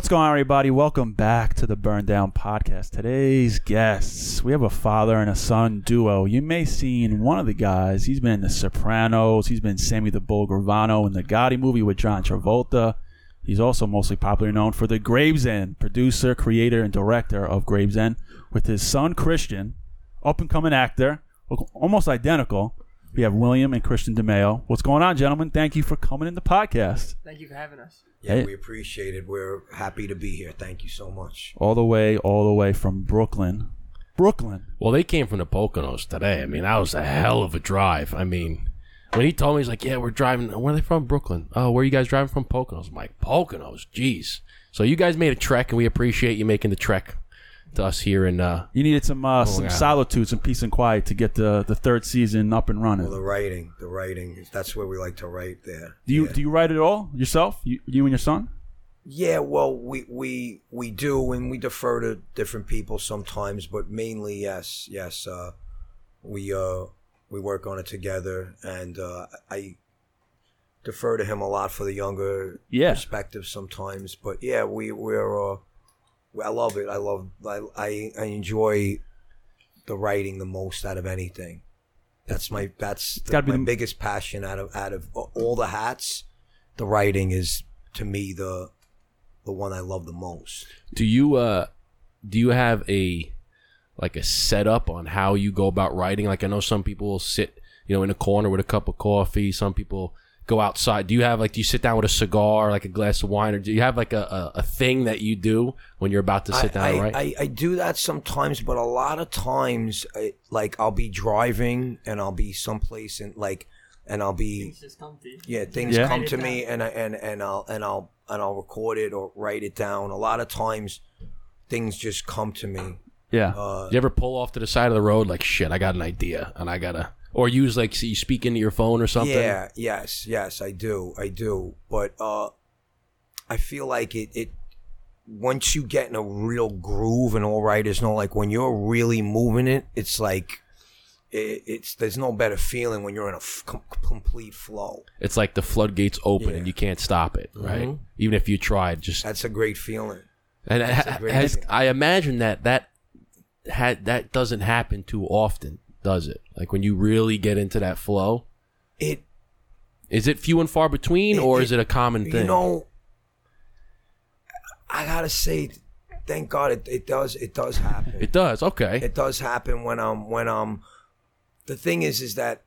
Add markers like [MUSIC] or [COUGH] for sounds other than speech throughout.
What's going on, everybody? Welcome back to the Burn Down Podcast. Today's guests, we have a father and a son duo. You may have seen one of the guys. He's been in The Sopranos. He's been Sammy the Bull Gravano in the Gotti movie with John Travolta. He's also mostly popularly known for The Gravesend, producer, creator, and director of Gravesend, with his son Cristian, up and coming actor, almost identical. We have William and Cristian DeMeo. What's going on, gentlemen? Thank you for coming in the podcast. Thank you for having us. Yeah, Hey. we appreciate it. We're happy to be here. Thank you so much. All the way, all the way from Brooklyn. Brooklyn. Well, they came from the Poconos today. I mean, that was a hell of a drive. I mean, when he told me, he's like, "Yeah, we're driving. Where are they from? Brooklyn. Oh, where are you guys driving from? Poconos." I'm like, "Poconos, jeez." So you guys made a trek, and we appreciate you making the trek to us here in. Uh, You needed some uh, some yeah. solitude, some peace and quiet to get the the third season up and running. Well, the writing, the writing, that's where we like to write there. do you yeah. do you write it all yourself? You, you and your son? Yeah, well, we we we do, and we defer to different people sometimes, but mainly, yes, yes. Uh, we uh we work on it together, and uh, I defer to him a lot for the younger Yeah. perspective sometimes. But yeah, we we're uh, I love it. I love I I, I enjoy the writing the most out of anything. That's my that's the, gotta be my the- biggest passion out of out of all the hats. The writing is to me the the one I love the most. do you uh, do you have a like a setup on how you go about writing? Like I know some people will sit, you know, in a corner with a cup of coffee. Some people go outside. Do you have like do you sit down with a cigar, like a glass of wine, or do you have like a, a, a thing that you do when you're about to sit down I, and write? I, I do that sometimes, but a lot of times, I, like I'll be driving and I'll be someplace and like, and I'll be Things just come to you. yeah, things Yeah. come to me and I, and and I'll and I'll and I'll record it or write it down. A lot of times, things just come to me. Yeah. Uh, Do you ever pull off to the side of the road like shit? I got an idea, and I gotta, or use like so you speak into your phone or something. Yeah, yes, yes, I do, I do. But uh, I feel like it, it. Once you get in a real groove, and all right, writers know, like when you're really moving it, it's like, it, it's there's no better feeling when you're in a f- complete flow. It's like the floodgates open Yeah. and you can't stop it, right? Mhm. Even if you tried, just That's a great feeling. and ha- great has, feeling. I imagine that that had that doesn't happen too often, does it? Like when you really get into that flow, It, is it few and far between, It- or it- is it a common thing? you know, I gotta say, thank God it, it does it does happen. it does. Okay, it does happen when um when um the thing is is that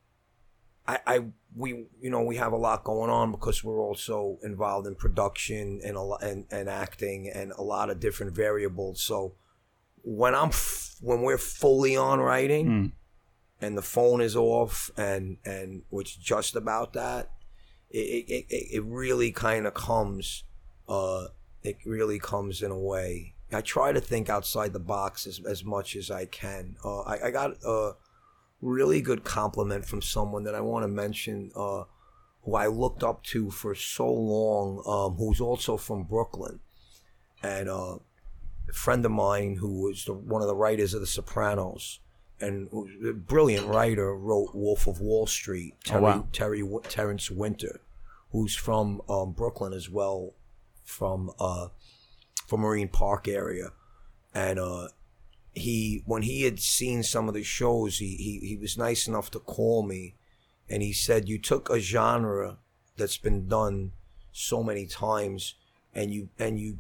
I I we you know we have a lot going on because we're also involved in production and a lot and, and acting and a lot of different variables so when I'm f- when we're fully on writing Mm. And the phone is off and and which just about that it it, it, it really kind of comes uh it really comes in a way. I try to think outside the box as, as much as i can. Uh I, I got a really good compliment from someone that i want to mention uh who i looked up to for so long um who's also from brooklyn. And uh a friend of mine who was the, one of the writers of the sopranos and a brilliant writer wrote Wolf of Wall Street. Oh, Terry, wow. Terry Terrence Winter, who's from um, Brooklyn as well, from uh, from Marine Park area, and uh, he when he had seen some of the shows, he, he he was nice enough to call me, and he said, "You took a genre that's been done so many times, and you and you."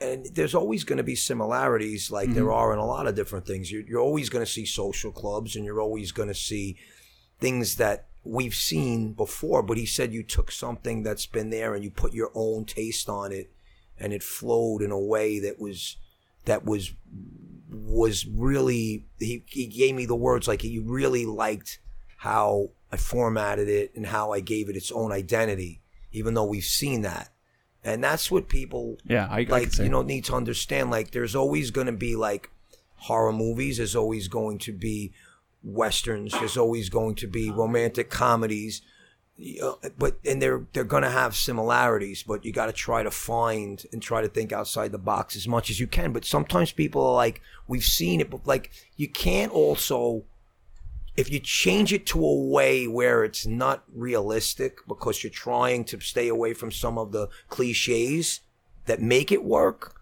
And there's always going to be similarities, like there mm-hmm. are in a lot of different things. You're, you're always going to see social clubs, and you're always going to see things that we've seen before. But he said you took something that's been there and you put your own taste on it, and it flowed in a way that was that was was really he, he gave me the words like he really liked how I formatted it and how I gave it its own identity, even though we've seen that. And that's what people Yeah, I, I like say. you know need to understand. Like there's always going to be like horror movies. There's always going to be westerns. There's always going to be romantic comedies. Know, uh, but and they're they're going to have similarities but you got to try to find and try to think outside the box as much as you can. But sometimes people are like we've seen it but like you can't also if you change it to a way where it's not realistic because you're trying to stay away from some of the cliches that make it work,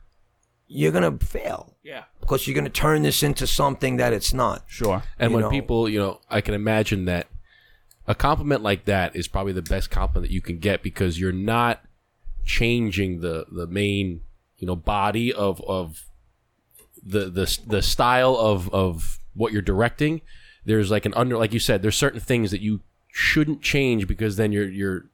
you're gonna fail Yeah. because you're gonna turn this into something that it's not. Sure. And when know. people, you know, I can imagine that a compliment like that is probably the best compliment that you can get because you're not changing the the main, you know, body of of the the the style of of what you're directing. There's like an under like you said, there's certain things that you shouldn't change because then you're you're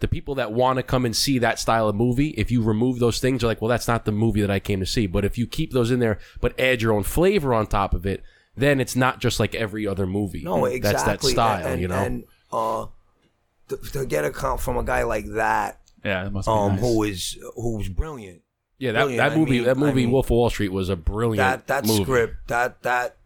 the people that want to come and see that style of movie, if you remove those things, are like, well, that's not the movie that I came to see. But if you keep those in there, but add your own flavor on top of it, then it's not just like every other movie. No, exactly. That's that style, and, you know. And uh, to, to get a comp from a guy like that, Yeah, it must be um, nice. who is who's brilliant. yeah, that, brilliant. that I movie, mean- that I movie, mean, Wolf of Wall Street, was a brilliant that that movie. script that that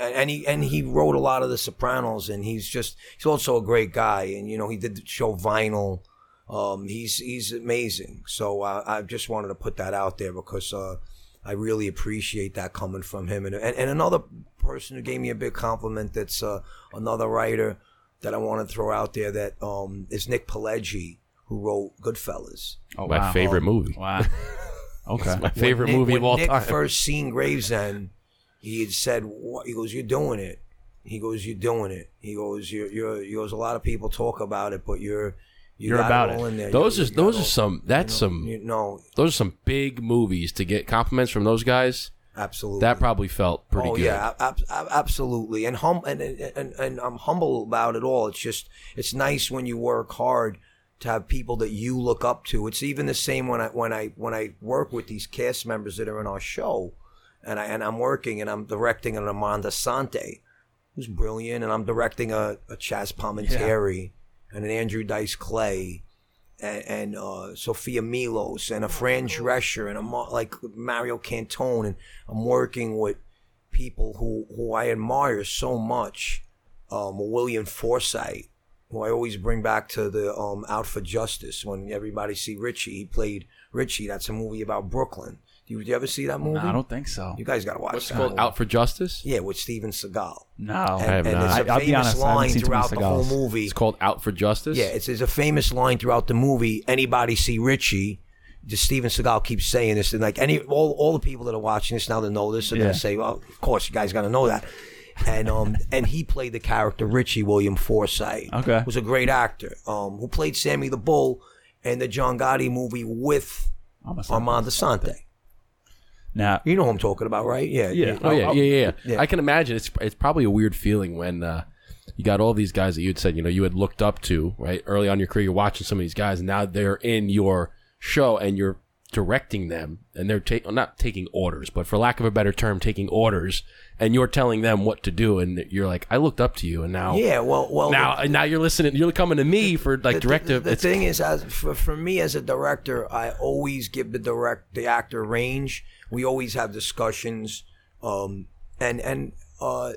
and, and he and he wrote a lot of the sopranos and he's just he's also a great guy and you know he did the show vinyl um he's he's amazing so uh, i just wanted to put that out there because uh i really appreciate that coming from him and and, and another person who gave me a big compliment that's uh another writer that i want to throw out there that um is nick pileggi who wrote goodfellas oh, My wow. favorite movie. Wow. [LAUGHS] Okay. My favorite Nick- movie when of all Nick time. first seen Gravesend, he had said, "What?" He goes, "You're doing it." He goes, "You're doing it." He goes, "You're, you're." He goes, "A lot of people talk about it, but you're, you You're got about it all it. in there. those You- are you those are some. That's you know, some. You know, Those are some big movies to get compliments from those guys. absolutely. That probably felt pretty oh good. yeah, ab- ab- absolutely, and hum and, and and I'm humble about it all. It's just it's nice when you work hard to have people that you look up to. It's even the same when I when I when I work with these cast members that are in our show, and I and I'm working and I'm directing an Armand Assante, who's brilliant, and I'm directing a, a Chaz Palminteri and an Andrew Dice Clay. And, and uh, Sofia Milos and a Fran Drescher and a like Mario Cantone and I'm working with people who, who I admire so much. Um, William Forsythe, who I always bring back to the um, Out for Justice when everybody see Richie. He played Richie. That's a movie about Brooklyn. Do you, you ever see that movie? No, I don't think so. You guys got to watch What's that. called? movie. Out for Justice. Yeah, with Steven Seagal. No. And, have and not. there's a I- I'll be famous honest, I haven't line seen too many throughout the whole Seagals. movie. It's called Out for Justice. Yeah, it's, there's a famous line throughout the movie. Anybody see Richie? Just Steven Seagal keeps saying this, and like any all, all the people that are watching this now that know this are Yeah. gonna say, "Well, of course, you guys got to know that." And um, [LAUGHS] and he played the character Richie William Forsythe. Okay. was a great actor. Um, who played Sammy the Bull in the John Gotti movie with I'm a son. Armand Assante. Now, You know who I'm talking about, right? Yeah, Yeah. Oh yeah, I'll- yeah, yeah, yeah. Yeah. I can imagine it's it's probably a weird feeling when uh, you got all these guys that you had said you know you had looked up to right early on in your career. You're watching some of these guys, and now they're in your show, and you're directing them, and they're taking not taking orders, but for lack of a better term, taking orders, and you're telling them what to do, and you're like, I looked up to you, and now Yeah, well, well, now now you're listening, you're coming to me for like the, directive. The, the thing is, as for, for me as a director, I always give the direct the actor range. We always have discussions, um, and and uh,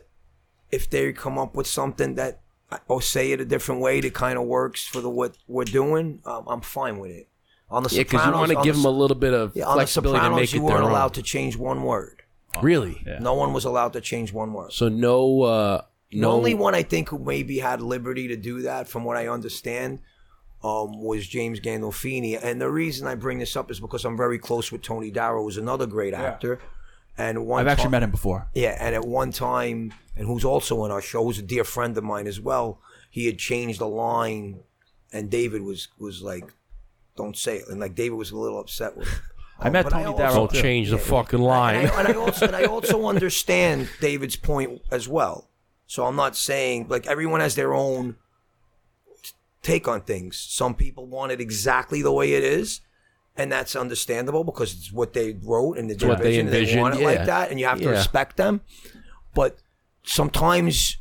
if they come up with something that or say it a different way that kind of works for the what we're doing, um, I'm fine with it. On the yeah, because you want to give the- them a little bit of yeah, on the flexibility to make it you their weren't own. allowed to change one word. Really? Yeah. No one was allowed to change one word. So no, uh, The no. only one I think who maybe had liberty to do that, from what I understand, um, was James Gandolfini. And the reason I bring this up is because I'm very close with Tony Darrow, who's another great actor. And one I've actually ti- met him before. Yeah, and at one time, and who's also on our show, who's a dear friend of mine as well. He had changed a line, and David was was like, "Don't say it," and like David was a little upset with. Him. I met but Tony also- Darrow Don't change the fucking and line. I, and I also and I [LAUGHS] also understand David's point as well. So I'm not saying like everyone has their own take on things. Some people want it exactly the way it is, and that's understandable because it's what they wrote and the what they vision, They want it yeah. like that, and you have to Yeah. respect them. But sometimes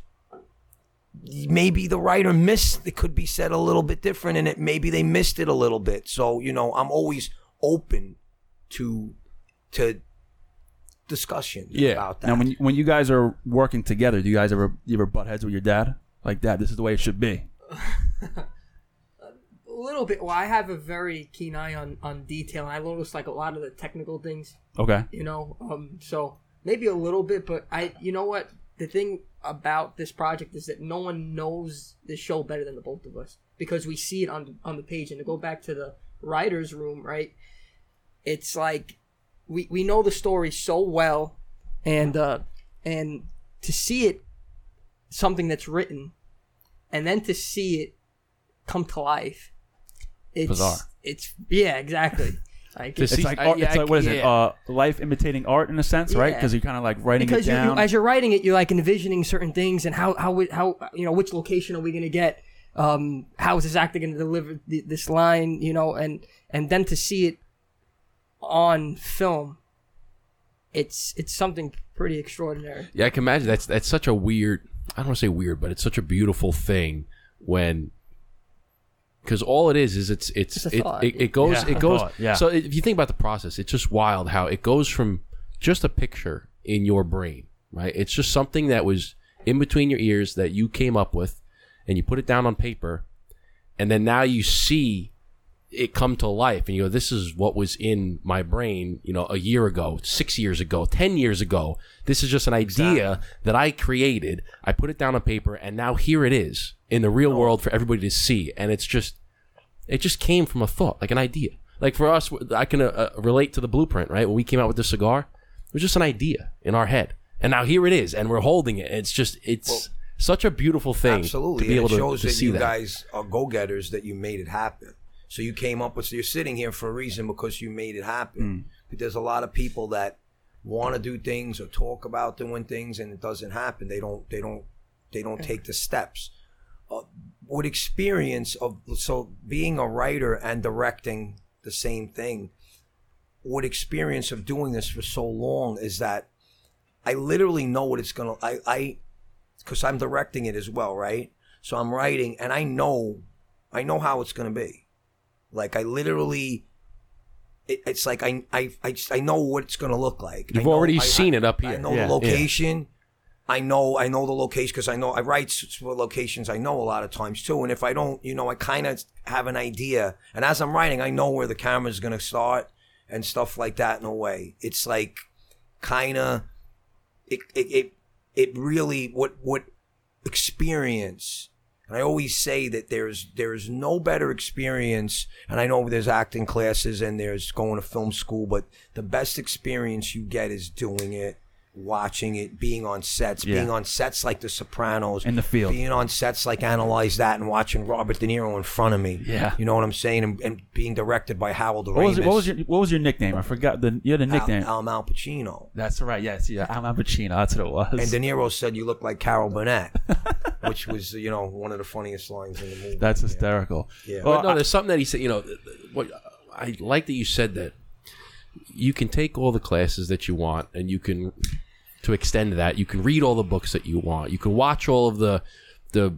maybe the writer missed it could be said a little bit different and it maybe they missed it a little bit so you know i'm always open to to discussion Yeah. about that Now, when you, when you guys are working together, do you guys ever you ever butt heads with your dad like that? This is the way it should be. [LAUGHS] A little bit. Well, I have a very keen eye on on detail. I notice like a lot of the technical things. Okay. You know, um, so maybe a little bit, but I, you know what, the thing about this project is that no one knows this show better than the both of us because we see it on on the page. And to go back to the writers' room, right? It's like we we know the story so well, and uh, and to see it something that's written, and then to see it come to life, it's Bizarre. It's yeah, exactly. [LAUGHS] Like it's, It's See, like I- art, yeah, it's like what is it? Uh, life imitating art in a sense, right? Because you're kind of like writing because it down. you, as you're writing it, you're like envisioning certain things and how how how you know which location are we going to get? Um, how is this actor going to deliver th- this line? You know, and and then to see it on film, it's it's something pretty extraordinary. Yeah, I can imagine that's that's such a weird. I don't want to say weird, but it's such a beautiful thing when because all it is is it's it's Just a it, it, it goes Yeah, it goes. yeah. So if you think about the process, it's just wild how it goes from just a picture in your brain, right? It's just something that was in between your ears that you came up with, and you put it down on paper, and then now you see it come to life and you go this is what was in my brain you know a year ago six years ago ten years ago. This is just an idea that i created. I put it down on paper and now here it is in the real world for everybody to see. And it's just it just came from a thought like an idea. Like for us i can uh, uh, relate to the blueprint right? When we came out with the cigar it was just an idea in our head. And now here it is and we're holding it. It's just it's such a beautiful thing Absolutely. to be able it to, shows to that see you that. guys are go getters, that you made it happen. So you came up with, you're sitting here for a reason because you made it happen. But there's a lot of people that want to do things or talk about doing things and it doesn't happen. They don't, they don't, they don't take the steps. Uh, with experience of, so being a writer and directing the same thing, with experience of doing this for so long is that I literally know what it's gonna. I I because I'm directing it as well, right? So I'm writing, and I know, I know how it's gonna be. Like I literally, it, it's like I, I I I know what it's gonna look like. You've know- already I- seen I- it up here. I know Yeah. the location. I know I know the location because I know I write for locations I know a lot of times too. And if I don't, you know, I kind of have an idea. And as I'm writing, I know where the camera's gonna start and stuff like that. In a way, it's like kind of it, it it it really what what experience. And I always say that there's there's no better experience. And I know there's acting classes and there's going to film school, but the best experience you get is doing it, watching it, being on sets, Yeah. being on sets like The Sopranos, In the field. being on sets like Analyze That, and watching Robert De Niro in front of me. Yeah. you know what I'm saying, and, and being directed by Harold what was Ramis. what was your what was your nickname? I forgot the you had a nickname. Al, Al Pacino. That's right. Yes, yeah. I'm Al Pacino. That's what it was. And De Niro [LAUGHS] said you look like Carol Burnett, [LAUGHS] which was you know one of the funniest lines in the movie. That's hysterical. Yeah. Well, But no, there's something that he said. You know, th- th- what I like that you said that you can take all the classes that you want, and you can to extend that. You can read all the books that you want. You can watch all of the the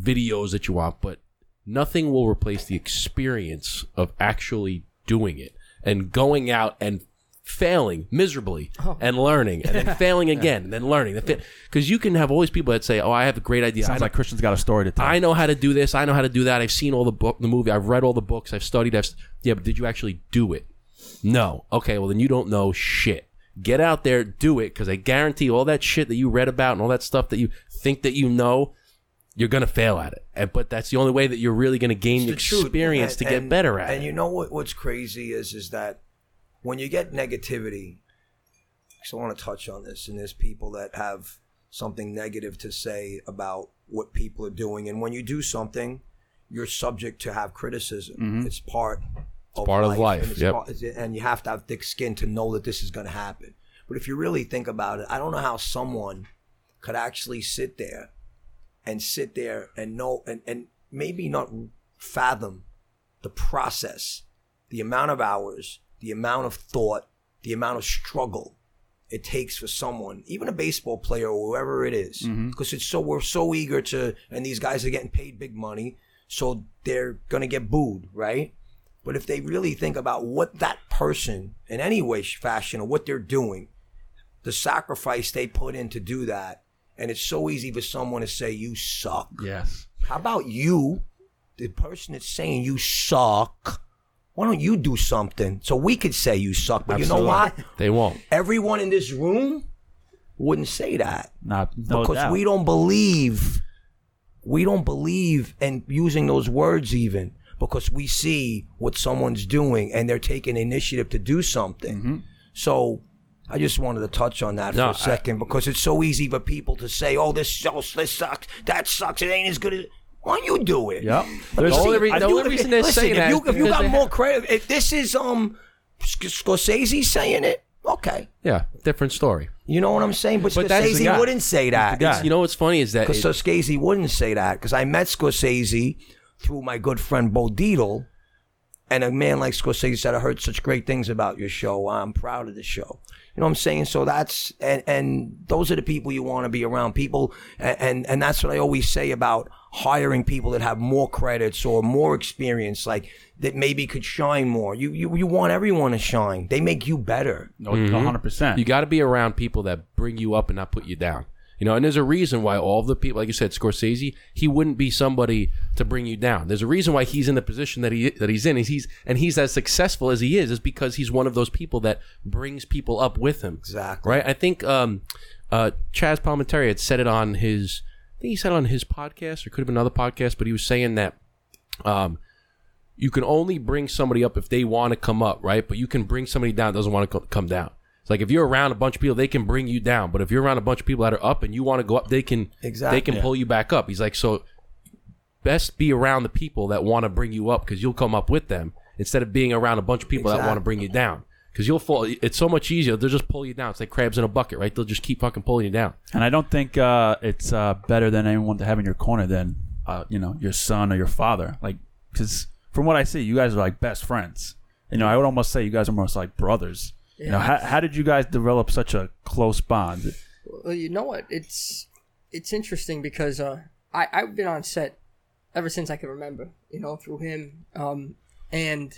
videos that you want, but nothing will replace the experience of actually doing it and going out and failing miserably oh. and learning and then [LAUGHS] failing again and then learning because you can have all these people that say oh i have a great idea I sounds know- like Cristian's got a story to tell. I know how to do this. I know how to do that. I've seen all the book, the movie. I've read all the books. I've studied. I've yeah, but did you actually do it? No. Okay, well then you don't know shit. Get out there, do it, because I guarantee all that shit that you read about and all that stuff that you think that you know, you're gonna fail at it. And, but that's the only way that you're really gonna gain the, the experience And- to get and- better at And it. And you know what? What's crazy is is that when you get negativity, so I want to touch on this, and there's people that have something negative to say about what people are doing, and when you do something, you're subject to have criticism. Mm-hmm. It's part. Part of life, and, yep. and you have to have thick skin to know that this is going to happen. But if you really think about it, I don't know how someone could actually sit there and sit there and know and, and maybe not fathom the process, the amount of hours, the amount of thought, the amount of struggle it takes for someone, even a baseball player or whoever it is, mm-hmm. because it's so we're so eager to, and these guys are getting paid big money, so they're gonna get booed, right? But if they really think about what that person, in any way, fashion, or what they're doing, the sacrifice they put in to do that, and it's so easy for someone to say you suck. yes. How about you, the person that's saying you suck? Why don't you do something so we could say you suck? But you know what? They won't. Everyone in this room wouldn't say that Not no because doubt. we don't believe. We don't believe in using those words even. Because we see what someone's doing and they're taking initiative to do something. Mm-hmm. So I just wanted to touch on that No, for a second because it's so easy for people to say, "Oh, this sucks, this sucks, that sucks, it ain't as good as." Why don't you do it? Yep. But There's- see, only re- if the you- only reason they're listen, saying if that you, is if you got more have- credit, if this is um Scorsese saying it, okay, Yeah, different story. you know what I'm saying. But, But Scorsese wouldn't say that. You know what's funny is that Because Scorsese wouldn't say that. Because I met Scorsese through my good friend Bo Dietl, and a man like Scorsese said, "I heard such great things about your show. I'm proud of the show." You know what I'm saying? So that's and and those are the people you want to be around. People and, and and that's what I always say about hiring people that have more credits or more experience, like that maybe could shine more. You you you want everyone to shine. They make you better. No, 100%. You got to be around people that bring you up and not put you down. You know, and there's a reason why all the people, like you said, Scorsese, he wouldn't be somebody to bring you down. There's a reason why he's in the position that he that he's in. Is he's and he's as successful as he is, is because he's one of those people that brings people up with him. Exactly. Right. I think um, uh, Chaz Palminteri had said it on his. I think he said it on his podcast, or could have been another podcast, but he was saying that um, you can only bring somebody up if they want to come up, right? But you can bring somebody down that doesn't want to co- come down. It's like if you're around a bunch of people, they can bring you down. But if you're around a bunch of people that are up and you want to go up, they can Exactly. they can pull you back up. He's like, so best be around the people that want to bring you up because you'll come up with them instead of being around a bunch of people that want to bring you down. Because you'll fall. It's so much easier. They'll just pull you down. It's like crabs in a bucket, right? They'll just keep fucking pulling you down. And I don't think uh, it's uh, better than anyone to have in your corner than uh, you know your son or your father. Like, because from what I see, you guys are like best friends. You know, I would almost say you guys are almost like brothers. You know, how, how did you guys develop such a close bond? Well, you know what? It's it's interesting because uh, I I've been on set ever since I can remember. You know, through him, um, and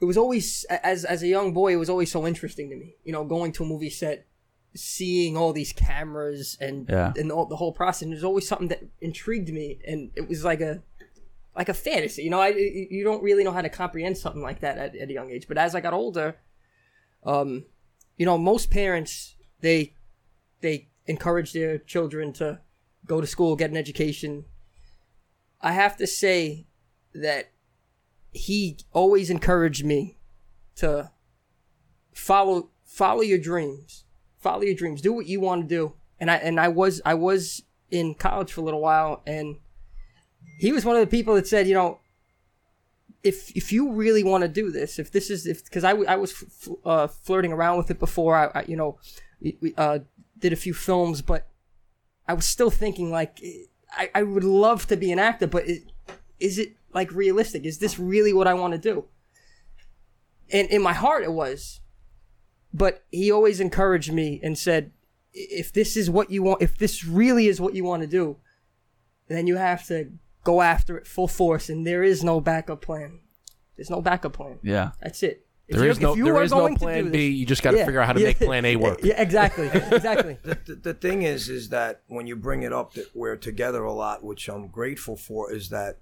it was always as as a young boy, it was always so interesting to me. You know, going to a movie set, seeing all these cameras and Yeah. and all, the whole process. And there's always something that intrigued me, and it was like a like a fantasy. You know, I you don't really know how to comprehend something like that at, at a young age. But as I got older, um, you know, most parents they they encourage their children to go to school, get an education. I have to say that he always encouraged me to follow follow your dreams. Follow your dreams. Do what you want to do. And I and I was I was in college for a little while and he was one of the people that said, you know, if if you really want to do this, if this is if because I, I was f- uh, flirting around with it before, I, I you know, uh, did a few films, but I was still thinking like I, I would love to be an actor, but it, is it like realistic? Is this really what I want to do? And in my heart, it was. But he always encouraged me and said, if this is what you want, if this really is what you want to do, then you have to go after it full force, and there is no backup plan. There's no backup plan. Yeah. That's it. If There you're- is no if you there are is no going to plan do B. this- You just got to Yeah, figure out how to yeah, make plan A work. Yeah, exactly, exactly. [LAUGHS] the, the, the thing is is that when you bring it up that we're together a lot which i'm grateful for is that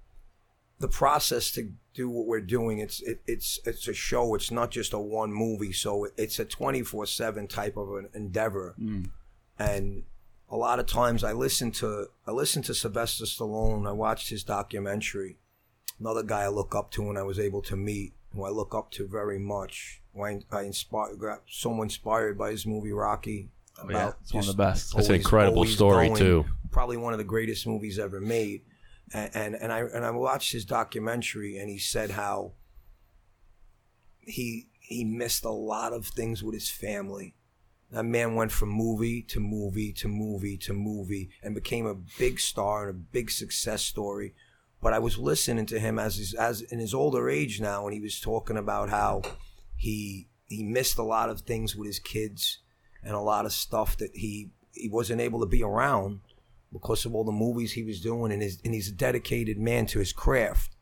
the process to do what we're doing it's it, it's it's a show it's not just a one movie so it, it's a 24-7 type of an endeavor mm. and a lot of times i listen to i listen to sylvester stallone i watched his documentary another guy i look up to and i was able to meet who i look up to very much i, I inspired got so inspired by his movie rocky Oh, yeah. It's one of the best. That's an incredible story, too. Probably one of the greatest movies ever made. And, and and I and I watched his documentary, and he said how he he missed a lot of things with his family. That man went from movie to movie to movie to movie and became a big star and a big success story. But I was listening to him as his, as in his older age now, and he was talking about how he he missed a lot of things with his kids and a lot of stuff that he he wasn't able to be around because of all the movies he was doing and his and he's a dedicated man to his craft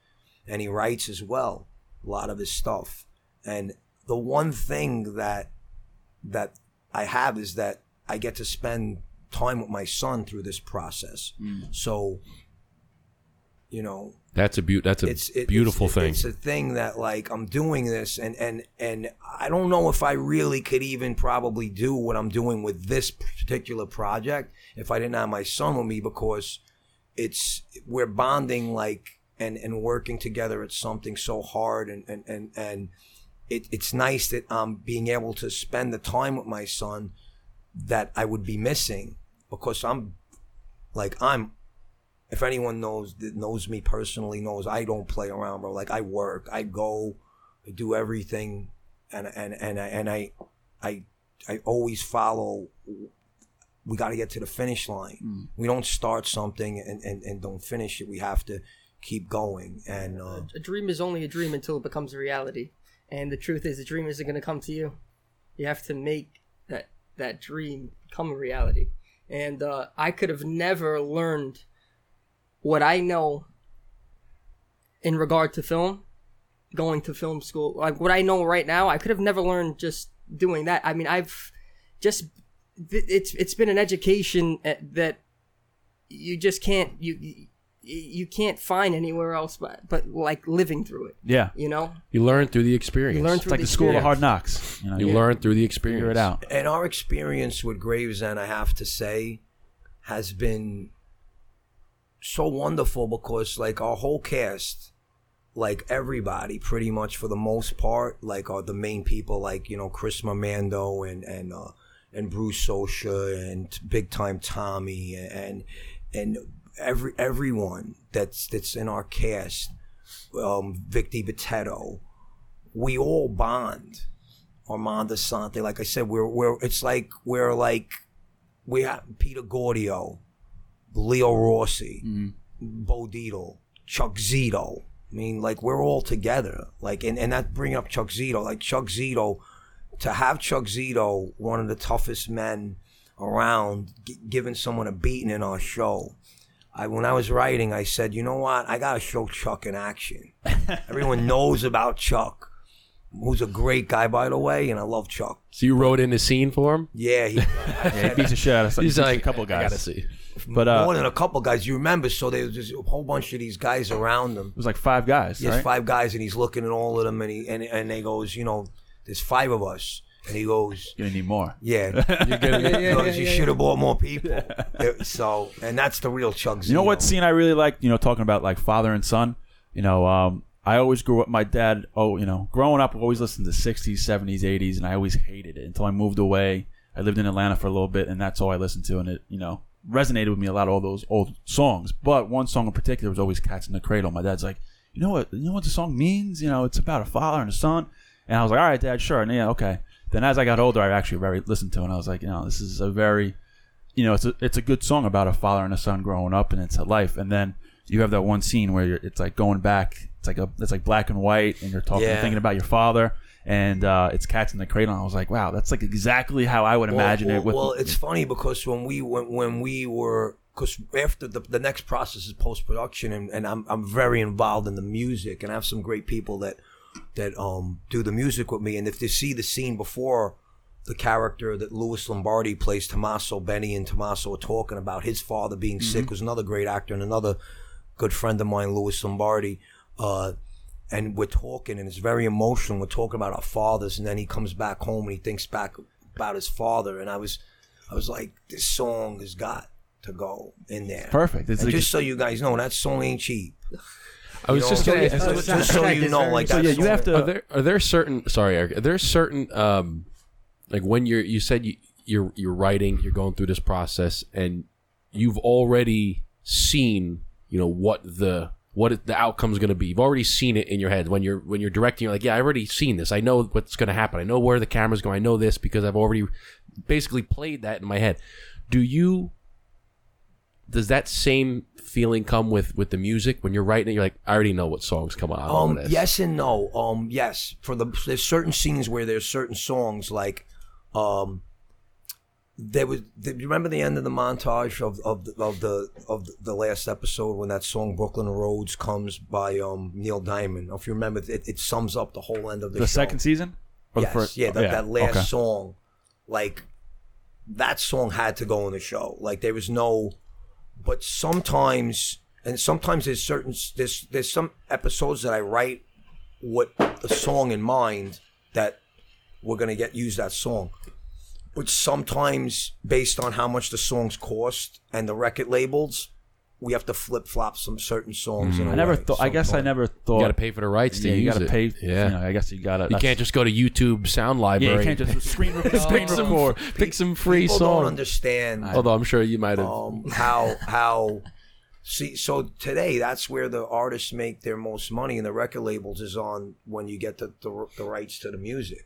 and he writes as well a lot of his stuff and the one thing that that I have is that I get to spend time with my son through this process mm. so you know That's a beaut. That's a it's it, beautiful it's, thing. It's a thing that like I'm doing this, and and and I don't know if I really could even probably do what I'm doing with this particular project if I didn't have my son with me because it's we're bonding like and and working together at something so hard and and and, and it, it's nice that I'm being able to spend the time with my son that I would be missing because I'm like I'm if anyone knows that knows me personally knows I don't play around bro. Like I work I go I do everything and and and I, and I I I always follow we got to get to the finish line. We don't start something and, and and don't finish it. We have to keep going and uh, a dream is only a dream until it becomes a reality. And the truth is, the dream isn't going to come to you. You have to make that that dream become a reality. And uh, I could have never learned what I know in regard to film, going to film school. Like what I know right now, I could have never learned just doing that. I mean, I've just it's it's been an education uh, that you just can't you you- you can't find anywhere else but but like living through it Yeah. you know You learn through the experience. you learn It's through like the school of experience. hard knocks. You know, You you learn through the experience. figure it out. and our experience with Gravesend, I have to say, has been so wonderful because like our whole cast, like everybody, pretty much for the most part, like are the main people, like you know Chris Mamando and and uh, and Bruce Sosha and Big Time Tommy and and every everyone that's that's in our cast, um, Vic DiBitetto, we all bond. Armand Assante. Like I said, we're we're it's like we're like we have Peter Gordio, Leo Rossi, Bo Dietl, Chuck Zito. I mean, like we're all together. Like and, and that bring up Chuck Zito. Like Chuck Zito, to have Chuck Zito, one of the toughest men around, g- giving someone a beating in our show. I, when I was writing, I said, you know what? I gotta show Chuck in action. [LAUGHS] Everyone knows about Chuck, who's a great guy, by the way, and I love Chuck. So you wrote in the scene for him. Yeah, he, [LAUGHS] Yeah, he beats the shit out of He's like a couple I guys. gotta see. But uh, more than a couple guys. You remember? So there's just a whole bunch of these guys around him. it was like five guys, There's right? five guys, and he's looking at all of them, and he and and they goes, you know, there's five of us, and he goes, You're need more. yeah, You're getting he goes, you should have bought more people. So, and that's the real Chuck. You know what scene I really like? You know, talking about like father and son. You know, um, I always grew up. My dad, oh, you know, growing up, I always listened to '60s, '70s, '80s, and I always hated it until I moved away. I lived in Atlanta for a little bit, and that's all I listened to, and it, you know, resonated with me a lot of all those old songs. But one song in particular was always "Cats in the Cradle." My dad's like, you know what? You know what the song means? You know, it's about a father and a son. And I was like, all right, Dad, sure, and yeah, okay. Then as I got older, I actually very listened to, it, and I was like, you know, this is a very you know, it's a it's a good song about a father and a son growing up and it's a life. And then you have that one scene where you're, it's like going back. It's like a it's like black and white, and you're talking, Yeah. thinking about your father, and uh, it's cats in the cradle. And I was like, wow, that's like exactly how I would imagine well, it. With well, it's funny because when we when, when we were because after the the next process is post production and, and I'm I'm very involved in the music and I have some great people that that um do the music with me. And if they see the scene before the character that Louis Lombardi plays Tommaso Benny and Tommaso are talking about his father being sick was another great actor and another good friend of mine Louis Lombardi uh and we're talking and it's very emotional. We're talking about our fathers and then he comes back home and he thinks back about his father. And i was i was like this song has got to go in there. Perfect. It's and like, just so you guys know that song ain't cheap I was just know, gonna. just, ask- just- just so you is know very- like so that yeah, you have to. Are there are there certain sorry Eric? Are there certain um like when you're you said you you're you're writing you're going through this process and you've already seen you know what the what it, the outcome's going to be. You've already seen it in your head when you're when you're directing. You're like, yeah, I already seen this. I know what's going to happen. I know where the camera's going. I know this because I've already basically played that in my head. Do you? Does that same feeling come with with the music when you're writing it? You're like, I already know what songs come out. Um, this. yes and no. Um, yes, for the there's certain scenes where there's certain songs like, um, there was. Do you remember the end of the montage of of the, of the of the last episode when that song "Brooklyn Roads" comes by um Neil Diamond? If you remember, it, it sums up the whole end of the, the show. second season. Or the Yes, first? yeah, that, that last okay. song, like that song had to go in the show. Like there was no, but sometimes, and sometimes there's certain there's there's some episodes that I write with a song in mind that we're gonna get use that song. But sometimes, based on how much the songs cost and the record labels, we have to flip flop some certain songs. in a Mm. I never thought. I guess I never thought. You got to pay for the rights to yeah, you use gotta it. pay. Yeah. You know, I guess you got to. You can't just go to YouTube Sound Library. Yeah, you can't just [LAUGHS] screen, re- screen pick some, record. pick some free People don't songs. understand Although I'm sure you might have. um, how how see so today that's where the artists make their most money and the record labels is on when you get the the, the rights to the music.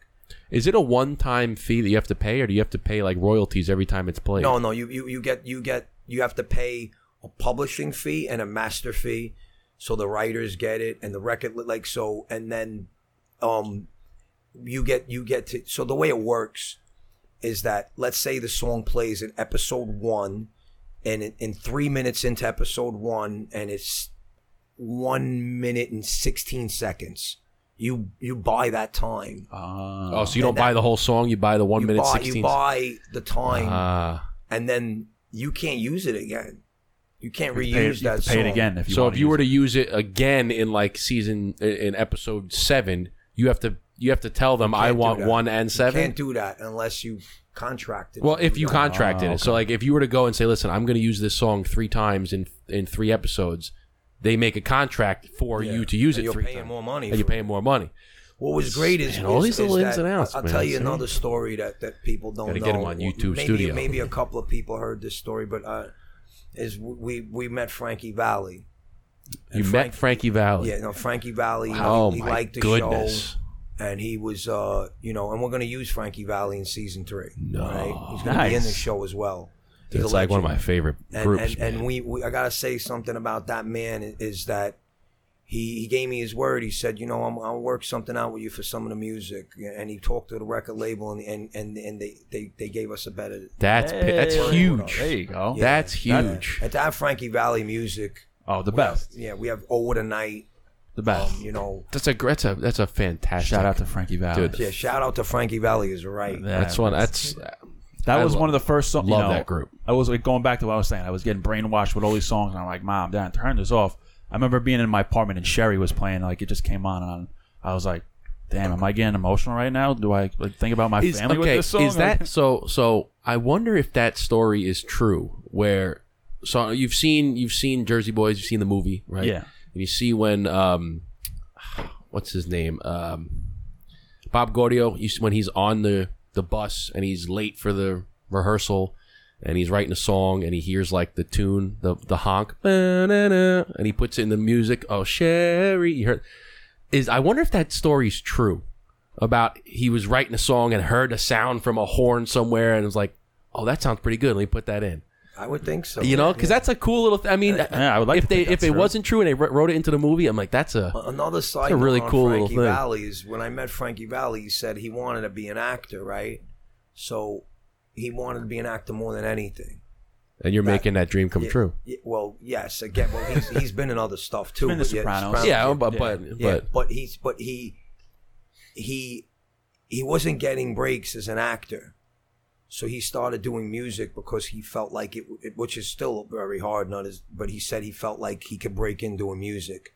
Is it a one-time fee that you have to pay, or do you have to pay like royalties every time it's played? No, no, you, you you get you get you have to pay a publishing fee and a master fee, so the writers get it and the record like so, and then um you get you get to so the way it works is that let's say the song plays in episode one, and in, in three minutes into episode one, and it's one minute and sixteen seconds. You you buy that time. Uh, Oh, so you don't And buy the whole song; you buy the one you minute buy, sixteen. You buy the time. Ah. and then you can't use it again. You can't you have to pay, reuse you have that to pay it song. again if you so want if you were to use it again in like season in episode seven, you have to you have to tell them I Can't do want that. one and You seven. can't do that unless you contracted. It. Well, if you that. contracted Oh, it, so like if you were to go and say, "Listen, I'm going to use this song three times in in three episodes," they make a contract for Yeah. you to use And it you're three paying times, more money and you're for paying more money. What was great is, Man, all is- these little is ins that- and outs, I'll man. tell you See? another story that, that people don't Gotta know. get 'em on YouTube maybe, Studio. Maybe a couple of people heard this story, but uh, is we we met Frankie Valli. You And met Frankie Valli. Yeah, no, Frankie Valli. he- Oh he, my liked the goodness! show. and he was uh you know and we're going to use frankie valli in season three No. right? he's going to be in the show as well He's It's like one of my favorite and, groups. and, and we, we i gotta say something about that man is that he, he gave me his word he said you know I'm, i'll work something out with you for some of the music and he talked to the record label and and and, and they, they they gave us a better that's pi- that's huge. There you go. Yeah. That's huge. and to have frankie valli music Oh, the we have- best. yeah we have over the night The best. um, you know That's a that's a that's a fantastic. Shout out to Frankie Valli. Dude, yeah shout out to frankie valli is right Yeah, That's one. That's That I was lo- one of the first songs. love you know, that group. I was like going back to what I was saying. I was getting brainwashed with all these songs, and I'm like, "Mom, Dad, turn this off." I remember being in my apartment and Sherry was playing. Like it just came on, and I was like, "Damn, am I getting emotional right now? Do I like think about my is, family with okay, this song?" is that so? So I wonder if that story is true. Where so you've seen you've seen Jersey Boys, you've seen the movie, right? Yeah. And you see when um, what's his name? Um, Bob Gaudio. You see when he's on the the bus and he's late for the rehearsal. And he's writing a song, and he hears like the tune, the the honk, and he puts it in the music. Oh, Sherry, you heard? Is I wonder if that story's true about he was writing a song and heard a sound from a horn somewhere and was like, "Oh, that sounds pretty good." Let me put that in. i would think so You know, because that's a cool little. Th- I mean, uh, Yeah, I would like if they if it true. wasn't true and they wrote it into the movie, I'm like, that's a Another side a really on cool little thing. Valli is when I met Frankie Valli, he said he wanted to be an actor, right? So he wanted to be an actor more than anything. and you're making that dream come Yeah, true. yeah, well, yes, again, well, he's he's been in other stuff too. been in The but yeah, Sopranos. Yeah, but but yeah, but but he's but he he he wasn't getting breaks as an actor. So he started doing music because he felt like it, it which is still very hard. Not as, but he said he felt like he could break into doing music.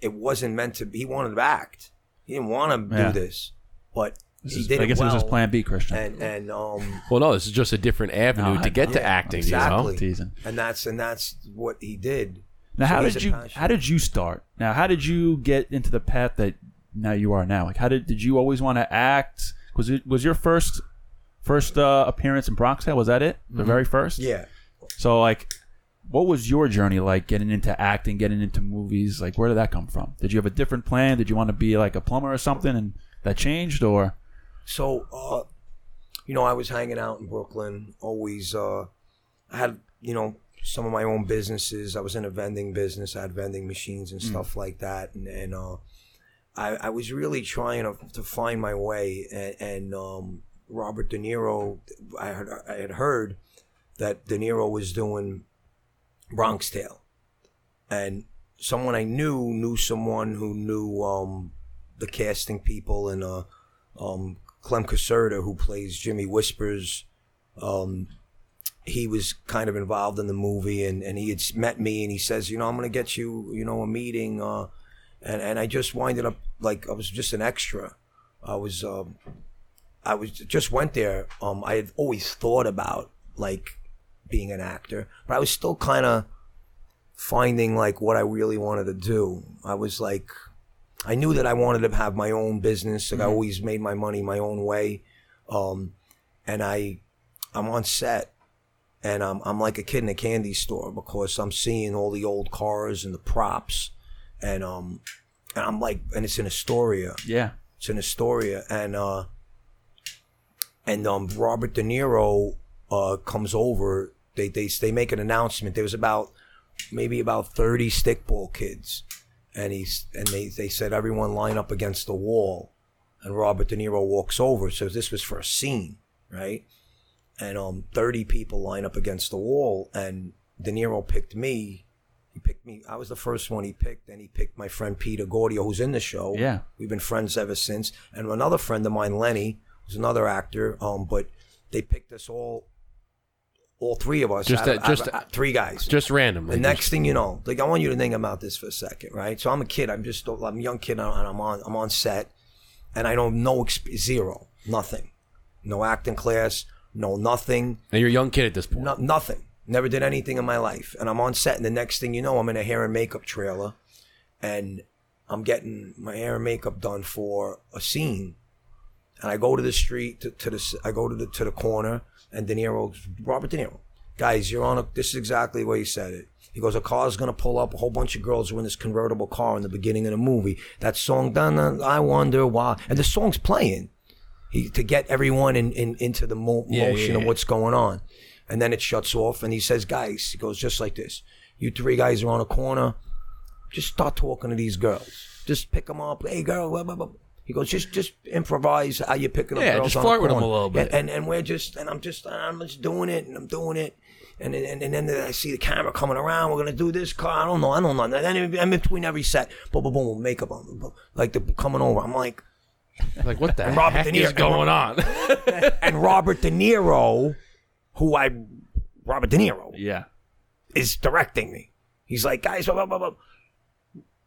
It wasn't meant to. be He wanted to act. He didn't want to Yeah. do this, but This he is- did I it guess it was his plan B, Cristian. And and um well, no, this is just a different avenue No, to I- get to yeah, acting. exactly. You know, Teasing. and that's and that's what he did. Now, So how he's did a you passion. how did you start? Now, how did you get into the path that now you are now? Like, how did did you always want to act? Was it was your first first uh, appearance in Bronx Tale? Was that it? The very first? Mm-hmm. Yeah. So, like, what was your journey like getting into acting, getting into movies? Like, where did that come from? Did you have a different plan? Did you want to be like a plumber or something, and that changed, or So, uh, you know, I was hanging out in Brooklyn. Always, uh, I had, you know, some of my own businesses. I was in a vending business. I had vending machines and stuff like that. And, and uh, I, I was really trying to, to find my way. And, and um, Robert De Niro, I had, I had heard that De Niro was doing Bronx Tale. And someone I knew knew someone who knew um, the casting people and uh, um, Clem Caserta, who plays Jimmy Whispers, um, he was kind of involved in the movie, and, and he had met me, and he says, you know, I'm gonna get you, you know, a meeting, uh, and and I just winded up like I was just an extra. I was, um, I was just went there. Um, I had always thought about like being an actor, but I was still kind of finding like what I really wanted to do. I was like, I knew that I wanted to have my own business. Like I always made my money my own way, um, and I, I'm on set, and I'm I'm like a kid in a candy store because I'm seeing all the old cars and the props, and um, and I'm like, and it's in Astoria. Yeah. It's in Astoria, and uh, and um, Robert De Niro uh comes over. They they they make an announcement. There was about maybe about thirty stickball kids, and he's and they they said everyone line up against the wall, and Robert De Niro walks over. So this was for a scene, right? And um, thirty people line up against the wall, and De Niro picked me. He picked me. I was the first one he picked, and he picked my friend Peter Gordio, who's in the show. Yeah. We've been friends ever since. And another friend of mine, Lenny, who's another actor. Um, but they picked us all, all three of us. Just out that- of- out just- out- three guys. Just randomly. the next thing you know, like I want you to think about this for a second, right? So I'm a kid. I'm just I'm a young kid, and I'm on I'm on set, and I don't know exp- zero, nothing, no acting class, no nothing, and you're a young kid at this point. no, nothing. Never did anything in my life. And I'm on set, and the next thing you know, I'm in a hair and makeup trailer, and I'm getting my hair and makeup done for a scene. And I go to the street to, to the I go to the to the corner, and De Niro, Robert De Niro, guys, you're on a. This is exactly what he said it. He goes, a car's gonna pull up. A whole bunch of girls are in this convertible car in the beginning of the movie. That song, dun, dun, I wonder why, and the song's playing. He, to get everyone in, in into the mo- Yeah, motion yeah, of what's going on. And then it shuts off, and he says, Guys, he goes just like this. You three guys are on a corner. Just start talking to these girls. Just pick them up. Hey, girl. Blah, blah, blah. He goes, just just improvise how you're picking up Yeah, girls just flirt with 'em corner." a little bit. And, and and we're just and I'm just I'm just doing it and I'm doing it. And then, and, and then I see the camera coming around. We're gonna do this car. I don't know. I don't know. And then in between every set, boom, boom, boom, makeup on, like they're coming over. I'm like, Like what the Robert heck De Niro- is going on? [LAUGHS] and Robert De Niro, who I, Robert De Niro, Yeah. is directing me. He's like, guys, blah, blah, blah, blah.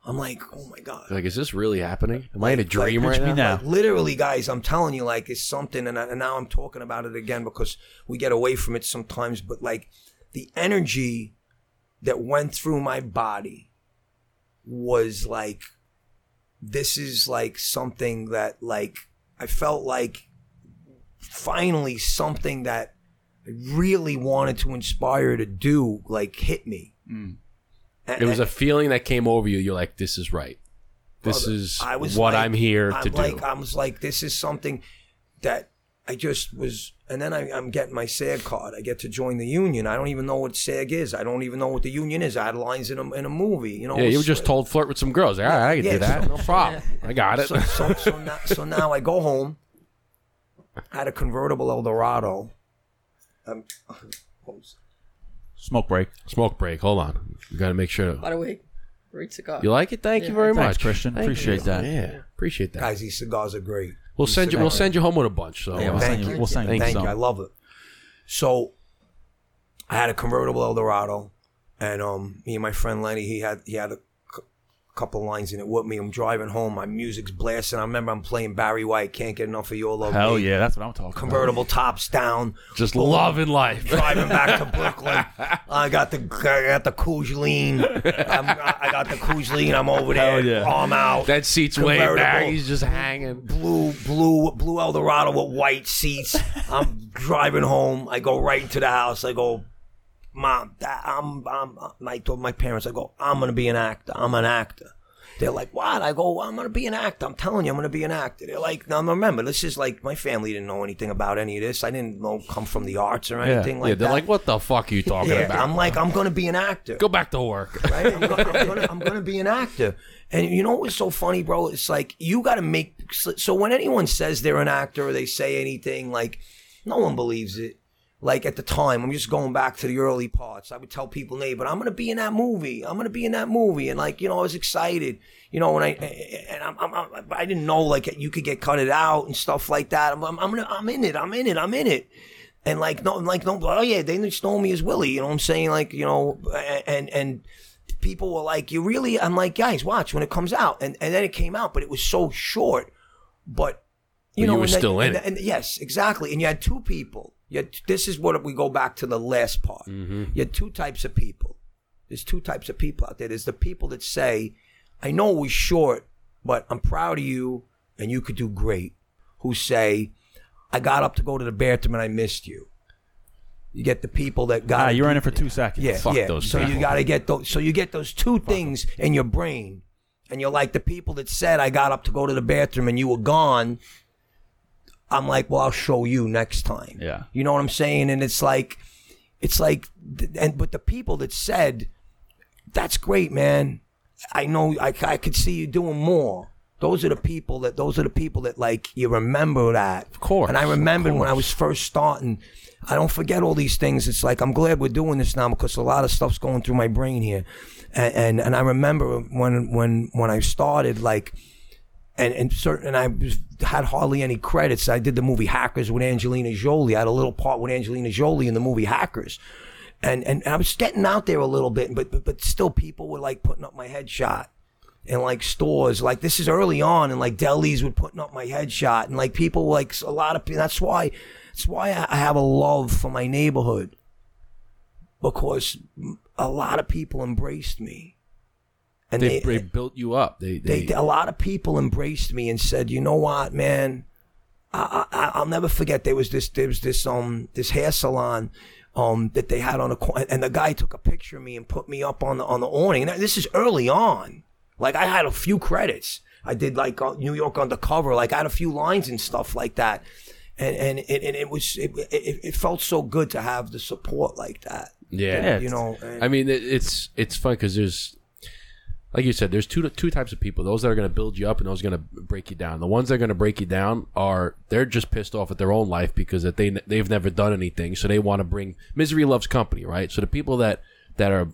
I'm like, oh my god. like, is this really happening? Am I in a dream like, right now? now. Like, literally, guys, I'm telling you, like, it's something, and, I, and now I'm talking about it again because we get away from it sometimes. But like, the energy that went through my body was like, this is like something that, like, I felt like finally something that I really wanted to inspire to do, like, hit me. Mm. And- It was a feeling that came over you. You're like, this is right. This brother, is I was what like- I'm here I'm to do. like, I was like, this is something that I just was, and then I, I'm getting my SAG card. I get to join the union. I don't even know what SAG is. I don't even know what the union is. I had lines in a, in a movie. You know, yeah, you were just told flirt with some girls. All right, I can Yeah, do that. so- No problem. I got it. So, so, so, now, so now I go home. I had a convertible Eldorado. Um, [LAUGHS] Smoke break. Smoke break. Hold on. We got to make sure. By the way, great cigar. You like it? Thank you Yeah, very thanks, much, Christian. Thank Appreciate you. that. Yeah, appreciate that. guys, these cigars are great. we'll send you. We'll send you home with a bunch. So Yeah, we'll uh, send Thank you. you. We'll send you Thank Thank some. you. I love it. So I had a convertible Eldorado, and um, me and my friend Lenny, he had he had a c- couple lines in it with me. I'm driving home, my music's blasting. I remember I'm playing Barry White, can't get enough of your love. Hell Me. yeah, that's what I'm talking about. Convertible tops down, just Boom. loving life. driving back to [LAUGHS] Brooklyn. I got the I got the Kujleen. I'm, got the Kujleen. I'm over there, Hell yeah. arm out. That seat's way back. Convertible. He's just hanging. blue, blue, blue Eldorado with white seats. I'm driving home. I go right into the house. I go, Mom, Dad, I'm, I'm, I told my parents, I go, I'm gonna be an actor. I'm an actor. They're like, what? I go, well, I'm gonna be an actor. I'm telling you, I'm gonna be an actor. They're like, now remember, this is like my family didn't know anything about any of this. I didn't know come from the arts or anything yeah, like they're that. like, what the fuck are you talking yeah, about? I'm like, I'm gonna be an actor Go back to work. right? I'm gonna, I'm, gonna, I'm gonna be an actor. And you know what's so funny, bro? It's like you got to make. So when anyone says they're an actor or they say anything, like no one believes it. Like at the time, I'm just going back to the early parts. I would tell people, "Hey, but I'm gonna be in that movie. I'm gonna be in that movie." And like you know, I was excited. You know, when I and I'm, I'm, I'm I didn't know like you could get cut it out and stuff like that. I'm, I'm, I'm gonna, I'm in it. I'm in it. I'm in it. And like no, like no, oh yeah, they just know me as Willie. You know what I'm saying? Like you know, and and people were like, "You really?" I'm like, "Guys, watch when it comes out." And and then it came out, but it was so short. But you But know, you were and still in and, it. and yes, exactly. And you had two people. Had, this is what we go back to the last part. Mm-hmm. You had two types of people. There's two types of people out there. There's the people that say, I know we're short, but I'm proud of you and you could do great. Who say, I got up to go to the bathroom and I missed you. You get the people that got you're in it for two seconds. yeah, Fuck yeah. those so you got to get those. So you get those two things in your brain, and you're like the people that said, "I got up to go to the bathroom and you were gone." I'm like, well, I'll show you next time. Yeah. you know what I'm saying? And it's like, it's like, and but the people that said, "That's great, man. I know. I I could see you doing more." Those are the people that. Those are the people that like you remember that. Of course, And I of remembered when I was first starting. I don't forget all these things. It's like I'm glad we're doing this now because a lot of stuff's going through my brain here, and and, and I remember when when when I started like. And and certain, and I had hardly any credits. I did the movie Hackers with Angelina Jolie. I had a little part with Angelina Jolie in the movie Hackers, and and, I was getting out there a little bit, but, but but still people were like putting up my headshot in like stores. Like this is early on, and like delis were putting up my headshot, and like people like a lot of people. That's why that's why I have a love for my neighborhood because a lot of people embraced me, and They, they, they built you up. They, they, they, a lot of people embraced me and said, "You know what, man? I, I, I'll never forget. There was this, there was this, um, this hair salon, um, that they had on a corner, and the guy took a picture of me and put me up on the on the awning. And this is early on. Like I had a few credits. I did like uh, New York Undercover. Like I had a few lines and stuff like that. And and it, and it was it, it, it felt so good to have the support like that. yeah. You know. and- I mean, it, it's it's fun because there's, like you said, there's two two types of people. Those that are going to build you up, and those are going to break you down. The ones that are going to break you down are they're just pissed off at their own life because that they they've never done anything, so they want to bring misery loves company, right? So the people that that are,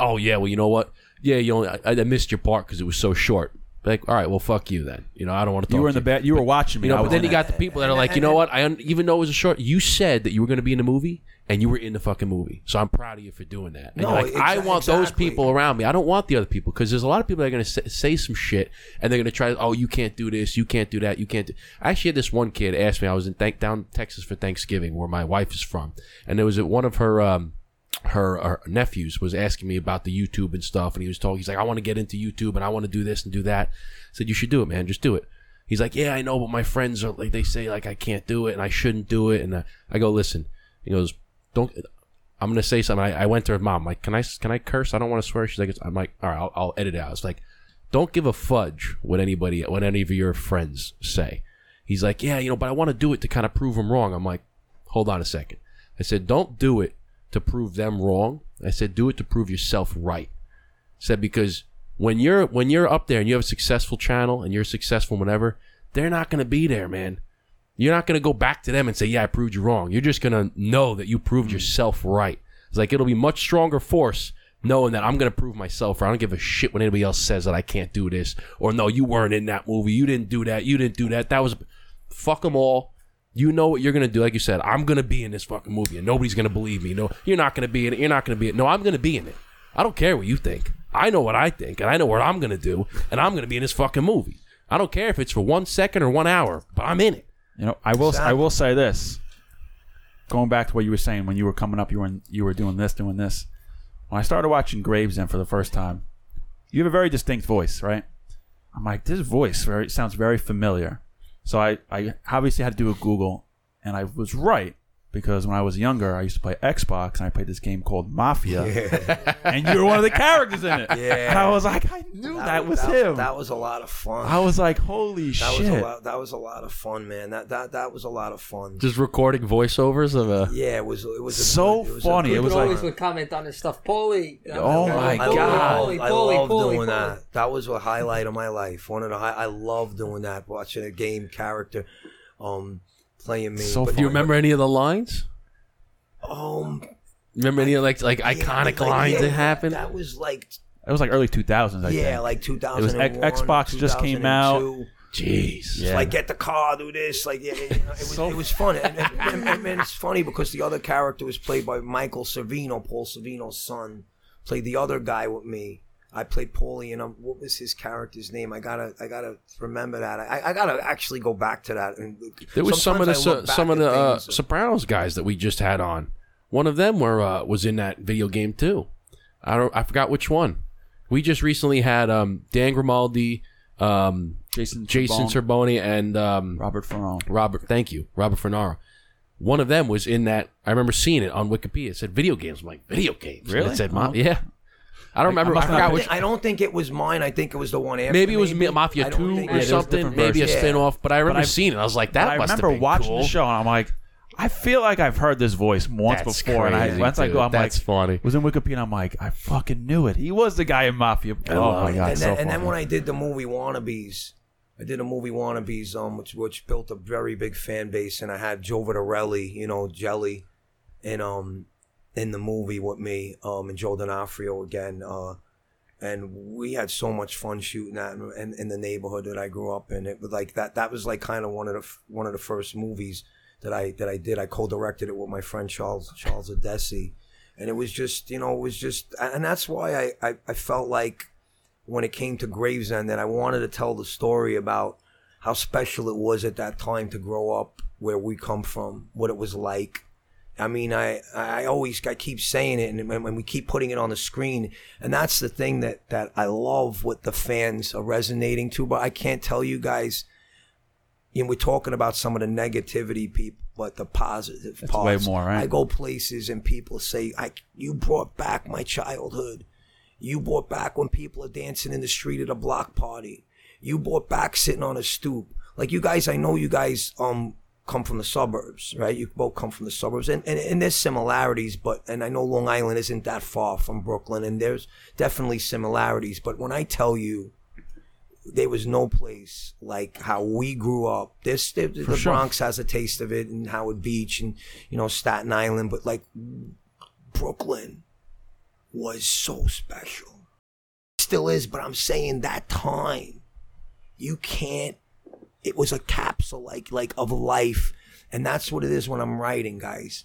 oh yeah, well you know what, yeah, you only I, I missed your part because it was so short. Like, all right, well fuck you then. You know, I don't want to talk. You were in to the bed. You were watching me. You know, but then you got the people that are like, you know what? I un- even though it was a short, you said that you were going to be in the movie, and you were in the fucking movie. So I'm proud of you for doing that. And No, you're like, I exa- want those exactly. people around me. I don't want the other people because there's a lot of people that are going to say, say some shit, and they're going to try. Oh, you can't do this. You can't do that. You can't. Do-. I actually had this one kid ask me. I was in th- down Texas for Thanksgiving, where my wife is from, and there was a- one of her. Um, her, her nephews was asking me about the YouTube and stuff, and he was talking. he's like, I want to get into YouTube and I want to do this and do that. I said, you should do it, man. Just do it. He's like, yeah, I know, but my friends are like, they say like I can't do it and I shouldn't do it. And uh, I go, listen. He goes, don't. I'm gonna say something. I, I went to her mom. Like, can I can I curse? I don't want to swear. She's like, I'm like, all right, I'll, I'll edit it out. It's like, don't give a fudge what anybody, what any of your friends say. He's like, yeah, you know, but I want to do it to kind of prove them wrong. I'm like, hold on a second. I said, don't do it to prove them wrong. I said, do it to prove yourself right. I said because when you're when you're up there and you have a successful channel and you're successful whatever, they're not gonna be there, man. You're not gonna go back to them and say, "Yeah, I proved you wrong." You're just gonna know that you proved hmm. yourself right. It's like it'll be much stronger force knowing that I'm gonna prove myself right. I don't give a shit when anybody else says that I can't do this or no, you weren't in that movie. You didn't do that. You didn't do that. That was fuck them all. You know what you're gonna do. Like you said, I'm gonna be in this fucking movie, and nobody's gonna believe me. No, you're not gonna be in it. You're not gonna be in it. No, I'm gonna be in it. I don't care what you think. I know what I think, and I know what I'm gonna do, and I'm gonna be in this fucking movie. I don't care if it's for one second or one hour, but I'm in it. You know, I will. I will say this. Going back to what you were saying when you were coming up, you were in, you were doing this, doing this. When I started watching Gravesend for the first time, you have a very distinct voice, right? I'm like, this voice very sounds very familiar. So I, I obviously had to do a Google, and I was right because when I was younger, I used to play Xbox, and I played this game called Mafia, and you were one of the characters in it. [LAUGHS] Yeah. and I was like, I knew that, was him. That was a lot of fun. I was like, holy That shit! was a lot. That was a lot of fun, man. That that that was a lot of fun. Just recording voiceovers of a. Yeah, it was. It was a So good- it was funny. A It was People like- always would comment on his stuff. Paulie. Oh my I God. love, Paulie, I Paulie, love Paulie, doing Paulie. that. That was a highlight of my life. One of the high, I love doing that. Watching a game character, um, playing me. So But- Do you remember any of the lines? Um, Remember any of like like yeah, iconic like, lines yeah, that happened? That was like It was like early 2000s. Yeah, think. like 2001. X- Xbox just came out. 2002. Jeez. It's Yeah. like get the car, do this, like yeah, you it was it was fun. And, and, and, and, and it's funny because the other character was played by Michael Sorvino, Paul Sorvino's son, played the other guy with me. I played Paulie, and um, what was his character's name? I gotta, I gotta remember that. I, I gotta actually go back to that. And There was some of the sometimes I look so, some of the uh, things. Sopranos guys that we just had on. One of them were uh, was in that video game too. I don't. I forgot which one. We just recently had um, Dan Grimaldi, um, Jason Jason Cerbone, Serboni, and um, Robert Ferrone. Robert. Thank you, Robert Funaro. One of them was in that. I remember seeing it on Wikipedia. It said video games. I'm like video games. And Really? It said mo- Oh. yeah. I don't remember. I, must not forgot which. I don't think it was mine. I think it was the one after. Maybe it was maybe. Mafia I Two or Yeah, something. different Maybe a versions. spin off. But I remember I- seeing it. I was like, But that I must remember have been watching cool. the show and I'm like, I feel like I've heard this voice once That's before. and I, crazy, once I dude. go, I'm That's like, funny. was in Wikipedia. I'm like, I fucking knew it. He was the guy in Mafia. oh love my it. god, and so then, and then when I did the movie Wannabes, I did a movie Wannabes, um, which which built a very big fan base, and I had Joe Viterelli, you know, Jelly, and um in the movie with me, um, and Joe D'Onofrio again, uh, and we had so much fun shooting that in, in, in the neighborhood that I grew up in. It was like that. That was like kind of one of the one of the first movies that I that I did. I co-directed it with my friend Charles Charles Addessi, and it was just you know it was just and that's why I I, I felt like when it came to Gravesend that I wanted to tell the story about how special it was at that time to grow up where we come from, what it was like. I mean, I, I always I keep saying it, and when we keep putting it on the screen, and that's the thing that that I love what the fans are resonating to. But I can't tell you guys. You know, we're talking about some of the negativity, people, but the positive That's way more, right? I go places and people say, "I you brought back my childhood. You brought back when people are dancing in the street at a block party. You brought back sitting on a stoop. Like you guys, I know you guys um come from the suburbs, right? You both come from the suburbs, and, and and there's similarities, but and I know Long Island isn't that far from Brooklyn, and there's definitely similarities. But when I tell you. There was no place like how we grew up. This the, the sure. Bronx has a taste of it, and Howard Beach, and you know Staten Island. But like Brooklyn was so special. Still is, but I'm saying that time, you can't. It was a capsule like like of life, and that's what it is when I'm writing, guys.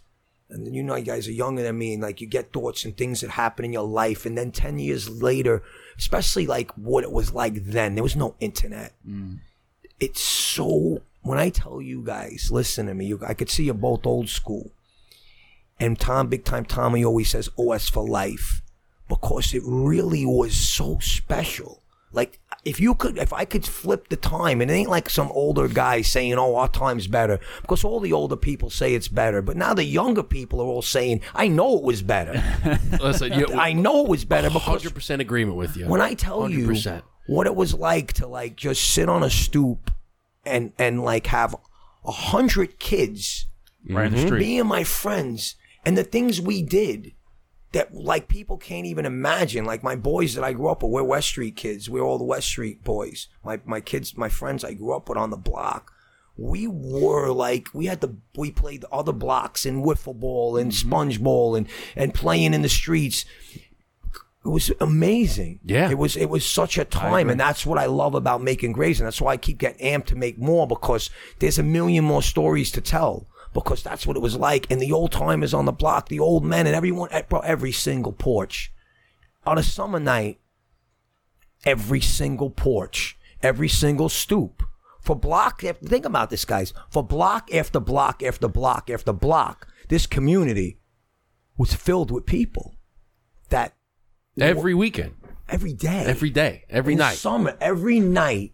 And you know, you guys are younger than me, and like you get thoughts and things that happen in your life, and then ten years later, especially like what it was like then, there was no internet. Mm. It's so. When I tell you guys, listen to me. You, I could see you're both old school. And Tom, big time Tommy always says OS for life because it really was so special. Like, if you could, if I could flip the time, and it ain't like some older guy saying, oh, our time's better, because all the older people say it's better, but now the younger people are all saying, I know it was better. [LAUGHS] Listen, you, I know it was better because hundred percent agreement with you. when I tell you 100%. what it was like to like just sit on a stoop and and like have a hundred kids right in the mm-hmm. street. me and my friends and the things we did that like people can't even imagine. Like my boys that I grew up with, we're West Street kids. We're all the West Street boys. My my kids, my friends I grew up with on the block. We were like we had the we played the other blocks in wiffle ball and mm-hmm. sponge ball and and playing in the streets. It was amazing. Yeah. It was it was such a time and that's what I love about making Gravesend that's why I keep getting amped to make more because there's a million more stories to tell because that's what it was like. And the old timers on the block, the old men and everyone eh, bro, every single porch. On a summer night, every single porch, every single stoop. For block after, think about this, guys. For block after block after block after block, this community was filled with people that every weekend, every day, every day, every in night. summer, every night,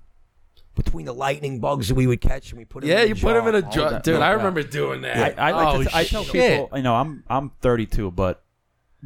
between the lightning bugs that we would catch and we put them yeah, in a you put them in a all jar, that- dude. no I doubt. remember doing that. I, I like oh, to, I tell shit. people, you know, I'm I'm 32, but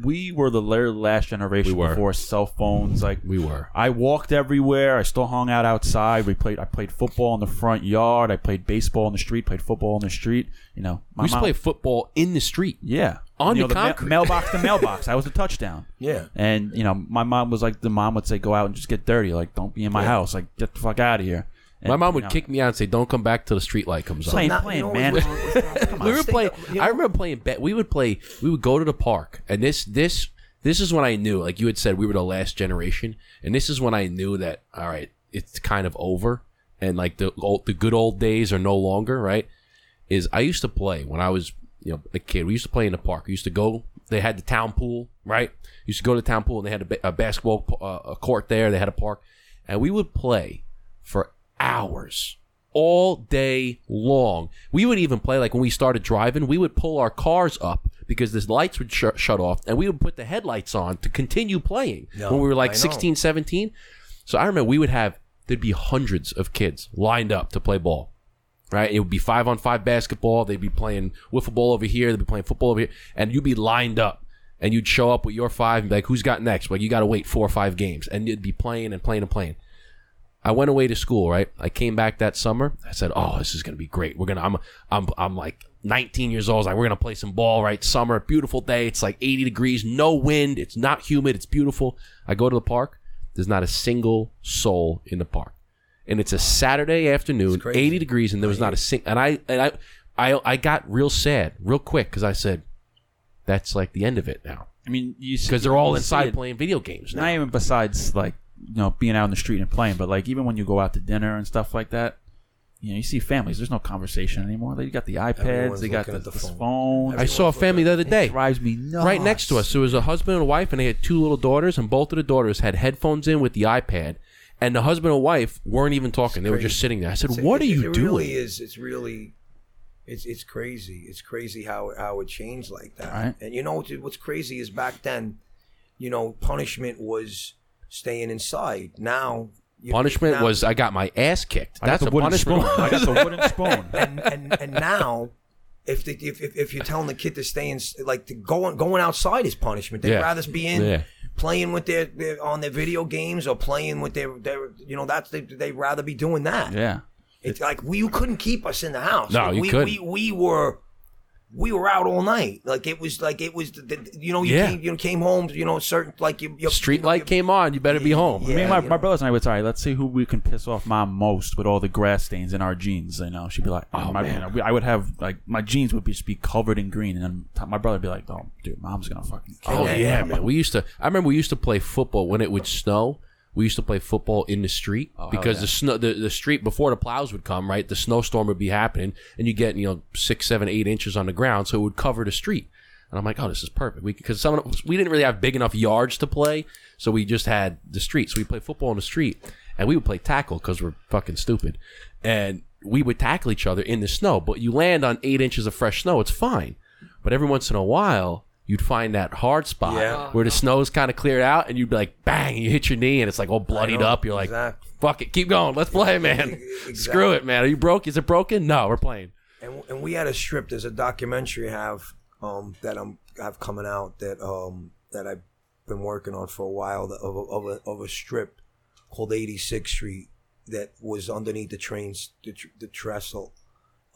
we were the la- last generation We were. before cell phones. Like we were. I walked everywhere. I still hung out outside. We played. I played football in the front yard. I played baseball in the street. Played football in the street. You know, my We used to mom- play football in the street. Yeah, on you know, the the ma- concrete. mailbox to [LAUGHS] mailbox. I was a touchdown. Yeah. And you know, my mom was like, the mom would say, "Go out and just get dirty. Like, don't be in my house. Like, get the fuck out of here." And, My mom would know, kick me out and say, "Don't come back till the street light comes on." Playing, Not- playing, you man. what's wrong with that? Come on, we were stay- playing. I remember playing. Bet. We would play. We would go to the park, and this this this is when I knew. Like you had said, we were the last generation, and this is when I knew that. All right, it's kind of over, and like the old, the good old days are no longer. Right? Is I used to play when I was you know a kid. We used to play in the park. We used to go. They had the town pool. Right? used to go to the town pool, and they had a, ba- a basketball uh, a court there. They had a park, and we would play for hours all day long. We would even play like when we started driving, we would pull our cars up because the lights would sh- shut off and we would put the headlights on to continue playing No, when we were like I know. 16, 17. So I remember we would have there'd be hundreds of kids lined up to play ball. Right? It would be five on five basketball. They'd be playing wiffle ball over here. They'd be playing football over here. And you'd be lined up. And you'd show up with your five and be like, who's got next? Well, you got to wait four or five games. And you'd be playing and playing and playing. I went away to school, right? I came back that summer. I said, "Oh, this is gonna be great. We're gonna. I'm. I'm. I'm like 19 years old. I was like, we're gonna play some ball, right? Summer, beautiful day. It's like 80 degrees, no wind. It's not humid. It's beautiful. I go to the park. There's not a single soul in the park, and it's a Saturday afternoon, 80 degrees, and there was not a sing. And I and I I I got real sad, real quick, because I said, that's like the end of it now, I mean, you because they're all inside playing video games now. Not even besides like you know being out in the street and playing, but like even when you go out to dinner and stuff like that, you know you see families. There's no conversation anymore. They got the iPads. Everyone's they got the, the the phone. phones. I saw a family the other day. It drives me nuts. right next to us. There was a husband and a wife, and they had two little daughters, and both of the daughters had headphones in with the iPad, and the husband and wife weren't even talking; they were just sitting there. I said, It's- "What it, are you it doing?" really is. It's really, it's it's crazy. It's crazy how how it changed like that. Right. And you know what's, what's crazy is back then, you know, punishment was staying inside. Now, you, Punishment now- was I got my ass kicked. I That's a wooden punishment. spoon. I got the wooden spoon. [LAUGHS] and and and now. If, the, if, if if you're telling the kid to stay in, like to going going outside is punishment. They'd Yeah. rather be in Yeah. playing with their, their on their video games or playing with their their you know that's they they'd rather be doing that. Yeah. It's like we you couldn't keep us in the house. No, Like, you we, couldn't. We, we were we were out all night. Like it was like it was the, the- you know you Yeah. came you came home you know certain like you, you Street light came on. You better be home. Yeah. I mean, my, my brothers and I would say, let's see who we can piss off mom most with all the grass stains in our jeans. You know, she'd be like, oh, my, man. you know, we- I would have like my jeans would be just be covered in green, and then my brother would be like, oh, dude, mom's gonna fucking kill Oh me." yeah, man. We used to. I remember we used to play football when it would snow. We used to play football in the street oh, hell because yeah. the snow, the, the street before the plows would come, right? The snowstorm would be happening, and you get you know six, seven, eight inches on the ground, so it would cover the street. And I'm like, oh, this is perfect. Because some of- we didn't really have big enough yards to play, so we just had the street. So we played football in the street, and we would play tackle because we're fucking stupid, and we would tackle each other in the snow. But you land on eight inches of fresh snow, it's fine. But every once in a while, you'd find that hard spot Yeah. where the snow's kind of cleared out, and you'd be like, bang, you hit your knee, and it's like all bloodied know, up. You're like, fuck it, keep going, let's play, [LAUGHS] man. Screw it, man. Are you broke? Is it broken? No, we're playing. and, and we had a strip. There's a documentary I have um, that I'm have coming out that um, that I've been working on for a while that, of, a, of a of a strip called 86th Street that was underneath the trains the, tr- the trestle.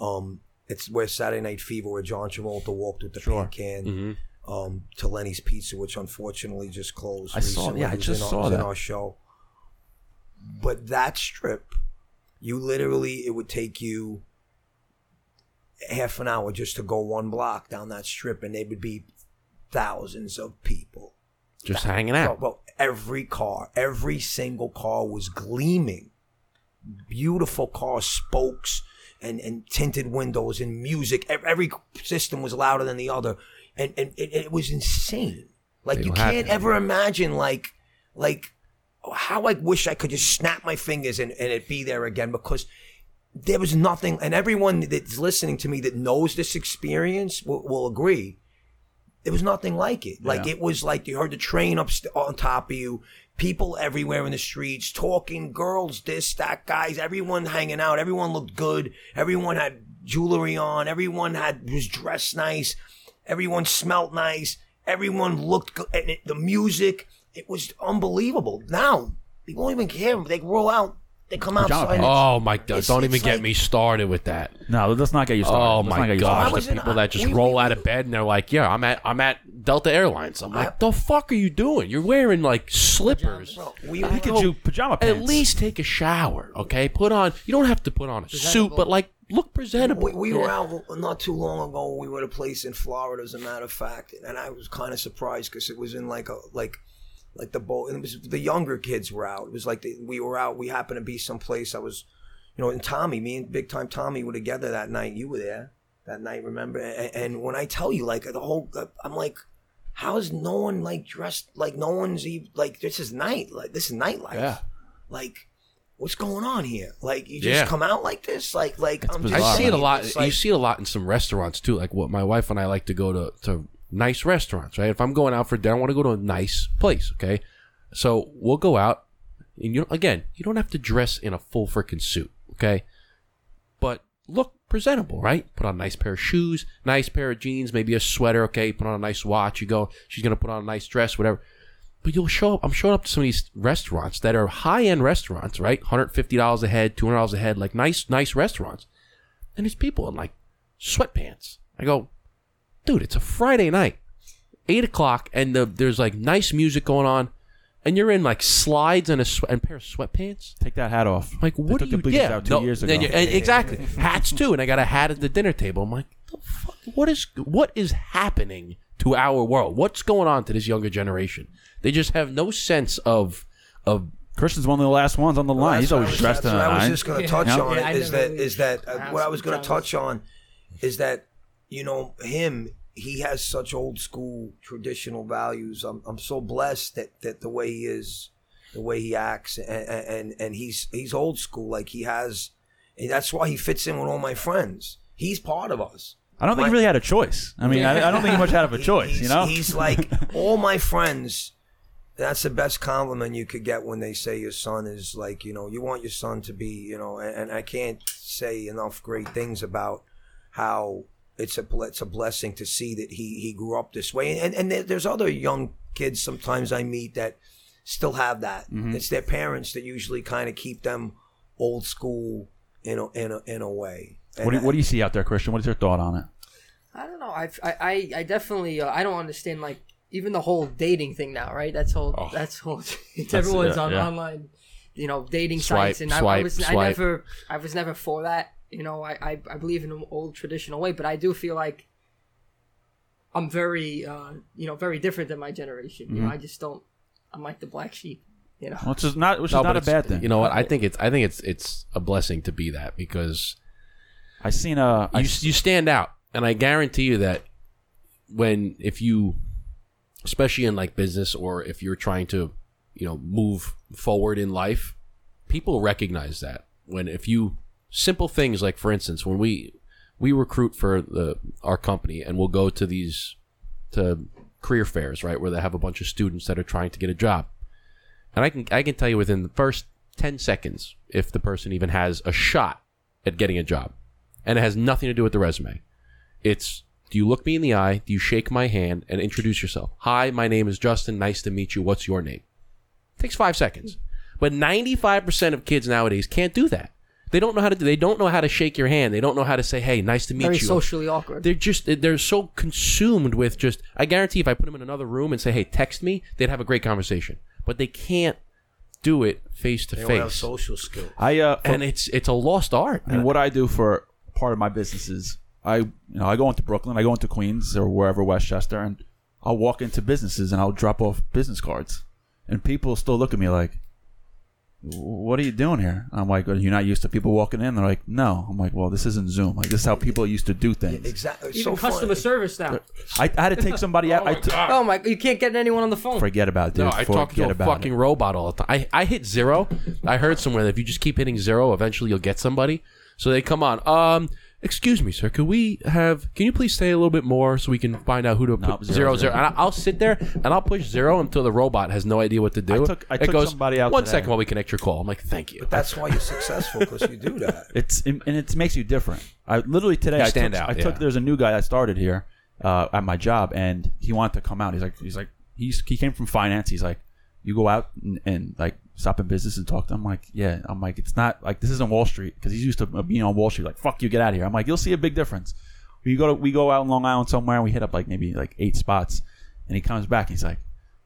Um, it's where Saturday Night Fever, where John Travolta walked with the paint can um, to Lenny's Pizza, which unfortunately just closed. I saw- recently. yeah, I just in saw was in that. our show. But that strip, you literally, it would take you half an hour just to go one block down that strip, and there would be thousands of people. Just hanging out. well, every car, every single car was gleaming. Beautiful car spokes and, and tinted windows and music. Every system was louder than the other, and and it, it was insane. Like They you can't happy. ever imagine like like how I wish I could just snap my fingers and, and it be there again because there was nothing. And everyone that's listening to me that knows this experience will, will agree there was nothing like it. Like Yeah. it was like you heard the train up st- on top of you, people everywhere in the streets talking, girls, this, that, guys, everyone hanging out. Everyone looked good. Everyone had jewelry on. Everyone had was dressed nice. Everyone smelt nice. Everyone looked good. And it, the music, it was unbelievable. Now people don't even care. They roll out. They come out. outside. Oh my god! It's- Don't even it's get like- me started with that. No, let's not get you started. Oh Let's not my get you gosh! started. was The it- people that just we- roll we- out of bed and they're like, "Yeah, I'm at I'm at Delta Airlines." I'm like, I- "The fuck are you doing? You're wearing like slippers." Bro, we Like, were- Pikachu pajama pants. At least take a shower, okay? Put on. You don't have to put on a suit, but like look presentable. We, we were out not too long ago. We were at a place in Florida, as a matter of fact, and I was kind of surprised because it was in like a like like the boat. And it was the younger kids were out. It was like the, we were out. We happened to be someplace. I was, you know, and Tommy, me and Big Time Tommy were together that night. You were there that night, remember? And, and when I tell you, like the whole, I'm like. How is no one like dressed like no one's even like this is night like this is nightlife Yeah. like what's going on here? Like you just Yeah. come out like this? Like like I'm bizarre. just I see it a saying, lot. it's you like- see it a lot in some restaurants too. Like what my wife and I like to go to to nice restaurants. Right. If I'm going out for dinner, I want to go to a nice place. Okay. So we'll go out, and you again, you don't have to dress in a full freaking suit. Okay. But look presentable, right? Put on a nice pair of shoes, nice pair of jeans, maybe a sweater. Okay. Put on a nice watch. You go. She's gonna put on a nice dress, whatever. But you'll show up. I'm showing up to some of these restaurants that are high end restaurants, right? $150 a head, $200 a head, like nice, nice restaurants. And these people in like sweatpants. I go, dude, it's a Friday night, eight o'clock, and the, there's like nice music going on, and you're in like slides and a, swe- and a pair of sweatpants. Take that hat off. Like, They what took are you? bleachers Yeah, out two no, years ago. you- and exactly. Hats too, and I got a hat at the dinner table. I'm like, the fuck, what is what is happening to our world? What's going on to this younger generation? They just have no sense of of Christian's one of the last ones on the line. He's always I was- dressed in that's a what I was just going to touch Yeah. on Yeah, I it is never that really is that uh, what I was going to touch on is that you know him he has such old school traditional values. I'm I'm so blessed that that the way he is, the way he acts, and and and he's he's old school. Like he has, and that's why he fits in with all my friends. He's part of us. I don't think he really had a choice. I mean, I, I don't think he much had of a [LAUGHS] choice. He's, You know, he's like all my friends. That's the best compliment you could get when they say your son is like you know you want your son to be you know and, and I can't say enough great things about how it's a it's a blessing to see that he he grew up this way and and there- there's other young kids sometimes I meet that still have that Mm-hmm. it's their parents that usually kind of keep them old school in a in a, in a way. What do, you, what do you see out there, Christian? What is your thought on it? I don't know. I've, I I I definitely uh, I don't understand like even the whole dating thing now, right? That's whole Oh. that's whole. [LAUGHS] It's everyone's yeah, on yeah. online, you know, dating Swipe, sites, and I, I swipe, was I never I was never for that. You know, I, I I believe in an old traditional way, but I do feel like I'm very uh you know very different than my generation. You know, Mm-hmm. I just don't. I'm like the black sheep. You know. Which is not, which No, is not a bad thing. You know what? I think it's I think it's it's a blessing to be that because I seen a. I you you stand out, and I guarantee you that when if you, especially in like business or if you're trying to, you know, move forward in life, people recognize that when if you simple things like for instance when we we recruit for the our company and we'll go to these to career fairs right where they have a bunch of students that are trying to get a job and I can I can tell you within the first 10 seconds if the person even has a shot at getting a job and it has nothing to do with the resume. It's do you look me in the eye, do you shake my hand and introduce yourself? Hi, my name is Justin. Nice to meet you. What's your name? takes 5 seconds. But 95% of kids nowadays can't do that. They don't know how to do they don't know how to shake your hand. They don't know how to say, "Hey, nice to meet you. Very you." socially awkward. they're just they're so consumed with just i guarantee if i put them in another room and say hey text me they'd have a great conversation but they can't do it face to They don't have face social skills. I uh, and it's it's a lost art and what I do for part of my business is I you know I go into Brooklyn, I go into Queens or wherever Westchester, and I'll walk into businesses and I'll drop off business cards, and people still look at me like, "What are you doing here?" I'm like, "You're you not used to people walking in?" They're like, "No." I'm like, "Well, this isn't Zoom. Like this is how people used to do things." Exactly. Even so customer funny. service now. I, I had to take somebody oh out. I took- Oh my! You can't get anyone on the phone. forget about it, dude. no i forget talk to a fucking it. robot all the time I, I hit zero i heard somewhere that if you just keep hitting zero eventually you'll get somebody so they come on um excuse me sir could we have can you please say a little bit more so we can find out who to No, put zero, zero zero. zero and I- i'll sit there and i'll push zero until the robot has no idea what to do I took- I it took goes somebody out one today." second while we connect your call i'm like thank you But That's why you're successful because you do that. [LAUGHS] It's and it makes you different. I literally today I stand took, out, I took yeah. there's a new guy that started here uh, at my job and he wanted to come out. He's like he's like he's he came from finance. He's like you go out and, and like stop in business and talk to him. I'm like yeah. I'm like it's not like this isn't Wall Street because he's used to being on Wall Street. Like fuck you, get out of here. I'm like you'll see a big difference. We go to, we go out in Long Island somewhere and we hit up like maybe like eight spots and he comes back. And he's like.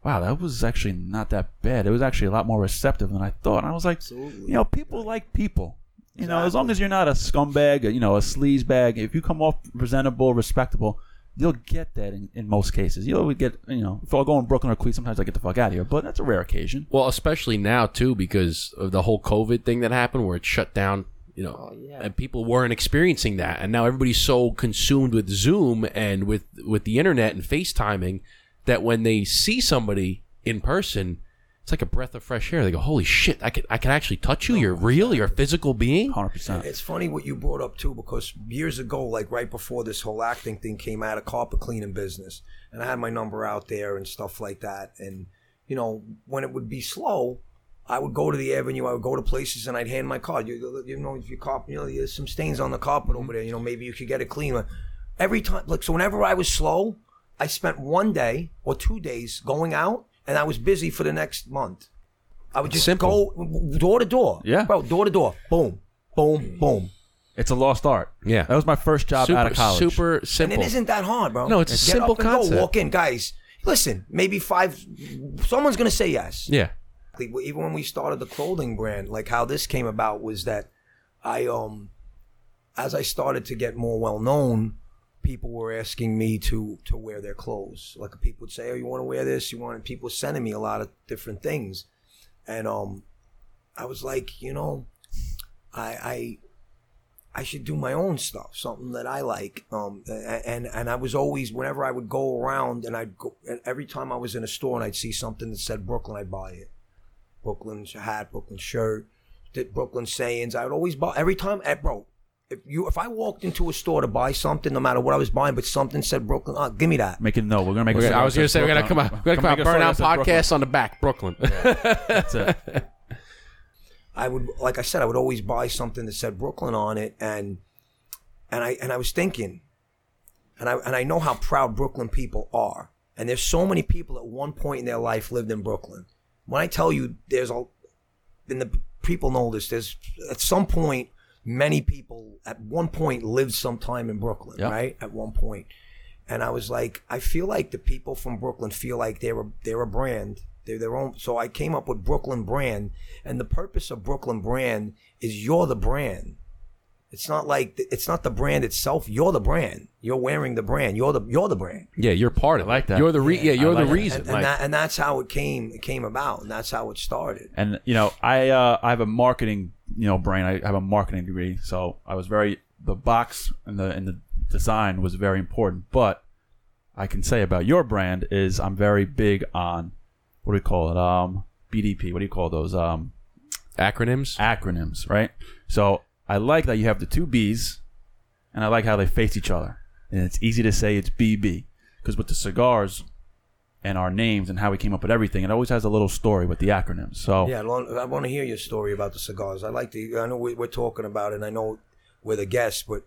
Wow, that was actually not that bad. It was actually a lot more receptive than I thought. And I was like, you know, people like people. You know, as long as you're not a scumbag, you know, a sleaze bag, if you come off presentable, respectable, you'll get that in, in most cases. You'll get, you know, if I go in Brooklyn or Queens, sometimes I get the fuck out of here, but that's a rare occasion. Well, especially now too, because of the whole COVID thing that happened, where it shut down. You know, Oh, yeah. and people weren't experiencing that, and now everybody's so consumed with Zoom and with with the internet and FaceTiming that when they see somebody in person, it's like a breath of fresh air. They go, holy shit, I can I can actually touch you. You're real. You're a physical being. Hundred percent. It's funny what you brought up too, because years ago, like right before this whole acting thing came out, of carpet cleaning business, and I had my number out there and stuff like that. And you know, when it would be slow, I would go to the avenue, I would go to places, and I'd hand my card. You, you know, if your carpet, you know, there's some stains on the carpet over there. You know, maybe you could get it clean. Every time, like, so whenever I was slow, I spent one day or two days going out, and I was busy for the next month. I would just Simple. go door to door. Yeah. bro, door to door. Boom, boom, boom. It's a lost art. Yeah. that was my first job super, out of college. super simple. And simple. it isn't that hard, bro. No, it's a Get simple up and concept. Go, walk in, guys. Listen, maybe five. Someone's gonna say yes. yeah. Even when we started the clothing brand, like how this came about was that I um, as I started to get more well known, people were asking me to to wear their clothes. Like people would say, "Oh, you want to wear this? You want?" And people sending me a lot of different things, and um, I was like, you know, I I I should do my own stuff, something that I like. Um, and and I was always whenever I would go around and I'd go and every time I was in a store and I'd see something that said Brooklyn, I'd buy it. Brooklyn hat, Brooklyn shirt, did Brooklyn sayings. I would always buy every time. eh, bro, if you if I walked into a store to buy something, no matter what I was buying, but something said Brooklyn, uh, give me that. Make it no. We're gonna make. a We're gonna- I was gonna say we're gonna come Brooklyn. out. We're gonna come out. make a Burnout that says Brooklyn. podcast on the back, Brooklyn. [LAUGHS] That's it. [LAUGHS] I would, like I said, I would always buy something that said Brooklyn on it, and and I and I was thinking, and I and I know how proud Brooklyn people are, and there's so many people at one point in their life lived in Brooklyn. When I tell you, there's a, and the people know this. There's at some point, many people at one point lived sometime in Brooklyn, Yeah. right? At one point, and I was like, I feel like the people from Brooklyn feel like they're a, they're a brand. They're their own. So I came up with Brooklyn Brand, and the purpose of Brooklyn Brand is you're the brand. It's not like it's not the brand itself. You're the brand. You're wearing the brand. You're the you're the brand. yeah, you're part of I like that. You're the re- yeah, you're like the that. reason. And, and like, that and that's how it came it came about, and that's how it started. And you know, I uh, I have a marketing you know brain. I have a marketing degree, so I was very the box and the and the design was very important. But I can say about your brand is I'm very big on what do we call it? Um, BDP. What do you call those? Um, acronyms. acronyms, right? So I like that you have the two B's, and I like how they face each other, and it's easy to say it's BB because with the cigars and our names and how we came up with everything, it always has a little story with the acronyms. So Yeah, I want, to hear your story about the cigars. I like to. I know we, we're talking about it. and I know we're the guests, but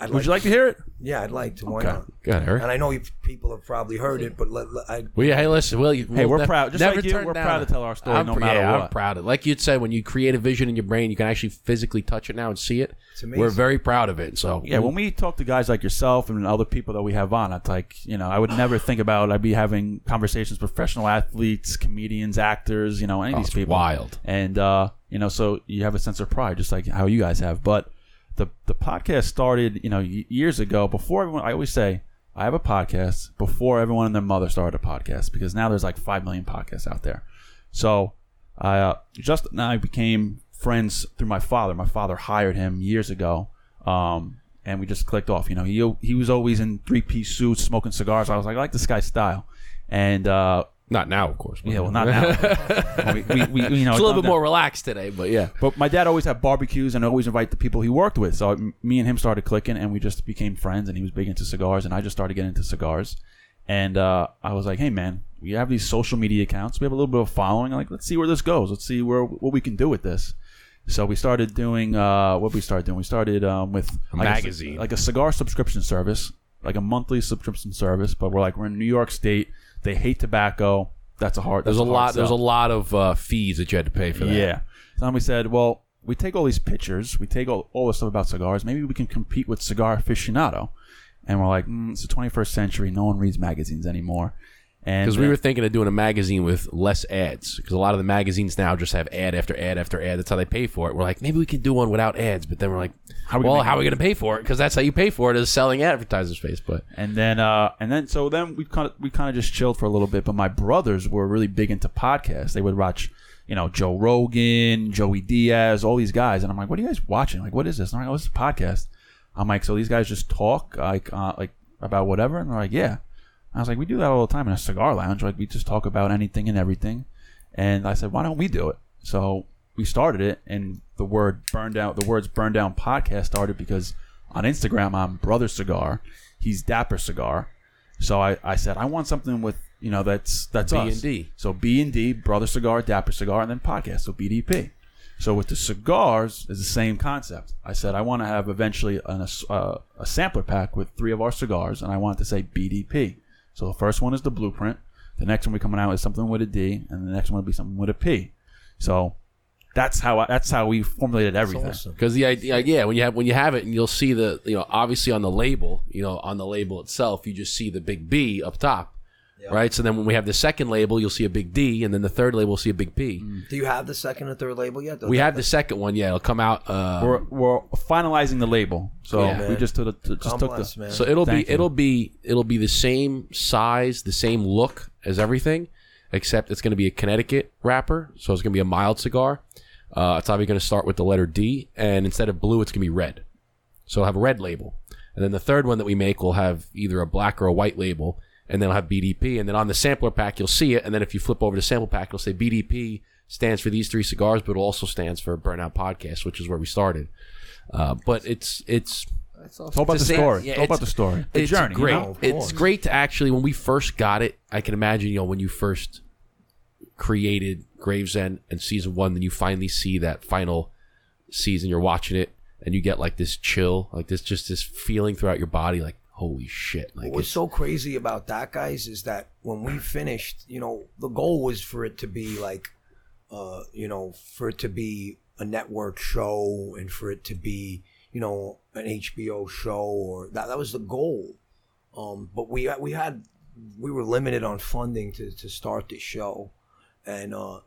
I'd would you like to hear it? Yeah, I'd like to. Why Okay. not? Go ahead, Eric. And I know you, people have probably heard it, but let, let- I, Well, yeah, hey, listen. Well, you, Hey, we'll we're ne- proud- just never like you, turn we're down proud a- to tell our story I'm no pr- matter yeah, I'm what. proud of it. Like you said, when you create a vision in your brain, you can actually physically touch it now and see it. It's amazing. We're very proud of it. So Yeah, when we talk to guys like yourself and other people that we have on, it's like you know, I would never think about I'd be having conversations with professional athletes, comedians, actors, you know, any of Oh, these it's people. wild. and uh, you know, so you have a sense of pride, just like how you guys have. But the the podcast started, you know, years ago. Before everyone, I always say I have a podcast before everyone and their mother started a podcast because now there's like five million podcasts out there. So I uh, just and I became friends through my father. My father hired him years ago, um, and we just clicked off. You know, he he was always in three piece suits, smoking cigars. I was like, I like this guy's style, and uh, not now, of course. yeah, well, not [LAUGHS] now. we, we, we, you know, It's a little bit down. more relaxed today, but yeah. But my dad always had barbecues and always invite the people he worked with. So m- me and him started clicking, and we just became friends. And he was big into cigars, and I just started getting into cigars. And uh, I was like, "Hey, man, we have these social media accounts. We have a little bit of following. Like, let's see where this goes. Let's see where what we can do with this." So we started doing uh, what we started doing. We started um, with A like magazine. like a cigar subscription service, like a monthly subscription service. But we're like we're in New York State. They hate tobacco. That's a hard. There's a hard lot. There's a lot of uh, fees that you had to pay for that. Yeah. So then we said, well, we take all these pictures, we take all, all this stuff about cigars. Maybe we can compete with Cigar Aficionado. And we're like, mm, it's the 21st century. No one reads magazines anymore. And Because we uh, were thinking of doing a magazine with less ads. Because a lot of the magazines now just have ad after ad after ad. That's how they pay for it. We're like, maybe we could do one without ads. But then we're like, How we well, how are we going to pay for it? Because that's how you pay for it is selling advertising space. But and then uh, and then so then we kind of we kind of just chilled for a little bit. But my brothers were really big into podcasts. They would watch, you know, Joe Rogan, Joey Diaz, all these guys. And I'm like, what are you guys watching? Like, what is this? And I'm like, oh, this is a podcast. I'm like, so these guys just talk like uh, like about whatever. And they're like, yeah. I was like, we do that all the time in a cigar lounge. Like we just talk about anything and everything. And I said, why don't we do it? So we started it, and the word burn down, the words burn down podcast started because on Instagram I'm Brother Cigar, he's Dapper Cigar. So I, I said I want something with you know that's that's B and D. So B and D, Brother Cigar, Dapper Cigar, and then podcast. So BDP. So with the cigars is the same concept. I said I want to have eventually an, a, uh, a sampler pack with three of our cigars, and I want it to say BDP. So the first one is the blueprint. The next one we're coming out is something with a D, and the next one will be something with a P. So that's how I, that's how we formulated everything. awesome. Because the idea, yeah, when you have when you have it, and you'll see the, you know, obviously on the label, you know, on the label itself, you just see the big B up top, right? So then when we have the second label, you'll see a big D, and then the third label will see a big P. Do you have the second and third label yet? We have the second one, yeah, it'll come out. Uh, We're, we're finalizing the label, so Yeah. we just took the, just took Complex, the man. So it'll Thank be you. it'll be it'll be the same size, the same look as everything, except it's going to be a Connecticut wrapper. So it's going to be a mild cigar. Uh, it's probably going to start with the letter D, and instead of blue, it's going to be red. So it'll have a red label, and then the third one that we make will have either a black or a white label, and then it'll have BDP. And then on the sampler pack, you'll see it, and then if you flip over to sample pack, it'll say BDP stands for these three cigars, but it also stands for Burndown Podcast, which is where we started. Uh, but it's it's That's awesome. Talk about the It's story. yeah, Talk about the story. The it's journey. you great. know? It's great to actually when we first got it. I can imagine you know when you first created Gravesend and season one, then you finally see that final season. You're watching it and you get like this chill, like this just this feeling throughout your body, like holy shit! Like What was it's- so crazy about that, guys, is that when we finished, you know, the goal was for it to be like, uh, you know, for it to be a network show and for it to be, you know, an HBO show or that that was the goal. Um, but we we had we were limited on funding to to start the show, and uh,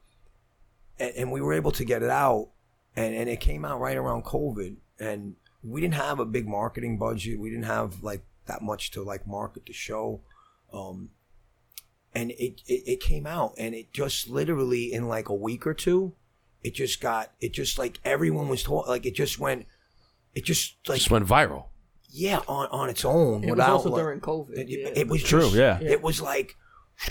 and, and we were able to get it out, and and it came out right around COVID, and we didn't have a big marketing budget. We didn't have like that much to like market the show, um, and it, it it came out, and it just literally in like a week or two, it just got it just like everyone was talking like it just went, it just like just went viral. yeah on on its own It was without also like- during COVID. it, yeah. it was True, just- yeah. It was like,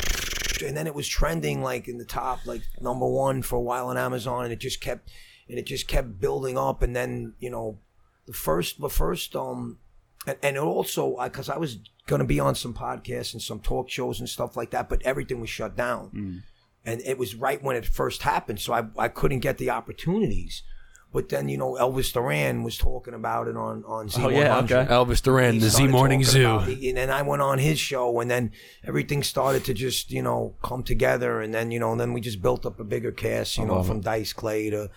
[LAUGHS] and then it was trending like in the top, like number one for a while on Amazon, and it just kept, and it just kept building up, and then you know, the first, the first, um, and, and it also because I was gonna be on some podcasts and some talk shows and stuff like that, but everything was shut down, mm. and it was right when it first happened, so I I couldn't get the opportunities. But then you know Elvis Duran was talking about it on on Z100 Oh, yeah, okay. Elvis Duran, he the Z Morning Zoo. it, and then I went on his show, and then everything started to just you know come together, and then you know, and then we just built up a bigger cast, you know, from Dice Clay to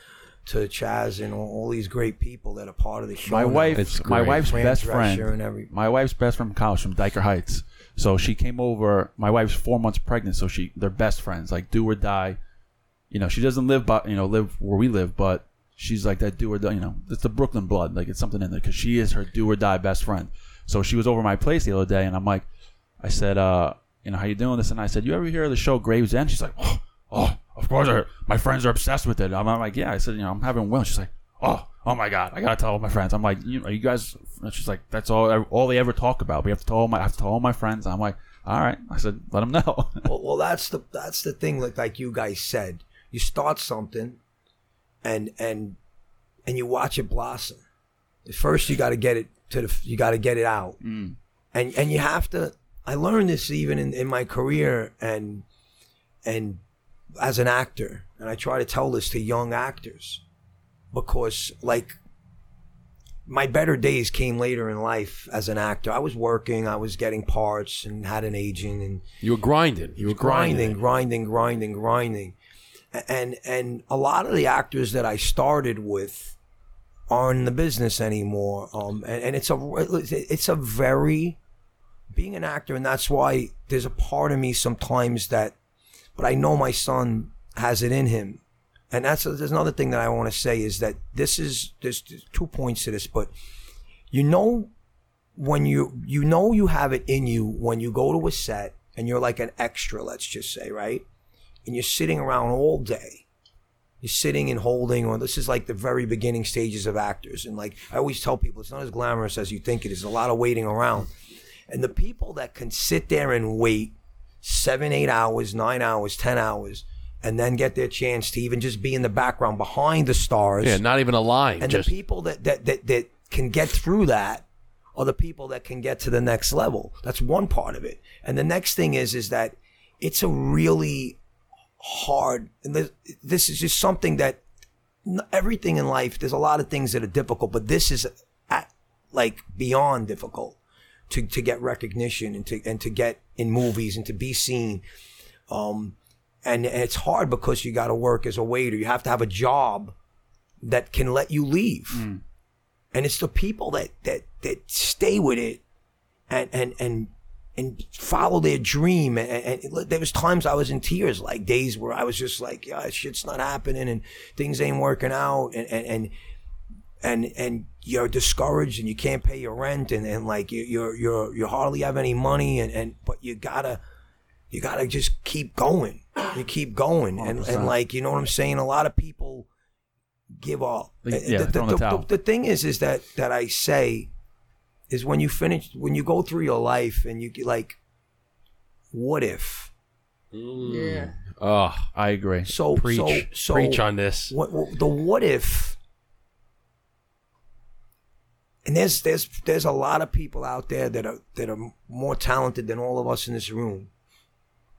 to Chaz and all, all these great people that are part of the show. My now. wife, It's my great. wife's Fran best Drescher friend, and every- my wife's best friend from college from Dyker Heights. So she came over. My wife's four months pregnant, so she they're best friends, like do or die. You know, she doesn't live, but you know, live where we live, but she's like that do or die. You know, it's the Brooklyn blood, like it's something in there because she is her do or die best friend. So she was over my place the other day, and I'm like, I said, uh, you know, how you doing this? And I said, you ever hear of the show Gravesend? She's like, oh, oh of course, I, my friends are obsessed with it. I'm, I'm like, yeah. I said, you know, I'm having Will. She's like, oh, oh my god, I gotta tell all my friends. I'm like, you, are you guys? and She's like, that's all, all they ever talk about. We have to tell all my, I have to tell all my friends. I'm like, all right. I said, let them know. [LAUGHS] well, well, that's the that's the thing. Like like you guys said, you start something, and and and you watch it blossom. First, you got to get it to the you got to get it out, mm. and and you have to. I learned this even in, in my career and and as an actor, and I try to tell this to young actors because like my better days came later in life as an actor. I was working, I was getting parts, and had an agent, and You were grinding. You were grinding, grinding. grinding, grinding, grinding. And and a lot of the actors that I started with aren't in the business anymore. Um, and, and it's a it's a very being an actor, and that's why there's a part of me sometimes that, but I know my son has it in him. And that's there's another thing that I want to say is that this is there's two points to this, but you know when you you know you have it in you when you go to a set and you're like an extra, let's just say, right? And you're sitting around all day. You're sitting and holding, or this is like the very beginning stages of actors. And like I always tell people, it's not as glamorous as you think it is. There's a lot of waiting around. And the people that can sit there and wait seven, eight hours, nine hours, ten hours, and then get their chance to even just be in the background behind the stars. Yeah, not even a line. and just the people that, that that that can get through that are the people that can get to the next level. That's one part of it. And the next thing is is that it's a really hard and this, this is just something that everything in life there's a lot of things that are difficult but this is at, like beyond difficult to to get recognition and to and to get in movies and to be seen. Um and it's hard because you got to work as a waiter. You have to have a job that can let you leave. And it's the people that that that stay with it and and and and follow their dream. And, and it- there was times I was in tears like days where I was just like yeah shit's not happening and things ain't working out. And and and and, and you're discouraged and you can't pay your rent and, and like you you're you're you hardly have any money and, and but you gotta you gotta just keep going. You keep going. And, and like you know what I'm saying? A lot of people give up. Yeah, the, throw in the the- the thing is is that that I say is when you finish when you go through your life and you get like what if? Mm. Yeah. oh, I agree. so preach, so so preach on this. what, what- the what if and there's there's there's a lot of people out there that are that are more talented than all of us in this room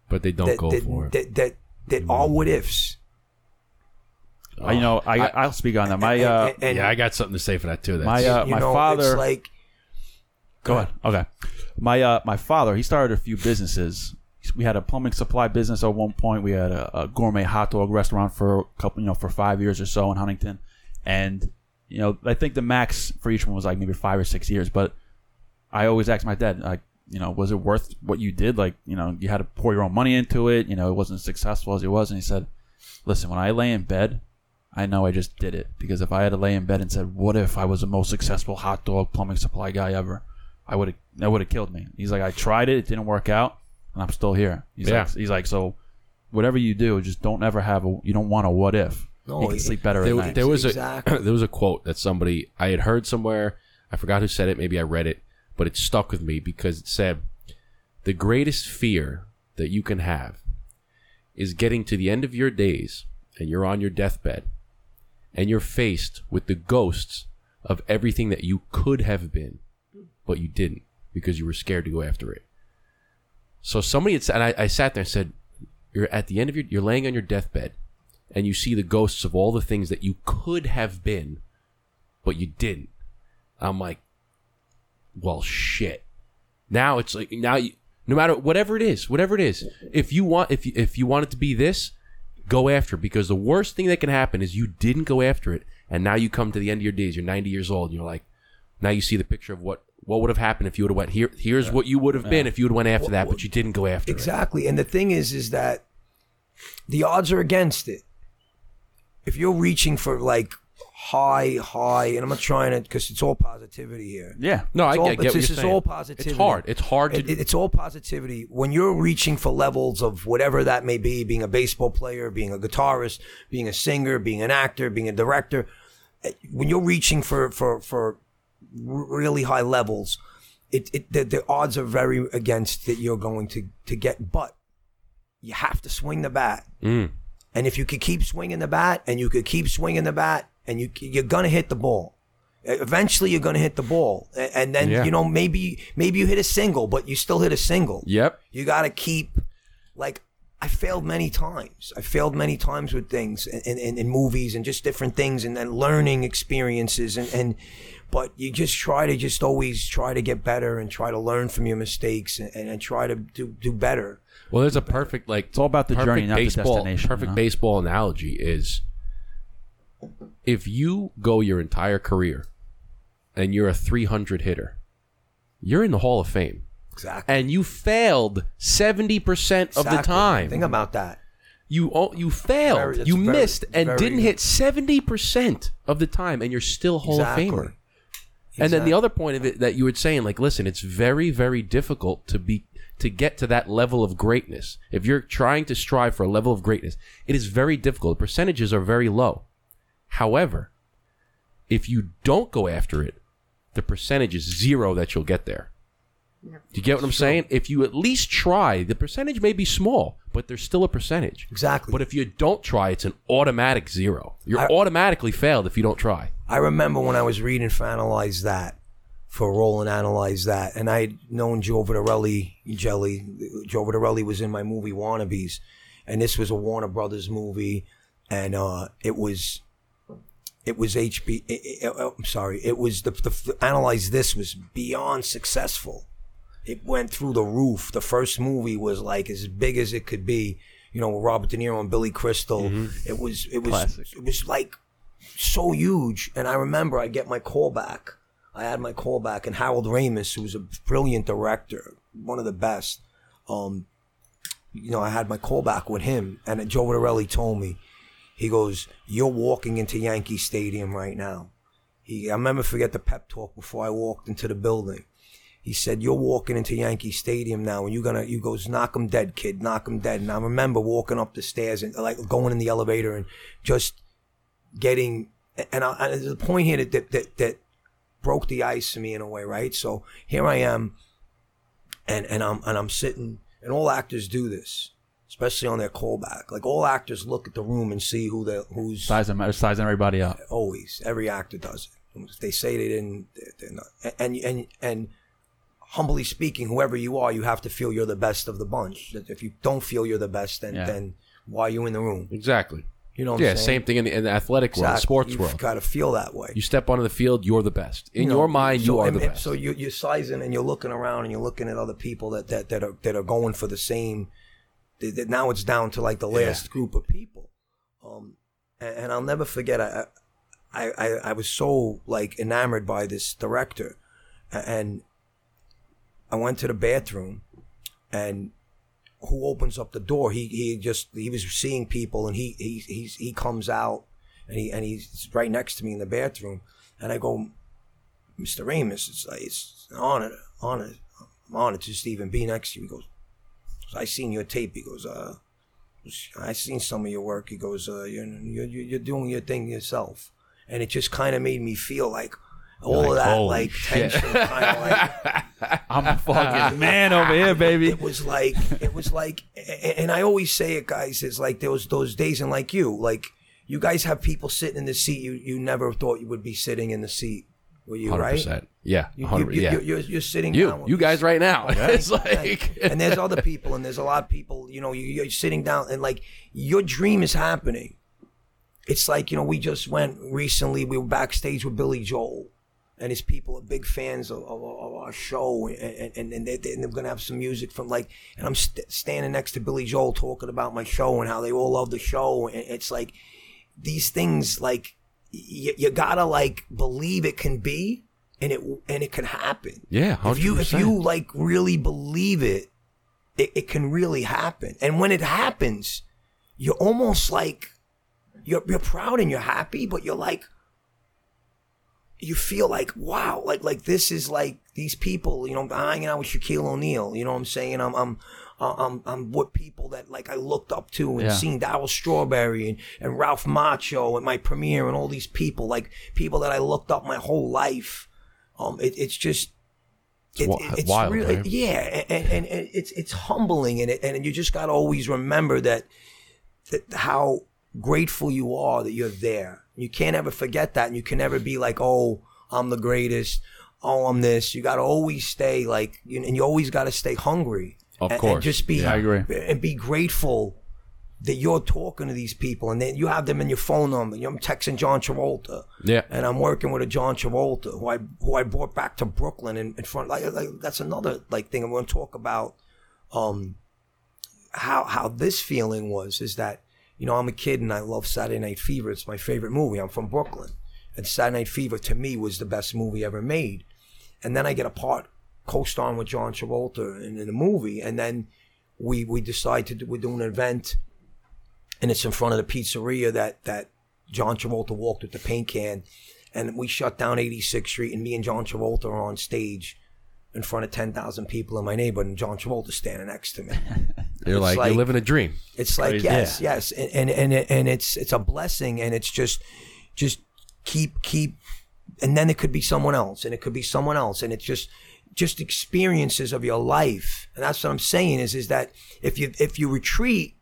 But they don't that go that, for it. that that that are what ifs I, you know, I, I will speak on that. My uh, and, and yeah, I got something to say for that too. That's, my uh, you my know, father. it's like Go ahead. Okay. My uh my father, he started a few businesses. We had a plumbing supply business at one point. We had a, a gourmet hot dog restaurant for a couple, you know, for five years or so in Huntington, and you know, I think the max for each one was like maybe five or six years. But I always asked my dad, like, you know, was it worth what you did? Like, you know, you had to pour your own money into it. You know, it wasn't as successful as it was. And he said, listen, when I lay in bed, I know I just did it because if I had to lay in bed and said, "What if I was the most successful hot dog plumbing supply guy ever?" I would have that would have killed me. He's like, I tried it, it didn't work out, and I'm still here. He's Yeah. like, he's like, so whatever you do, just don't ever have a you don't want a what if. No, you can sleep better there, at night. there was Exactly. a [CLEARS THROAT] there was a quote that somebody I had heard somewhere. I forgot who said it. Maybe I read it, but it stuck with me because it said, "The greatest fear that you can have is getting to the end of your days and you're on your deathbed, and you're faced with the ghosts of everything that you could have been, but you didn't because you were scared to go after it." So somebody had said, and I, I sat there and said, "You're at the end of your, you're laying on your deathbed." And you see the ghosts of all the things that you could have been, but you didn't. I'm like, well, shit. Now it's like now you, no matter whatever it is, whatever it is, if you want, if you, if you want it to be this, go after it because the worst thing that can happen is you didn't go after it, and now you come to the end of your days. You're 90 years old, and you're like, now you see the picture of what what would have happened if you would have went here. Here's what you would have been if you would have went after that, but you didn't go after it. Exactly. And the thing is, is that the odds are against it. If you're reaching for like high, high, and I'm not trying to, because it's all positivity here. yeah. No, I It's all- get, get what this you're is saying. all positivity. It's hard. It's hard to. It- it's all positivity. When you're reaching for levels of whatever that may be, being a baseball player, being a guitarist, being a singer, being an actor, being a director, eh, when you're reaching for for for really high levels, it, it the, the odds are very against that you're going to to get. But you have to swing the bat, Mm. And if you could keep swinging the bat, and you could keep swinging the bat, and you you're gonna hit the ball. Eventually, you're gonna hit the ball, and then Yeah. you know maybe maybe you hit a single, but you still hit a single. Yep. You got to keep, like, I failed many times. I failed many times with things in, in, in movies and just different things and then learning experiences. And, and, but you just try to just always try to get better and try to learn from your mistakes and, and, and try to do, do better. Well, there's a perfect like It's all about the journey, not the baseball, destination, Perfect you know? baseball analogy is if you go your entire career and you're a 300 hitter, you're in the Hall of Fame, Exactly. and you failed 70 percent of the time. Think about that. you you failed, Very- you very- missed, and very- didn't hit 70 percent of the time, and you're still Hall Exactly. of Famer. Exactly. And then the other point of it that you were saying, like, listen, it's very, very difficult to be to get to that level of greatness. If you're trying to strive for a level of greatness, it is very difficult. The percentages are very low. However, if you don't go after it, the percentage is zero that you'll get there. Do you get what I'm saying? If you at least try, the percentage may be small, but there's still a percentage. Exactly. But if you don't try, it's an automatic zero. You're I- automatically failed if you don't try. I remember when I was reading for Analyze That, for Roland Analyze That, and I'd known Joe Viterelli, Jelly. Joe Viterelli was in my movie Wannabes, and this was a Warner Brothers movie, and uh, it was. It was HB. i- i- uh, I'm sorry. It was the, the Analyze This was beyond successful. It went through the roof. The first movie was like as big as it could be. You know, with Robert De Niro and Billy Crystal. It was. It was. Classic. It was like so huge. And I remember I get my call back. I had my call back, and Harold Ramis, who was a brilliant director, one of the best. Um, you know, I had my call back with him, and Joe Viterelli told me, he goes, "You're walking into Yankee Stadium right now." He, I remember forget the pep talk before I walked into the building. He said, "You're walking into Yankee Stadium now, and you're gonna." You goes, "Knock 'em dead, kid. Knock 'em dead." And I remember walking up the stairs and like going in the elevator and just getting. And, I, and there's a point here that, that that that broke the ice to me in a way, right? So here I am, and and I'm and I'm sitting, and all actors do this, especially on their callback. Like all actors look at the room and see who the who's Sizing, sizing everybody up. always every actor does it if they say they didn't they're- they're not and and and humbly speaking whoever you are you have to feel you're the best of the bunch if you don't feel you're the best then Yeah. then why are you in the room Exactly. You know what Yeah, I'm saying? same thing in the, in the athletic world, Exactly. sports world. you've world. got to feel that way You step onto the field, you're the best. In You know, your mind, so- you are and- the best. So you, you're sizing and you're looking around and you're looking at other people that, that, that are that are going for the same. That now it's down to like the last group of people, um, and, and I'll never forget. I, I I I was so like enamored by this director, and I went to the bathroom, and who opens up the door? He he just he was seeing people, and he he he's, he comes out, and he and he's right next to me in the bathroom, and I go, Mr. Ramis, it's it's an honor, honor, I'm honored to even be next to you. He goes, I seen your tape. He goes, uh, I seen some of your work. He goes, uh, you're you're you're doing your thing yourself, and it just kind of made me feel like all like, that like shit. tension, kind of like [LAUGHS] I'm a fucking man over [LAUGHS] here, baby. it was like it was like and i always say it guys it's like there was those days and like you like you guys have people sitting in the seat you you never thought you would be sitting in the seat were you Hundred right percent. Yeah. you, 100 you, yeah. you, you're, you're sitting you, you guys right now. [LAUGHS] it's like, and there's other people and there's a lot of people you know you, you're sitting down and like your dream is happening it's like you know we just went recently we were backstage with billy joel and his people are big fans of, of, of our show and, and, and, they, they're going to have some music from like and i'm st- standing next to billy joel talking about my show and how they all love the show and it's like these things like you, you gotta like believe it can be and it and it can happen yeah. 100%. if you if you like really believe it, it, it can really happen. And when it happens, you're almost like you're you're proud and you're happy, but you're like you feel like wow, like like this is like these people. You know, I'm hanging out with Shaquille O'Neal. You know what I'm saying? I'm I'm. I'm, I'm with people that like I looked up to and Yeah. seen Darryl Strawberry and, and Ralph Macchio at my premiere and all these people like people that I looked up my whole life. Um, it, it's just it, wi- it- it's wild, really right? yeah, and, and, and it's it's humbling, and it, and you just got to always remember that that how grateful you are that you're there. You can't ever forget that, and you can never be like, oh, I'm the greatest. Oh, I'm this. You got to always stay like, you- and you always got to stay hungry. Of and, course. and just be, Yeah, I agree. and be grateful that you're talking to these people, and then you have them in your phone number. You know, I'm texting John Travolta Yeah. and I'm working with a John Travolta who I who I brought back to Brooklyn in, in front. Like, like that's another like thing I'm to talk about. Um, how how this feeling was is that you know I'm a kid and I love Saturday Night Fever. It's my favorite movie. I'm from Brooklyn, and Saturday Night Fever to me was the best movie ever made. And then I get a part co-starring with John Travolta in, in the movie, and then we we decide to do, we're doing an event, and it's in front of the pizzeria that that John Travolta walked with the paint can, and we shut down 86th Street, and me and John Travolta are on stage in front of 10,000 people in my neighborhood, and John Travolta's standing next to me. [LAUGHS] You're like, like- you're living a dream. It's like Crazy. yes, yes, and and and, it- and it's it's a blessing, and it's just just keep keep, and then it could be someone else, and it could be someone else, and it's just just experiences of your life. And that's what I'm saying is is that if you if you retreat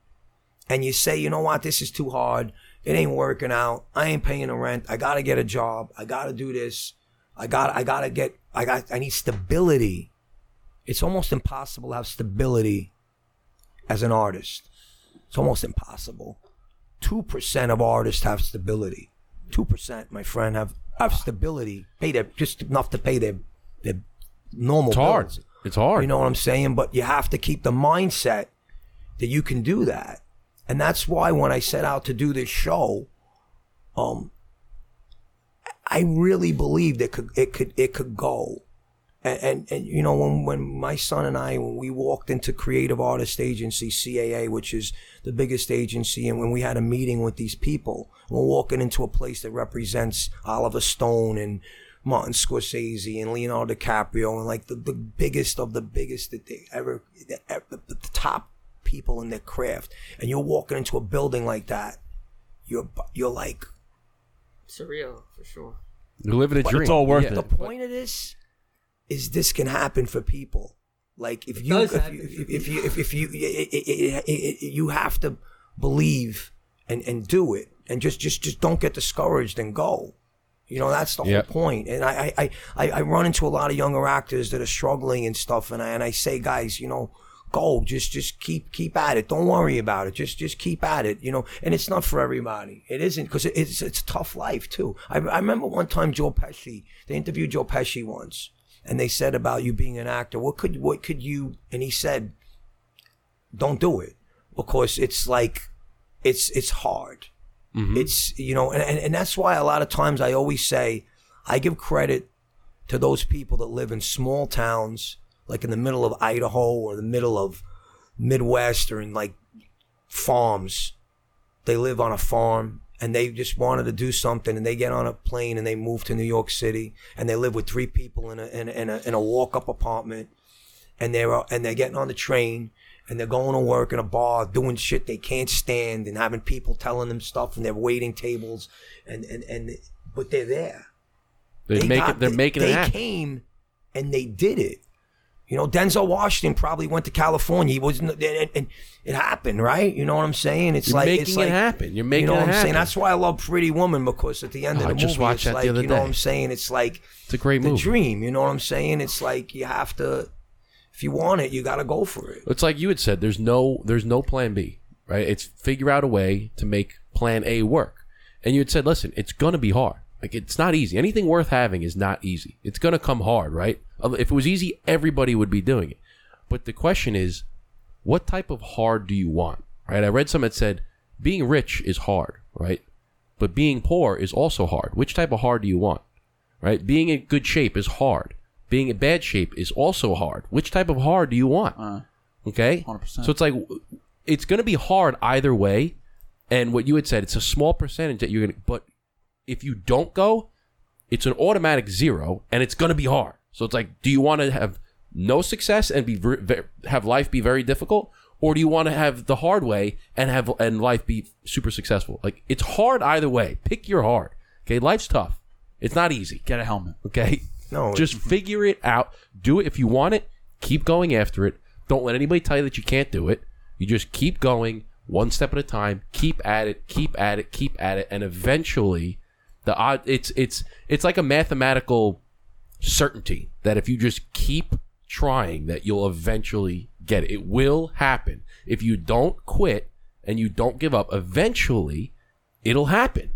and you say, you know what, this is too hard, it ain't working out, I ain't paying the rent, I gotta get a job, I gotta do this, I got I gotta get I got I need stability. It's almost impossible to have stability as an artist. It's almost impossible. Two percent of artists have stability. Two percent, my friend, have have stability. Pay their just enough to pay their their normal It's hard. bills. It's hard. You know what I'm saying? But you have to keep the mindset that you can do that. And that's why when I set out to do this show, um, I really believed it could it could it could go. And, and and you know when when my son and I when we walked into Creative Artist Agency CAA, which is the biggest agency, and when we had a meeting with these people, we're walking into a place that represents Oliver Stone and Martin Scorsese and Leonardo DiCaprio and like the, the biggest of the biggest that they ever the, the, the top people in their craft, and you're walking into a building like that, you're you're like Surreal for sure. You're living a But dream. it's all worth Yeah. it. the point of this is this can happen for people. Like if you if you for if, if you if, if you it, it, you have to believe and and do it and just just just don't get discouraged and go. You know that's the Yep. whole point. And I, I I I run into a lot of younger actors that are struggling and stuff, and I and I say, guys, you know, go just just keep keep at it. Don't worry about it. Just just keep at it. You know, and it's not for everybody. It isn't because it, it's it's a tough life too. I I remember one time Joe Pesci. They interviewed Joe Pesci once, and they said about you being an actor. What could what could you? And he said, don't do it because it's like it's it's hard. Mm-hmm. It's you know, and, and and that's why a lot of times I always say I give credit to those people that live in small towns, like in the middle of Idaho or the middle of Midwest or in like farms. They live on a farm and they just wanted to do something and they get on a plane and they move to New York City and they live with three people in a in a, in a, in a walk up apartment and they're uh, and they're getting on the train and they're going to work in a bar doing shit they can't stand and having people telling them stuff and they're waiting tables and and and but they're there They make got- it. They're they- making they it happen. came and they did it. You know, Denzel Washington probably went to California. He wasn't, and, and, it happened, right? You know what I'm saying? It's You're like making it's it like, happen. You're making you know it what I'm saying? That's why I love Pretty Woman because at the end Oh, of I the just movie, watched it's that the like other you know day. what I'm saying? It's like It's a great the movie. dream. You know what I'm saying? It's like you have to, if you want it, you got to go for it. It's like you had said. There's no. There's no plan B. Right. It's figure out a way to make plan A work. And you had said, listen, it's gonna be hard. Like it's not easy. Anything worth having is not easy. It's gonna come hard, right? If it was easy, everybody would be doing it. But the question is, what type of hard do you want? Right? I read some that said being rich is hard, right? But being poor is also hard. Which type of hard do you want? Right? Being in good shape is hard. Being in bad shape is also hard. Which type of hard do you want? Uh, Okay. 100%. So it's like it's going to be hard either way. And what you had said, it's a small percentage that you're going to, but if you don't go, it's an automatic zero and it's going to be hard. So it's like, do you want to have no success and be ver- ver- have life be very difficult? Or do you want to have the hard way and have and life be super successful? Like it's hard either way. Pick your hard. Okay, life's tough. It's not easy. get a helmet. Okay. No, Just [LAUGHS] figure it out. Do it if you want it. Keep going after it. Don't let anybody tell you that you can't do it. You just keep going one step at a time. Keep at it. Keep at it. Keep at it. And eventually, the odd it's it's it's like a mathematical certainty that if you just keep trying, that you'll eventually get it. It will happen. If you don't quit and you don't give up, eventually, it'll happen.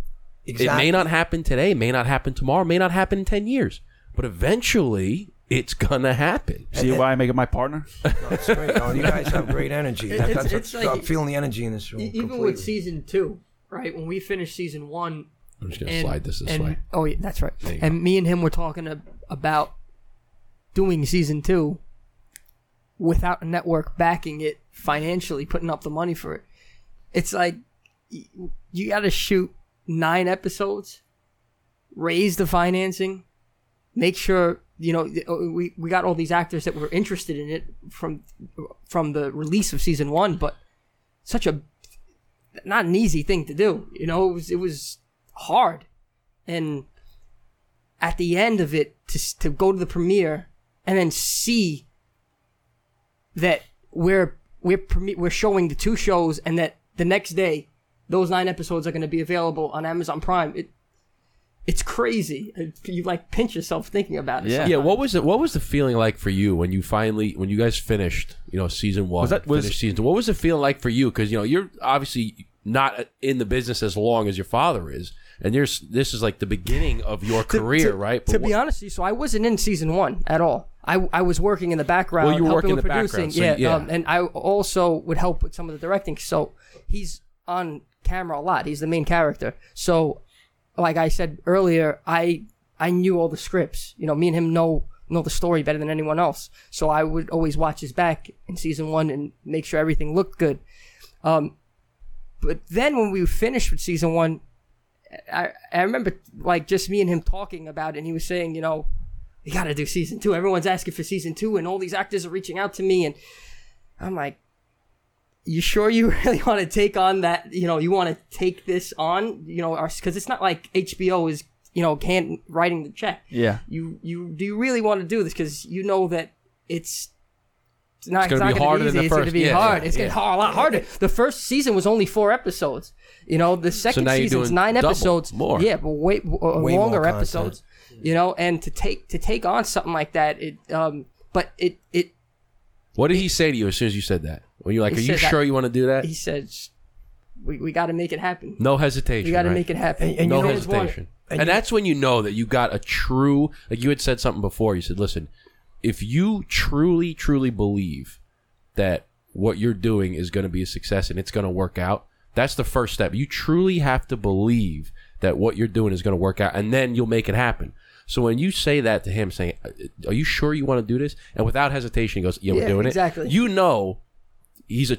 It may not happen today, may not happen tomorrow, may not happen in 10 years, but eventually it's gonna happen. See why I make it my partner? [LAUGHS] Oh, that's great. No, you guys have great energy. It- it's- it's like- I'm feeling the energy in this room. Even completely. with season two, right? When we finished season one, I'm just gonna and, slide this this and- way. Oh yeah, that's right. And me and him were talking ab- about doing season two without a network backing it financially, putting up the money for it. It's like you got to shoot nine episodes, raise the financing, make sure you know uh, we we got all these actors that were interested in it from from the release of season one, but such a not an easy thing to do. You know, it was it was hard, and at the end of it, to to go to the premiere and then see that we're we're premi- we're showing the two shows, and that the next day those nine episodes are going to be available on Amazon Prime. It it's crazy. You like pinch yourself thinking about it. Yeah. sometimes. Yeah, what was it? What was the feeling like for you when you finally, when you guys finished, you know, season one, Was that- was- season two? What was the feeling like for you? Because you know, you're obviously not in the business as long as your father is, and this is like the beginning of your career, to- right? To be honest, with you, so I wasn't in season one at all. I, I was working in the background, Well, you were helping working in with the producing, so yeah, yeah. Um, and I also would help with some of the directing. So he's on camera a lot. He's the main character. So, like I said earlier, I I knew all the scripts. You know, me and him know know the story better than anyone else. So I would always watch his back in season one and make sure everything looked good. Um, but then when we finished with season one, I I remember like just me and him talking about it, and he was saying, you know, we got to do season two. Everyone's asking for season two, and all these actors are reaching out to me, and I'm like, you sure you [LAUGHS] really want to take on that? You know, you want to take this on? You know, because it's not like HBO is you know can't writing the check. Yeah. You you do you really want to do this because you know that it's. It's not, It's gonna it's be not harder be than easy. the It's going to be yeah, hard. yeah, it's yeah. getting a lot harder. The first season was only four episodes. You know, the second now you're season's nine double, episodes. more. Yeah, but way, uh, Way longer content. episodes. You know, and to take to take on something like that, it um, but it it what did he say to you as soon as you said that? Were you're like, "Are you said that- sure you want to do that?" he said, we we got to make it happen. No hesitation. We got to right? make it happen. And- and no you know- Fans want it. hesitation. And, that's when you know that you got a true like you had said something before. You said, "Listen, if you truly, truly believe that what you're doing is going to be a success and it's going to work out, that's the first step. You truly have to believe that what you're doing is going to work out, and then you'll make it happen." So when you say that to him, saying, uh, "Are you sure you want to do this?" and without hesitation, he goes, "Yeah, we're Yeah, doing exactly. it." You know. He's a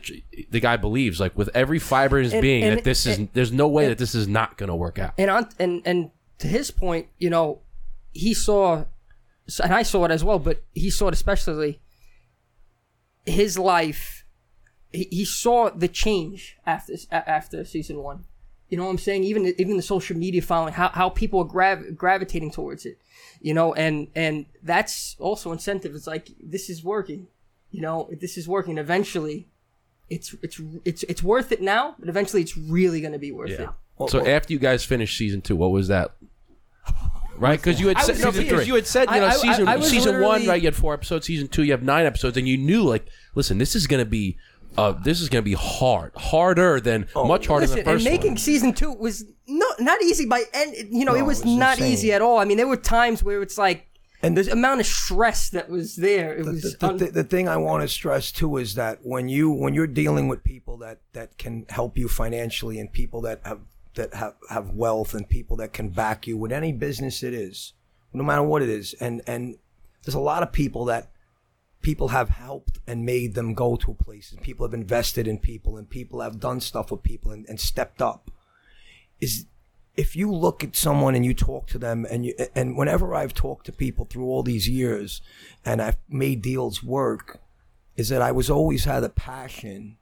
the guy believes like with every fiber in his And- being and- that this is there's no way that this is not going to work out. and on and and to his point, you know, he saw, and I saw it as well, but he saw it especially. His life, he, he saw the change after after season one. You know what I'm saying? Even even the social media following, how how people are grav- gravitating towards it. You know, and and that's also incentive. It's like this is working. You know, this is working. Eventually, it's it's it's it's worth it now, but eventually, it's really going to be worth it. So after you guys finished season two, what was that? Right, because you had I said no, season because three. you had said you know I- season I was season one right you had four episodes season two you have nine episodes and you knew like listen this is gonna be uh this is gonna be hard harder than much harder Oh, Listen, than the and making one. season two was not not easy by and you know No, it was, it was not insane. easy at all. I mean, there were times where it's like And- the amount of stress that was there. It the, was the, un- the, the thing I want to stress too is that when you when you're dealing with people that that can help you financially and people that have that have, have wealth and people that can back you with any business it is, no matter what it is, and and there's a lot of people that people have helped and made them go to places. People have invested in people and people have done stuff with people and, and stepped up. Is if you look at someone and you talk to them and you and whenever I've talked to people through all these years and I've made deals work is that I was always had a passion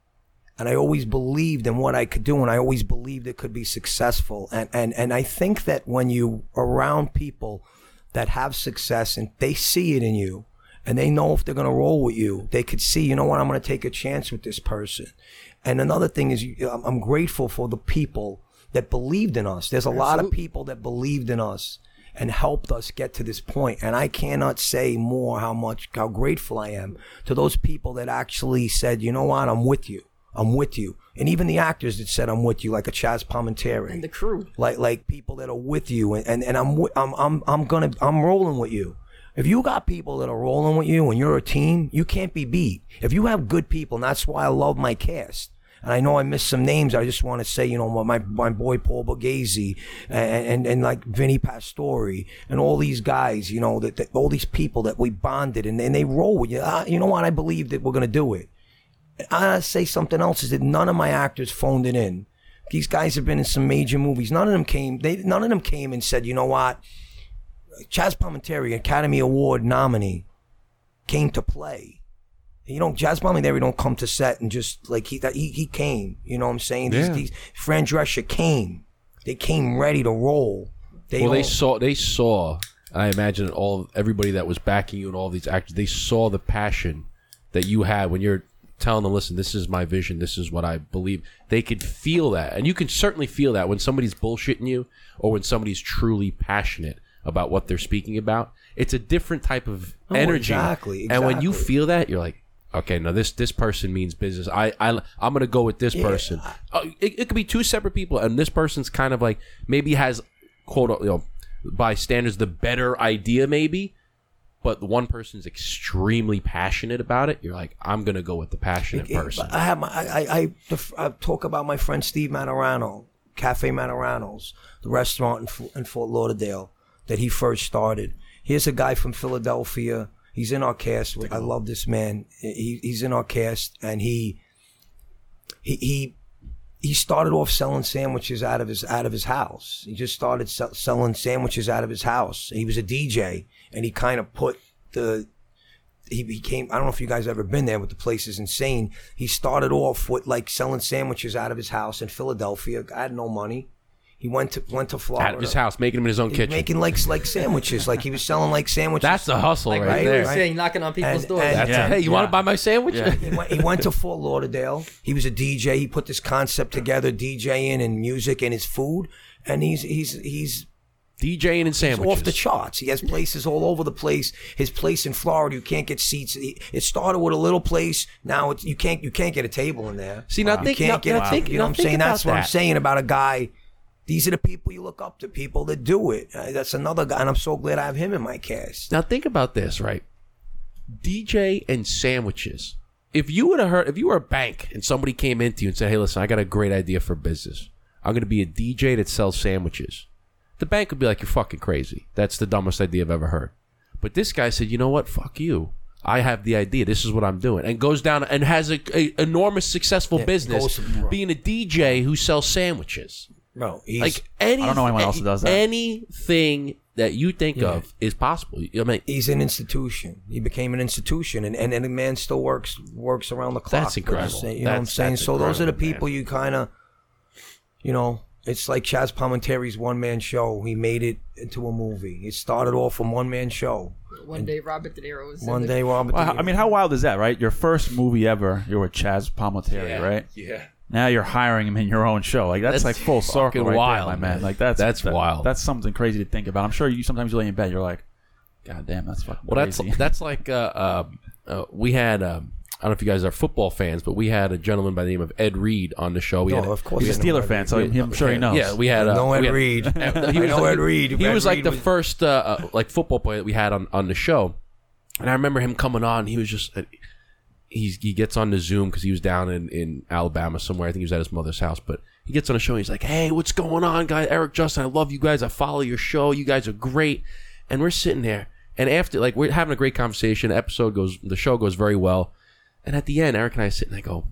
and I always believed in what I could do and I always believed it could be successful. And and and I think that when you around people that have success and they see it in you and they know if they're going to roll with you they could see you know what? I'm going to take a chance with this person. And another thing is I'm I'm grateful for the people that believed in us. There's a lot of people that believed in us and helped us get to this point. And I cannot say more how much, how grateful I am to those people that actually said, you know what, I'm with you. I'm with you. And even the actors that said, I'm with you, like a Chaz Palminteri. and the crew. like, like people that are with you. And, and, and I'm, I'm, I'm, I'm gonna, I'm rolling with you. If you got people that are rolling with you and you're a team, you can't be beat. If you have good people, and that's why I love my cast. And I know I missed some names. I just want to say, you know, my my boy Paul Borghese and, and and like Vinny Pastore and all these guys, you know, that, that all these people that we bonded and, and they roll with you. Ah, you know what? I believe that we're gonna do it. I say something else is that none of my actors phoned it in. These guys have been in some major movies. None of them came. They none of them came and said, you know what? Chaz Palminteri, Academy Award nominee, came to play. You know, Chaz Palminteri don't come to set and just like he that he, he came. You know what I'm saying? These, Yeah. these Fran Drescher came. They came ready to roll. They well they saw they saw I imagine all everybody that was backing you and all these actors, they saw the passion that you had when you're telling them, "Listen, this is my vision. This is what I believe." They could feel that, and you can certainly feel that when somebody's bullshitting you or when somebody's truly passionate about what they're speaking about. It's a different type of Oh, energy, exactly, And when you feel that, you're like, "Okay, now this this person means business. I I I'm gonna go with this person." Uh, it, it could be two separate people, and this person's kind of like maybe has quote you know by standards the better idea maybe but the one person's extremely passionate about it you're like i'm gonna go with the passionate Yeah, person but I have my, I, I, I, I talk about my friend Steve Martorano, Cafe Martorano's, the restaurant in, F- in Fort Lauderdale that he first started. Here's a guy from Philadelphia. He's in our cast. I love this man. He, he's in our cast, and he, he, he, he started off selling sandwiches out of his out of his house. He just started sell, selling sandwiches out of his house. He was a DJ, and he kind of put the he became I don't know if you guys ever been there, but the place is insane. He started off with like selling sandwiches out of his house in Philadelphia. I had no money. He went to went to Florida. at his house making him in his own He kitchen making like like sandwiches. Like he was selling like sandwiches. that's the hustle Like right right there right. saying, knocking on people's And- doors. and- That's Yeah. it. hey you want to buy my sandwich Yeah. he went, he went to Fort Lauderdale. He was a DJ. He put this concept together, DJing and music and his food, and he's he's he's djing and He's sandwiches off the charts. He has places all over the place. His place in Florida, you can't get seats. It started with a little place. Now it's, you can't you can't get a table in there. See, now you think- can't now- get. now a- think- you know what I'm saying? about That's what I'm saying about a guy. These are the people you look up to. People that do it. Uh, that's another guy, and I'm so glad I have him in my cast. now think about this right dj and sandwiches if you would have heard if you were a bank and somebody came into you and said hey listen i got a great idea for business i'm going to be a dj that sells sandwiches the bank would be like you're fucking crazy. That's the dumbest idea i've ever heard. But this guy said you know what? Fuck you. I have the idea. This is what i'm doing. And goes down and has a, a enormous successful business goes- being a dj who sells sandwiches. Bro, he's, like any, I don't know anyone else that does that. anything that you think of is possible. I mean he's an institution. He became an institution, and, and, and the man still works works around the clock. That's incredible. You know what I'm That's- saying? that's So those are the incredible, people you kind of, you know, it's like Chaz Palminteri's one man show. He made it into a movie. It started off from one man show. One day, Robert De Niro was in One the- day, Robert. Well, De I mean, how wild is that, right? Your first movie ever, you're with Chaz Palminteri, right? yeah Now you're hiring him in your own show. Like that's, That's like full circle fucking right wild, there, my man. man. Like that's That's that- wild. That's something crazy to think about. I'm sure you sometimes you lay in bed, you're like, God damn, that's fucking Well, that's crazy. that's like uh, uh, uh, we had. Um, I don't know if you guys are football fans, but we had a gentleman by the name of Ed Reed on the show. We No, had, of course. He's a I know Steeler fan, so I'm sure he knows. yeah, we had. Uh, No Ed had- Reed. [LAUGHS] he was know like, Ed Reed. He Ed was like Reed the was- first uh, uh, like football player that we had on on the show, and I remember him coming on. He was just. Uh, He's, he gets on the Zoom because he was down in, in Alabama somewhere. I think he was at his mother's house. But he gets on the show. And he's like, "Hey, what's going on, guy? Eric Justin, I love you guys. I follow your show. You guys are great." And we're sitting there, and after like we're having a great conversation. The episode goes, the show goes very well. And at the end, Eric and I sit and I go,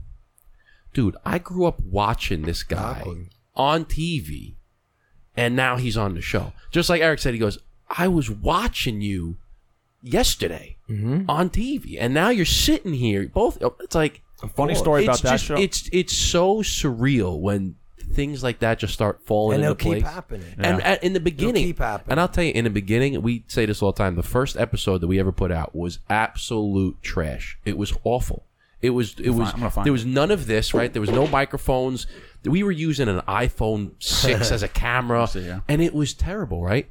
"Dude, I grew up watching this guy on TV, and now he's on the show." Just like Eric said, he goes, "I was watching you yesterday mm-hmm. on TV, and now you're sitting here. Both, it's like." a funny oh, story about that just, show. It's it's so surreal when things like that just start falling into place. and into they'll place. keep happening. And at, in the beginning, keep happening. and I'll tell you, in the beginning, we say this all the time. The first episode that we ever put out was absolute trash. It was awful. It was. It was. I'm gonna find There it. was none of this. Right. There was no microphones. We were using an iPhone six [LAUGHS] as a camera, see, yeah. and it was terrible. Right.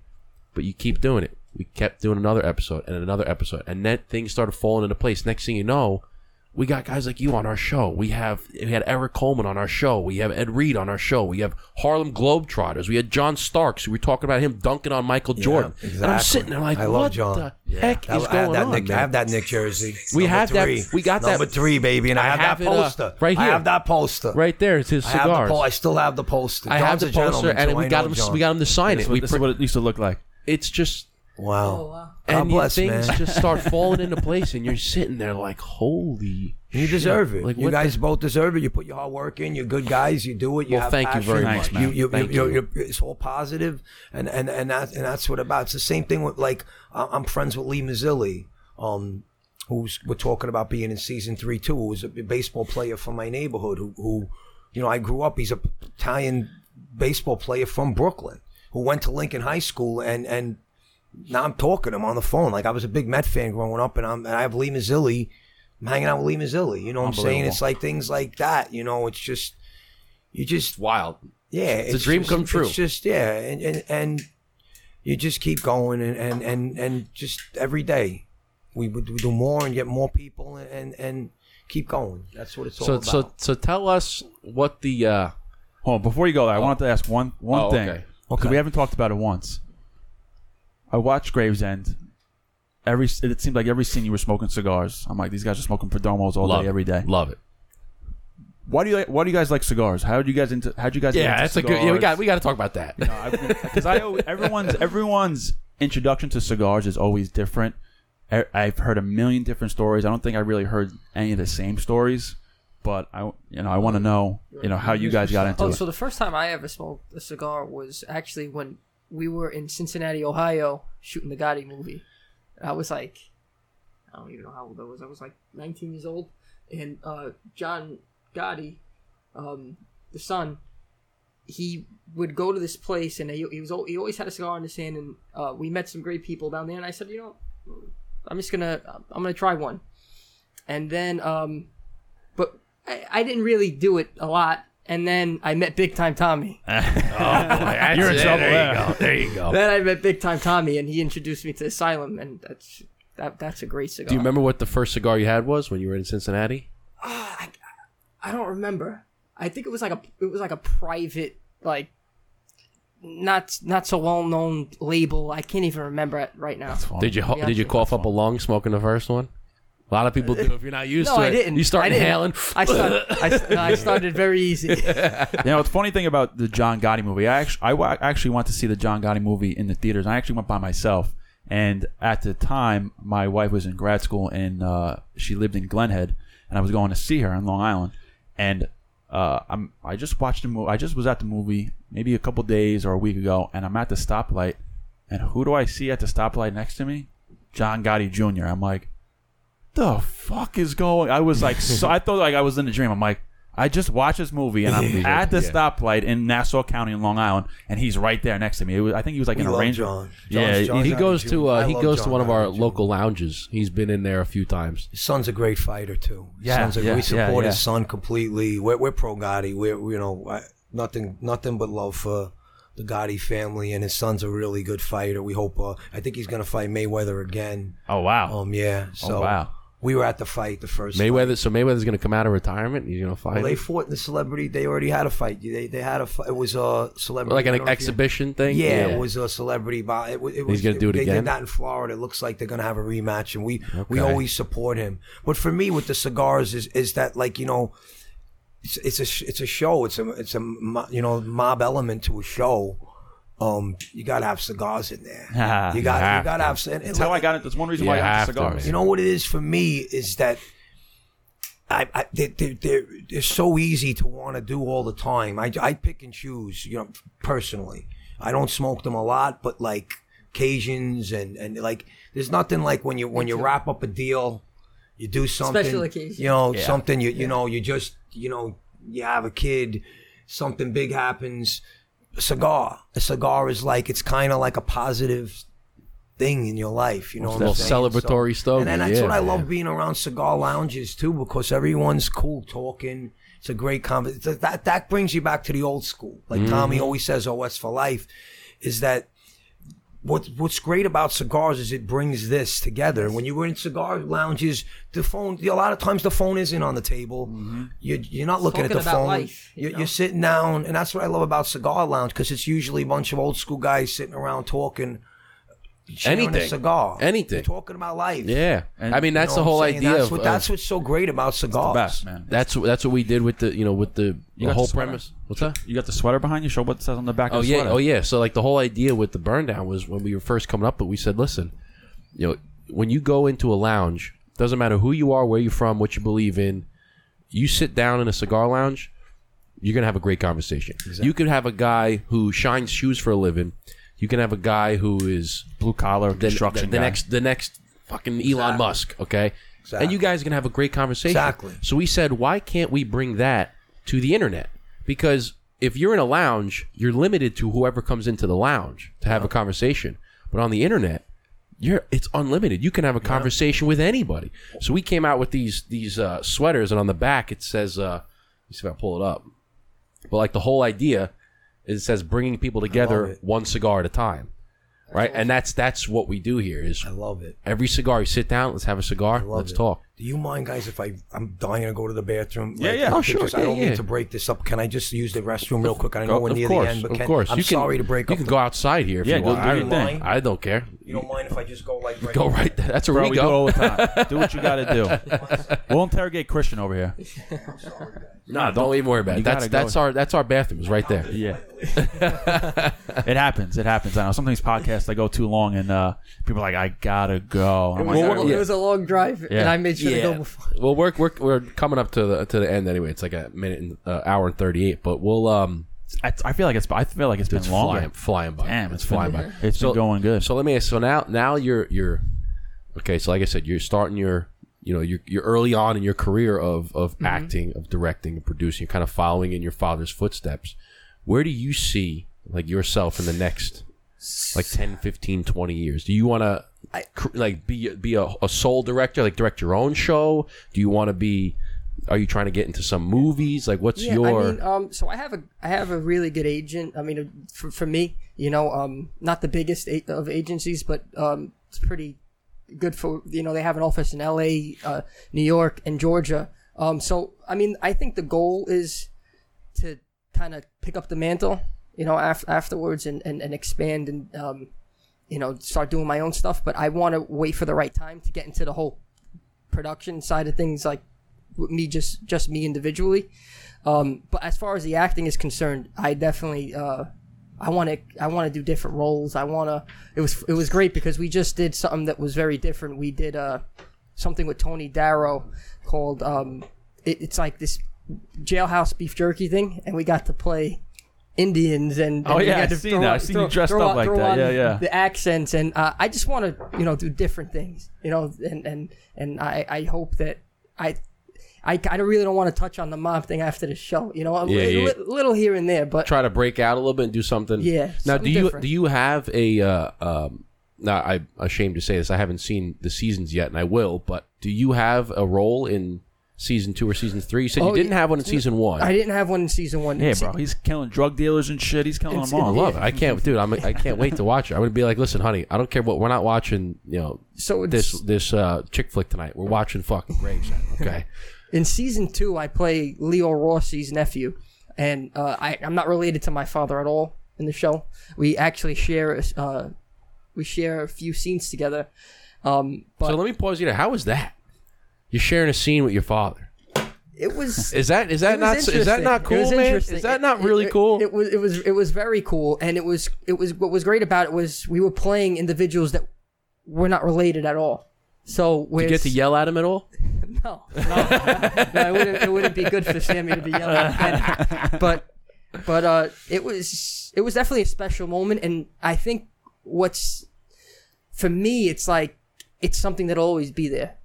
But you keep doing it. We kept doing another episode and another episode, and then things started falling into place. Next thing you know, we got guys like you on our show. We have we had Eric Coleman on our show. We have Ed Reed on our show. We have Harlem Globetrotters. We had John Starks. We were talking about him dunking on Michael Jordan. And I'm sitting there like, I love what John. the heck I, is I have going that on? Knick. I have that Knick jersey. We Number have that- three. we got that- number three, baby, and I, I have, have that it, uh, poster. right I have that poster. right there. It's his I have the cigars. po- I still have the poster. I have the poster, and so we got him. John. We got him to sign this, it. is We what- this pr- is what it used to look like. it's just Wow. Oh, wow. God and bless, things man. just start [LAUGHS] falling into place, and you're sitting there like, holy. You shit. deserve it. Like, you what the- guys both deserve it. You put your hard work in. You're good guys. You do it. You Well, have thank you very much, man. you, Thank you, you. you. It's all positive, and and and that and that's what about. It's the same thing with like I- I'm friends with Lee Mazzilli, um, who's we're talking about being in season three too. Who was a baseball player from my neighborhood. Who who, you know, I grew up. He's a Italian baseball player from Brooklyn who went to Lincoln High School and and now I'm talking to him on the phone. Like I was a big Met fan growing up, and I'm and I have Lee Mazzilli. I'm hanging out with Lee Mazzilli. You know what I'm saying? It's like things like that. You know, it's just you just Wild. yeah, it's a dream just- come true. It's just yeah, and and, and you just keep going and, and and and just every day we would do more and get more people and and keep going. That's what it's all So about. so so tell us what the uh Hold on, before you go there, I wanted to ask one one Oh, thing. okay. Because we haven't talked about it once. I watched Gravesend. Every it seemed like every scene you were smoking cigars. I'm like, these guys are smoking Perdomos all love day, it. every day. Love it. Why do you like, why do you guys like cigars? How did you guys into how'd you guys get Yeah, into that's a good. Yeah, we got we got to talk about that. because I [LAUGHS] always, everyone's everyone's introduction to cigars is always different. I- I've heard a million different stories. I don't think I really heard any of the same stories, but I you know I want to know you know how you guys got into Oh, it. so the first time I ever smoked a cigar was actually when we were in Cincinnati, Ohio, shooting the Gotti movie. I was like, I don't even know how old I was. I was like 19 years old, and uh, John Gotti, um, the son, he would go to this place, and he, he was he always had a cigar in his hand, and uh, we met some great people down there. And I said, you know, I'm just gonna I'm gonna try one, and then um, but I, I didn't really do it a lot. And then I met Big Time Tommy. [LAUGHS] Oh, You're in trouble There there. you go. There you go. Then I met Big Time Tommy, and he introduced me to Asylum, and that's that. That's a great cigar. Do you remember what the first cigar you had was when you were in Cincinnati? Ah, I, I don't remember. I think it was like a it was like a private like not not so well known label. I can't even remember it right now. Did you ho- did you cough up a lung smoking the first one? A lot of people do. If you're not used No, to I it, didn't. you start I didn't. inhaling. I started. I, no, I started very easy. [LAUGHS] You know, the funny thing about the John Gotti movie, I actually, I wa- actually went to see the John Gotti movie in the theaters. I actually went by myself. And at the time, my wife was in grad school and uh, she lived in Glen Head, and I was going to see her on Long Island. And uh, I'm, I just watched the movie. I just was at the movie maybe a couple days or a week ago, and I'm at the stoplight. And who do I see at the stoplight next to me? John Gotti Jr. I'm like, the fuck is going? I was like, [LAUGHS] so I thought like I was in a dream. I'm like, I just watched this movie and I'm at the Yeah. stoplight in Nassau County in Long Island, and he's right there next to me. It was, I think he was like we in a love range. John. Yeah, John's- John's he not goes a to Jew. uh, he love goes to John one of our a Jew. local lounges. He's been in there a few times. His son's a great fighter too. His Yeah, son's a, yeah, we support yeah, yeah. his son completely. We're, we're pro Gotti. We're you know I, nothing nothing but love for the Gotti family, and his son's a really good fighter. We hope. Uh, I think he's gonna fight Mayweather again. Oh wow! Um, yeah. So oh wow! We were at the fight, the first fight. Mayweather. So Mayweather's going to come out of retirement. He's going to fight. Well, they fought in the celebrity. They already had a fight. They they had a. Fight. It was a celebrity. like an don't know if you- exhibition thing. Yeah, it was a celebrity. It, it was, gonna do it they again? did that in Florida. It looks like they're gonna have a rematch, and we we always support him. But for me, with the cigars, is is that like you know, it's, it's a it's a show. It's a it's a you know mob element to a show. Um, you gotta have cigars in there. Ah, you got, you, you gotta to. have. And, That's how I got it. That's one reason You why I have the to, cigars. you know what it is for me is that I, I they, they, they're, they're so easy to want to do all the time. I, I pick and choose, you know, personally. I don't smoke them a lot, but like occasions and, and like there's nothing like when you when you wrap up a deal, you do something, Special occasion. you know, something you you know you just you know you have a kid, something big happens. A cigar, a cigar is like it's kind of like a positive thing in your life. You know, what I'm saying? celebratory stuff. And, that's yeah, what I love being around cigar lounges too, because everyone's cool talking. It's a great conversation. That that brings you back to the old school. Like Tommy Mm-hmm. always says, "Oh, what's for life," is that what what's great about cigars is it brings this together. When you were in cigar lounges, the phone a lot of times the phone isn't on the table. Mm-hmm. You're, you're not looking at the phone. life, you you're, you're sitting down, and that's what I love about cigar lounge because it's usually a bunch of old school guys sitting around talking. Sharing Anything. a cigar, Anything. They're talking about life. Yeah, And- I mean that's You know the whole idea That's of, what, of- that's what's so great about cigars. the best man. that's that's what we did with the you know with the, the whole the premise. What's that? You got the sweater behind you. Show what it says on the back. Oh of the yeah, sweater. oh yeah. So like the whole idea with the burn down was when we were first coming up, but we said, listen, you know, when you go into a lounge, doesn't matter who you are, where you're from, what you believe in, you sit down in a cigar lounge, you're gonna have a great conversation. You could have a guy who shines shoes for a living. You can have a guy who is blue collar the, construction the, the guy. next the next fucking Elon Exactly. Musk, okay? Exactly. And you guys can have a great conversation. Exactly. So we said, why can't we bring that to the internet? Because if you're in a lounge, you're limited to whoever comes into the lounge to have a conversation. But on the internet, you're it's unlimited. You can have a conversation with anybody. So we came out with these these uh, sweaters, and on the back it says, uh, "Let me see if I pull it up." But like the whole idea is it says bringing people together one cigar at a time, right? And that's that's what we do here. Is I love it. every cigar you sit down, let's have a cigar, let's it. talk. Do you mind, guys, if I I'm dying to go to the bathroom? Yeah, Like, yeah. I Oh, sure. just- I don't yeah. mean to break this up. Can I just use the restroom real quick? I know Go- we're near course, the end, but of can, course. I'm you can, sorry to break You up. can the- go outside here if Yeah, you go want. do I your don't, thing. I don't care. You don't mind if I just go like right Go right there. That's where Bro, we we do go. all the time. [LAUGHS] do what you got to do. [LAUGHS] We'll interrogate Cristian over here. [LAUGHS] No, don't even worry about it. That's go. that's our that's our bathroom. Is right there. Yeah. it happens. It happens. I know. Sometimes podcasts I go too long and uh, people are like, I gotta go. It was, "All a- it was a long drive, and I made sure to Yeah. go before. [LAUGHS] Well, we're we're we're coming up to the to the end anyway. It's like a minute and uh, hour and thirty eight. But we'll um, I, I feel like it's. I feel like it's been it's longer. flying flying by. Damn, it's it's flying been, by. It's So- been going good. So let me ask. So now now you're you're okay. So like I said, you're starting your you know you're you're early on in your career of of Mm-hmm. acting, of directing, and producing. You're kind of following in your father's footsteps. Where do you see like yourself in the next like 10, 15, 20 years? Do you want to like be be a, a sole director, like direct your own show? Do you want to be? Are you trying to get into some movies? Like, what's Yeah, your? I mean, um, so I have a I have a really good agent. I mean, for, for me, you know, um, not the biggest a- of agencies, but um, it's pretty good for you know they have an office in L.A., uh, New York, and Georgia. Um, so I mean, I think the goal is to kind of pick up the mantle, you know, af- afterwards and, and, and expand and um, you know start doing my own stuff. But I want to wait for the right time to get into the whole production side of things, like me just just me individually. Um, but as far as the acting is concerned, I definitely uh, I want to I want to do different roles. I want to. It was it was great because we just did something that was very different. We did uh, something with Tony Darrow called um, it, it's like this jailhouse beef jerky thing, and we got to play. Indians and, Oh, and we yeah, I've seen throw that. on- I've seen throw- you dressed throw up on- like throw that. Yeah, yeah. The accents and uh, I just want to you know do different things you know and and and I I hope that I I, I really don't want to touch on the mob thing after the show. You know, a Yeah, li- yeah. li- little here and there, but try to break out a little bit and do something. Yeah, Now, something do you different. do you have a? Uh, um, now, I'm ashamed to say this. I haven't seen the seasons yet, and I will. But do you have a role in season two or season three? You said you Oh, didn't yeah. have one in season one. I didn't have one in season one. yeah, Se- bro. He's killing drug dealers and shit. He's killing It's- them all. I love it. I can't, dude. I'm, I can't wait to watch it. I'm gonna be like, listen, honey, I don't care what. We're not watching, you know, So it's, this this uh, chick flick tonight. We're watching fucking Gravesend. [LAUGHS] Okay. in season two, I play Leo Rossi's nephew, and uh, I, I'm not related to my father at all in the show. We actually share uh, we share a few scenes together. Um, but so let me pause you there. How was that? You're sharing a scene with your father. it was Is that is that not is that not cool, man? Is that not really it- cool? It was it was it was very cool, and it was it was what was great about it was we were playing individuals that were not related at all. So we you get to yell at him at all? [LAUGHS] no, no, no, it wouldn't it wouldn't be good for Sammy to be yelling at. [LAUGHS] But but uh, it was it was definitely a special moment, and I think what's for me, it's like it's something that'll always be there.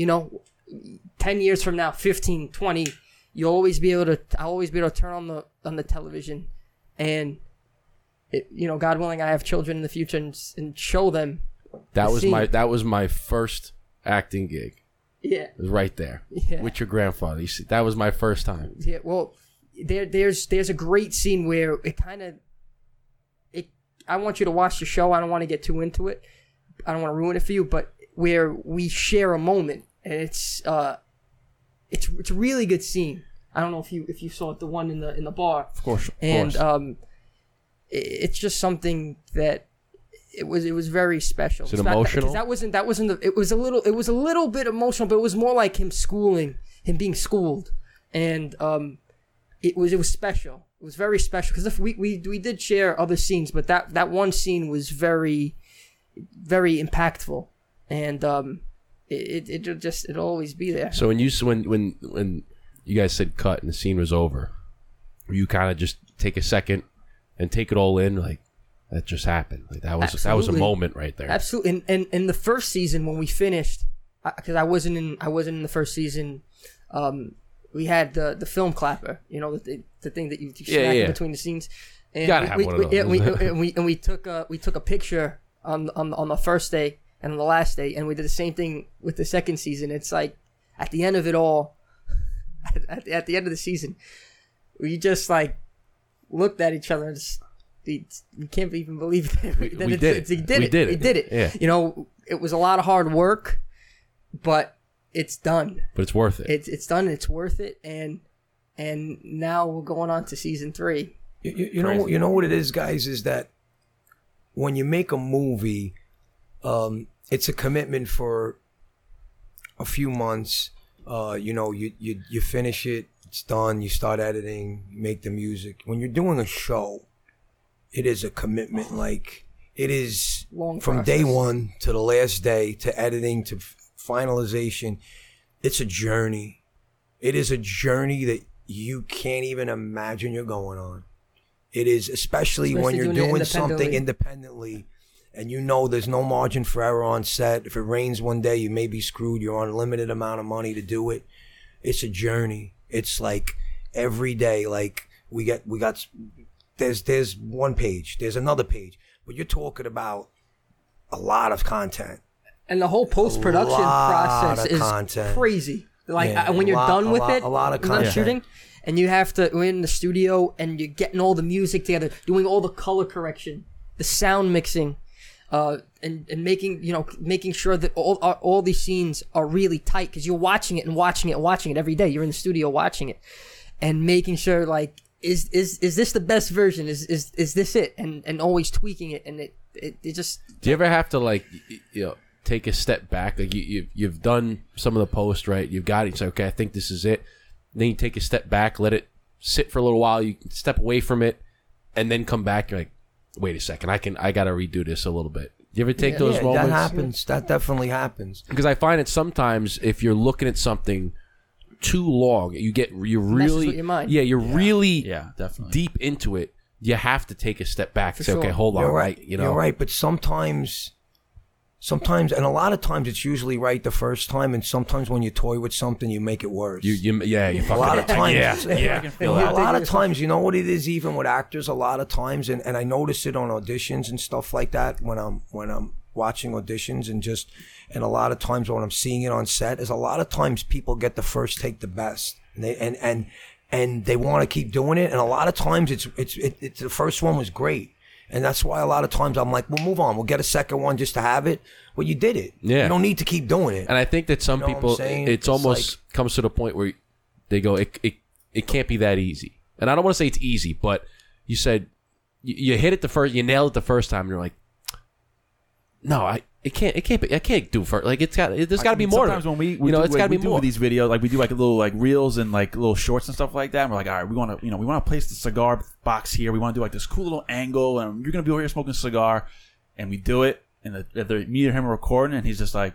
You know, 10 years from now 15 20 you'll always be able to i'll always be able to turn on the on the television and it, you know god willing i have children in the future and, and show them That The was scene. my that was my first acting gig. yeah It was right there Yeah. with your grandfather. You see, that was my first time. yeah well there there's there's a great scene where it kind of it i want you to watch the show i don't want to get too into it i don't want to ruin it for you but where we share a moment and it's uh it's it's a really good scene i don't know if you if you saw it the one in the in the bar Of course. Of and course. um, i- it's just something that it was it was very special. Is it It's not- emotional? 'cause that wasn't that wasn't the. It was a little it was a little bit emotional, but it was more like him schooling, him being schooled, and um, it was it was special. It was very special because if we, we we did share other scenes, but that that one scene was very very impactful, and um, it it it'll just it'll always be there. So when you when when when you guys said cut and the scene was over, you kind of just take a second and take it all in, like that just happened. Like that was that was a moment right there. Absolutely. And, and in the first season when we finished, because I, wasn't in, I wasn't in the first season. Um, we had the the film clapper, you know, the, the thing that you, you Yeah, smack yeah. in between the scenes. And Gotta we, have we, one of we- yeah, we, [LAUGHS] and we and we took a we took a picture on on on the first day and on the last day, and we did the same thing with the second season. It's like at the end of it all, [LAUGHS] at, at, the, at the end of the season, we just like looked at each other and just. We, we can't even believe [LAUGHS] that, We- that we it's- did it's- it. He did We it. did He it. did it. Yeah. You know, it was a lot of hard work, but it's done. but it's worth it. It's it's done. It's worth it. And and now we're going on to season three. You, you, you know, you know what it is, guys, is that when you make a movie, um, it's a commitment for a few months. Uh, you know, you, you you finish it, it's done. You start editing, make the music. When you're doing a show, it is a commitment. Like it is Long from day one to the last day to editing to f- finalization. It's a journey. It is a journey that you can't even imagine you're going on. It is especially, when you're doing doing something independently. And you know there's no margin for error on set. If it rains one day, you may be screwed. You're on a limited amount of money to do it. It's a journey. It's like every day, like we get, we got, there's, there's one page, there's another page, but you're talking about a lot of content. And the whole post production process is content. crazy. Like Yeah, when you're lot- done with lot- it, a lot of content. shooting, and you have to we're in the studio and you're getting all the music together, doing all the color correction, the sound mixing, uh, and and making you know making sure that all all, all these scenes are really tight because you're watching it and watching it and watching it every day. You're in the studio watching it, and making sure like is is is this the best version? Is is is this it? And and always tweaking it, and it it, it just Do you ever have to like you know take a step back? Like you, you've you've done some of the post right. You've got it. Say, okay, I think this is it. Then you take a step back, let it sit for a little while. You step away from it, and then come back. You're like, wait a second, I can I got to redo this a little bit. Do you ever take Yeah. those yeah, moments? that happens. That definitely happens. because I find it sometimes if you're looking at something too long, you get you're really with your mind. yeah, you're really Yeah, definitely. deep into it. You have to take a step back and say, sure. okay, hold on, You're right? right. You know, You're right. But sometimes, sometimes, and a lot of times, it's usually right the first time. And sometimes, when you toy with something, you make it worse. You, you yeah, you a lot of [LAUGHS] times, yeah, it's- [LAUGHS] yeah. I can feel a lot of times, you know what it is, even with actors, a lot of times, and, and I notice it on auditions and stuff like that when I'm when I'm watching auditions and just and a lot of times when I'm seeing it on set is a lot of times people get the first take the best and they and and and they want to keep doing it and a lot of times it's it's it, it's the first one was great and that's why a lot of times I'm like we'll move on we'll get a second one just to have it well you did it Yeah. you don't need to keep doing it And I think that some You know what I'm people, saying? it's, It's almost comes to the point where they go, it, it, it can't be that easy. And I don't want to say it's easy, but you said you, you hit it the first, you nailed it the first time, and you're like, no, I, it can't, it can't be, I can't do first. Like it's got, it, there's got to be more. Sometimes when we, we you know, do, it's like, got to be do more. these videos, like we do like little like reels and like little shorts and stuff like that. And we're like, all right, we want to, you know, we want to place the cigar box here. We want to do like this cool little angle, and you're gonna be over here smoking a cigar, and we do it, and the, the me and him are recording, and he's just like,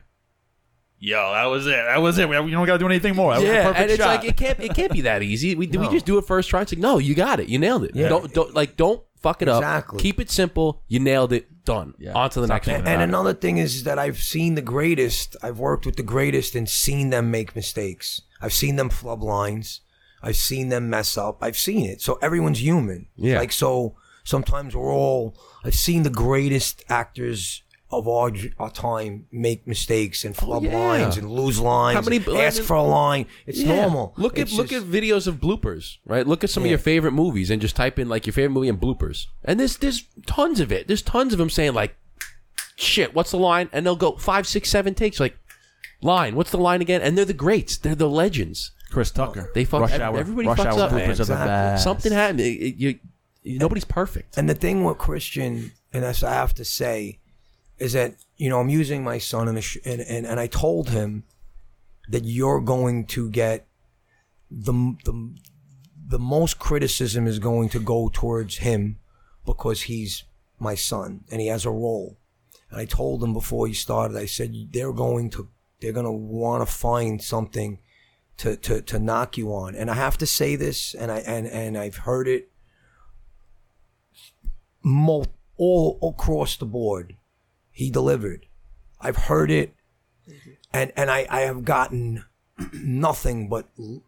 yo, that was it, that was it. We, you don't gotta do anything more. That was a yeah, and it's shot. like it can't, it can't be that easy. We, we No. just do it first try. It's like, no, you got it, you nailed it. Yeah. Don't, don't, like, don't fuck it Exactly. up. Keep it simple. You nailed it. Done. Yeah. On to the Stop next thinking one. And another thing is that I've seen the greatest. I've worked with the greatest and seen them make mistakes. I've seen them flub lines. I've seen them mess up. I've seen it. So everyone's human. Yeah. Like so, sometimes we're all. I've seen the greatest actors of our, our time make mistakes and flub Oh, yeah. lines and lose lines. How many- and I ask mean- for a line. It's Yeah. normal. Look at It's look at videos of bloopers, right? Look at some of your favorite movies and just type in like your favorite movie and bloopers. And there's there's tons of it. There's tons of them saying like, "Shit, what's the line?" And they'll go five, six, seven takes. Like, line. What's the line again? And they're the greats. They're the legends. Chris Tucker. They fuck- rush hour. everybody rush fucks hour up, man. bloopers are the best. Something happened. It- it- you, you- nobody's perfect. And the thing with Cristian, and that's I have to say, is that you know I'm using my son in a sh- and, and and I told him that you're going to get the the the most criticism is going to go towards him because he's my son and he has a role. And I told him before he started, I said they're going to they're going to want to find something to, to, to knock you on. And I have to say this, and I and, and I've heard it mo- all across the board. He delivered. I've heard it, and and I, I have gotten [CLEARS THROAT] nothing but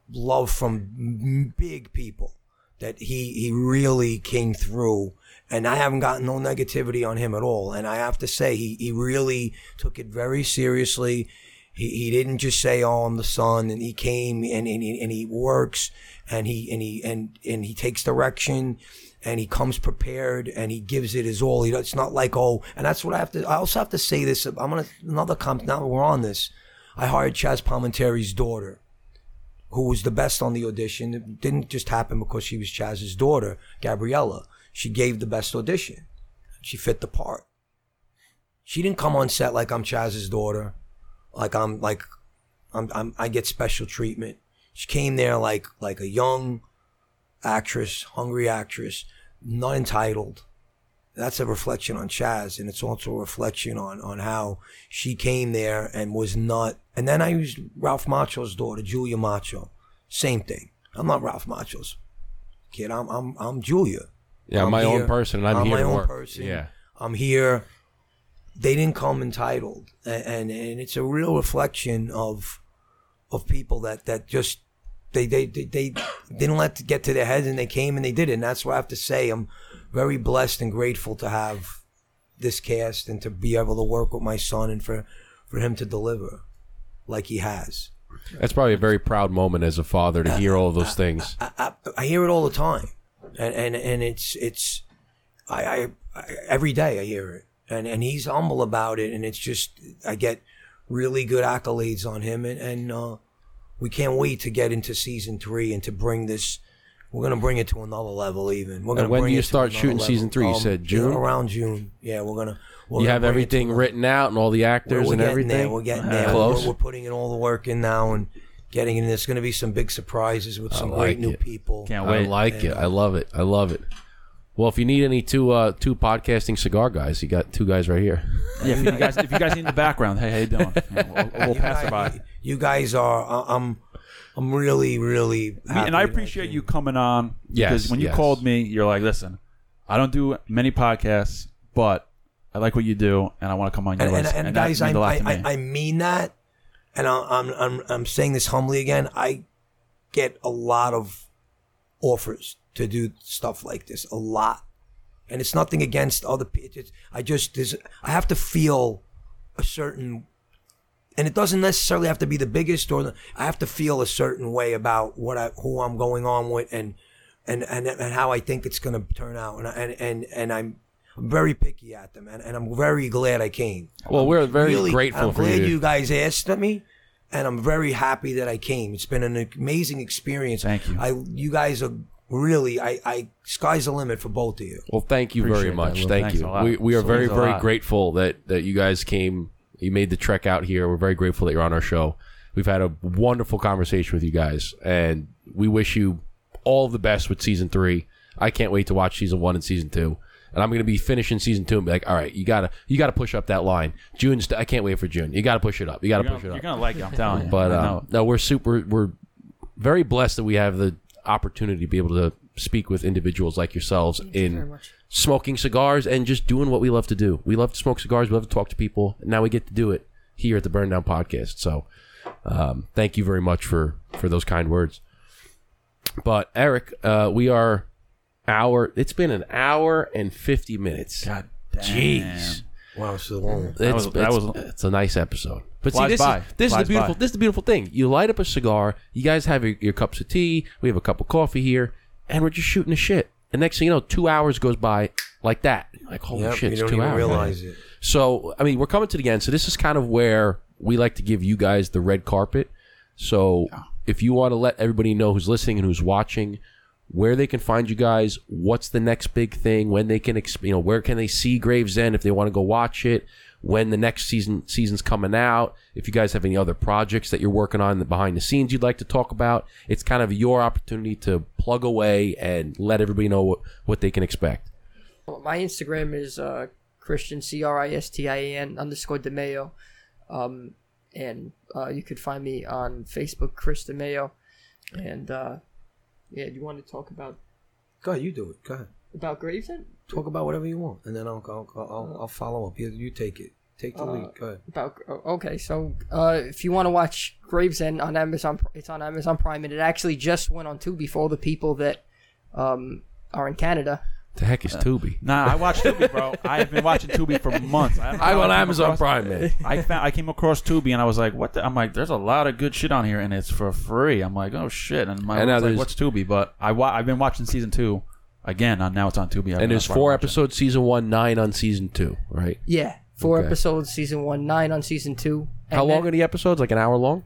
love from big people, that he he really came through. And I haven't gotten no negativity on him at all. And I have to say, he, he really took it very seriously. He, he didn't just say, "Oh, I'm the son," and he came and, and, he, and he works and he and he and and he takes direction and he comes prepared and he gives it his all. It's not like oh, and that's what I have to. I also have to say this. I'm gonna another comp. Now we're on this. I hired Chaz Palminteri's daughter, who was the best on the audition. It didn't just happen because she was Chaz's daughter, Gabriella. She gave the best audition. She fit the part. She didn't come on set like I'm Chaz's daughter, like I'm like I'm, I'm I get special treatment. She came there like like a young actress, hungry actress, not entitled. That's a reflection on Chaz, and it's also a reflection on on how she came there and was not. And then I used Ralph Macchio's daughter, Julia Macchio. Same thing. I'm not Ralph Macchio's kid. I'm I'm I'm Julia. Yeah, I'm my here. own person, and I'm, I'm here my own work. person. Yeah, I'm here. They didn't come entitled, and, and and it's a real reflection of of people that that just they they they, they didn't let it get to their heads, and they came and they did it. And that's what I have to say. I'm very blessed and grateful to have this cast and to be able to work with my son and for for him to deliver like he has. that's probably a very proud moment as a father to hear all those things. I, I, I hear it all the time, and and and it's it's I, I, I every day I hear it, and and he's humble about it, and it's just I get really good accolades on him, and and uh, we can't wait to get into season three and to bring this. We're gonna bring it to another level. Even we're gonna. when bring do you it start shooting level. season three? You um, said June? Around June. Yeah, we're gonna. We're You gonna have bring it to everything another- written out and all the we're, actors we're and getting everything. there. We're getting uh, there. Close. We're, we're putting in all the work in now and getting in. There's going to be some big surprises with some like great new it. people. Can't I wait. like it. I uh, love it. I love it. Well, if you need any two uh, two podcasting cigar guys, you got two guys right here. Yeah, if you guys if you guys need in the background, hey, how you doing? [LAUGHS] We'll, we'll You pass it by. You guys are. I- I'm. I'm really, really. Happy and I appreciate you coming on Yes, because when you yes. called me, you're like, "Listen, I don't do many podcasts, but I like what you do, and I want to come on yours." And, and, and, that guys, I, means a lot I, to me. I, I mean that, and I, I'm, I'm, I'm saying this humbly again. I get a lot of offers to do stuff like this, a lot, and it's nothing against other people. I just, there's, I have to feel a certain and it doesn't necessarily have to be the biggest or the, I have to feel a certain way about what I who I'm going on with and and and, and how I think it's going to turn out and I- and and and I'm very picky at them and, and I'm very glad I came. Well, we're very Really, grateful I'm for glad you. you guys asked me. And I'm very happy that I came. It's been an amazing experience. Thank you. I, you guys are really, I, I, sky's the limit for both of you. Well, thank you Appreciate very much. Will. Thank you. We, we are So very very lot. grateful that that you guys came. You made the trek out here. We're very grateful that you're on our show. We've had a wonderful conversation with you guys, and we wish you all the best with season three. I can't wait to watch season one and season two. And I'm going to be finishing season two and be like, all right, you gotta you gotta push up that line. June's I can't wait for June. You gotta push it up. You gotta you're, push gonna, it up. you're gonna like it. I'm telling you. But uh, no, we're super. We're very blessed that we have the opportunity to be able to speak with individuals like yourselves Thank you very in much. Smoking cigars and just doing what we love to do. We love to smoke cigars. We love to talk to people. And now we get to do it here at the Burndown Podcast. So, um, thank you very much for for those kind words. But Eric, uh, we are hour. It's been an hour and fifty minutes. God damn. Jeez. Wow, so long. It's, That was- that it's- was- it's a nice episode. But see, this by. is this is the beautiful by. this is the beautiful thing. You light up a cigar. You guys have your, your cups of tea. We have a cup of coffee here, and we're just shooting the shit. And next thing you know, two hours goes by like that. Like holy Yep, shit, you it's don't two even hours. realize it. So I mean, we're coming to the end. So this is kind of where we like to give you guys the red carpet. So if you want to let everybody know who's listening and who's watching where they can find you guys, what's the next big thing, when they can, you know, where can they see Gravesend if they want to go watch it, when the next season season's coming out. If you guys have any other projects that you're working on behind the scenes you'd like to talk about, it's kind of your opportunity to plug away and let everybody know what, what they can expect. My Instagram is uh, Cristian C R I S T I A N underscore DeMeo, um, and uh, you could find me on Facebook, Chris DeMeo, and uh, yeah, do you want to talk about Go ahead, you do it. Go ahead. about Gravesend? Talk about whatever you want, and then I'll I'll I'll, I'll follow up. You, you take it. Take the Uh, lead. Go ahead. About oh, okay, so uh, if you want to watch Gravesend on Amazon, it's on Amazon Prime, and it actually just went on Tubi for all the people that um, are in Canada. The heck is Tubi? Nah, I watched Tubi, bro. I have been watching Tubi for months. I, don't know I'm on Amazon across- Prime, man. I found I came across Tubi and I was like, "What?" The? I'm like, "There's a lot of good shit on here, and it's for free." I'm like, "Oh shit!" And my And now like, "What's Tubi?" But I wa- I've been watching season two again. On now it's on Tubi. And there's That's why I four watch it. episodes, season one, nine on season two, right? Yeah, four Okay. episodes, season one, nine on season two. How And long then are the episodes? Like an hour long?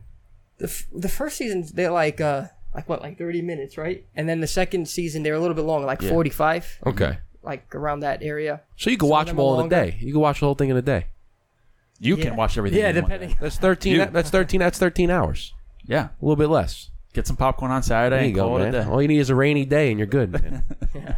The, f- the first season they're like uh like what like thirty minutes, right? And then the second season they're a little bit longer, like forty five, Okay. like around that area. So you can Some of watch them them all in a day. You can watch the whole thing in a day. You Yeah. can watch everything. Yeah, in one depending. day. That's thirteen. You- that's thirteen. That's thirteen hours. Yeah, A little bit less. Get some popcorn on Saturday. There you and go, call it a man. day. All you need is a rainy day, and you're good. Man. [LAUGHS]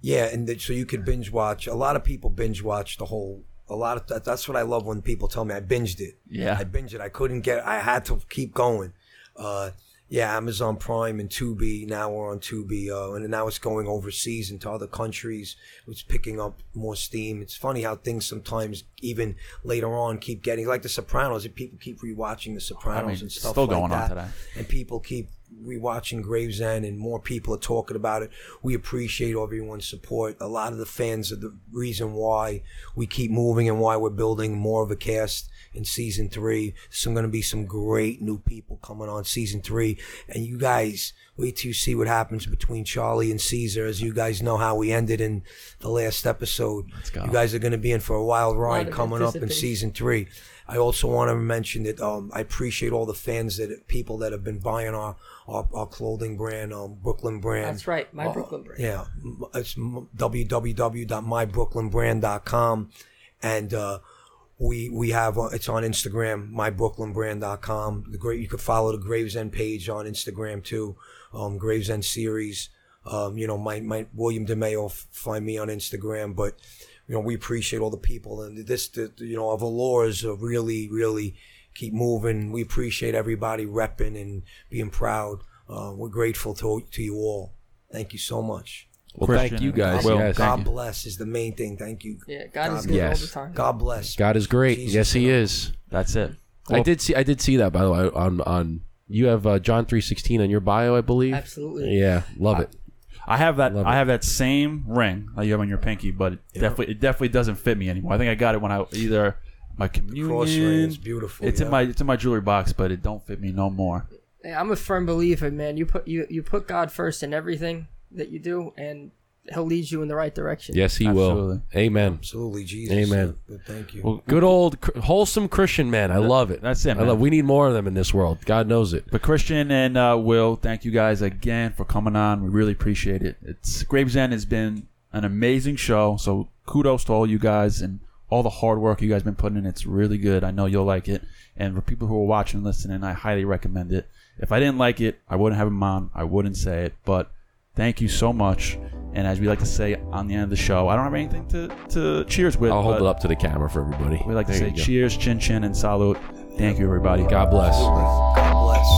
Yeah, and that, so you could binge watch. A lot of people binge watch the whole. A lot of that, that's what I love when people tell me I binged it. Yeah. I binged it. I couldn't get. I had to keep going. Uh, yeah, Amazon Prime and Tubi. Now we're on Tubi, uh, and now it's going overseas into other countries. It's picking up more steam. It's funny how things sometimes, even later on, keep getting like The Sopranos. And people keep rewatching The Sopranos I mean, and stuff still like going on today. And people keep rewatching Gravesend, and more people are talking about it. We appreciate everyone's support. A lot of the fans are the reason why we keep moving and why we're building more of a cast in season three. Some going to be some great new people coming on season three, and you guys wait till you see what happens between Charlie and Caesar. As you guys know how we ended in the last episode. go. You guys are going to be in for a wild ride of coming up in season three. I also want to mention that um, I appreciate all the fans that people that have been buying our our, our clothing brand, um, Brooklyn brand. That's right, my Uh, Brooklyn brand. Yeah, it's www.mybrooklynbrand.com, and uh, we we have uh, it's on Instagram, mybrooklynbrand.com. The great you could follow the Gravesend page on Instagram too, um, Gravesend series. Um, you know, my my William DeMeo f- find me on Instagram, but you know we appreciate all the people and this the, you know our velours are really really keep moving. We appreciate everybody repping and being proud. Uh, we're grateful to to you all. Thank you so much. Well, Cristian thank you guys. Will, yes. God bless is the main thing. Thank you. Yeah, God is God good Yes. all the time. God bless. God is great. Jesus, yes, He you know. is. That's it. I did see. I did see that by the way on on. You have uh, John three sixteen on your bio, I believe. Absolutely. Yeah, love it. I have that. Love I it. have that same ring that you have on your pinky, but it definitely it definitely doesn't fit me anymore. I think I got it when I either my communion. Cross ring is beautiful. It's in my it's in my jewelry box, but it don't fit me no more. Hey, I'm a firm believer, man. You put you you put God first in everything that you do, and He'll lead you in the right direction. Yes, He Absolutely. will. Amen. Absolutely, Jesus. Amen. But thank you. Well, Good old cr- wholesome Christian man. I love it. That's it, I man. love. We need more of them in this world. God knows it. But Cristian and uh, Will, thank you guys again for coming on. We really appreciate it. It's Gravesend has been an amazing show. So kudos to all you guys and all the hard work you guys been putting in. It's really good. I know you'll like it. And for people who are watching and listening, I highly recommend it. If I didn't like it, I wouldn't have him on. I wouldn't say it. But thank you so much. And as we like to say on the end of the show, I don't have anything to, to cheers with. I'll hold it up to the camera for everybody. We like to say you go. cheers, chin chin, and salute. Thank you, everybody. God bless. God bless.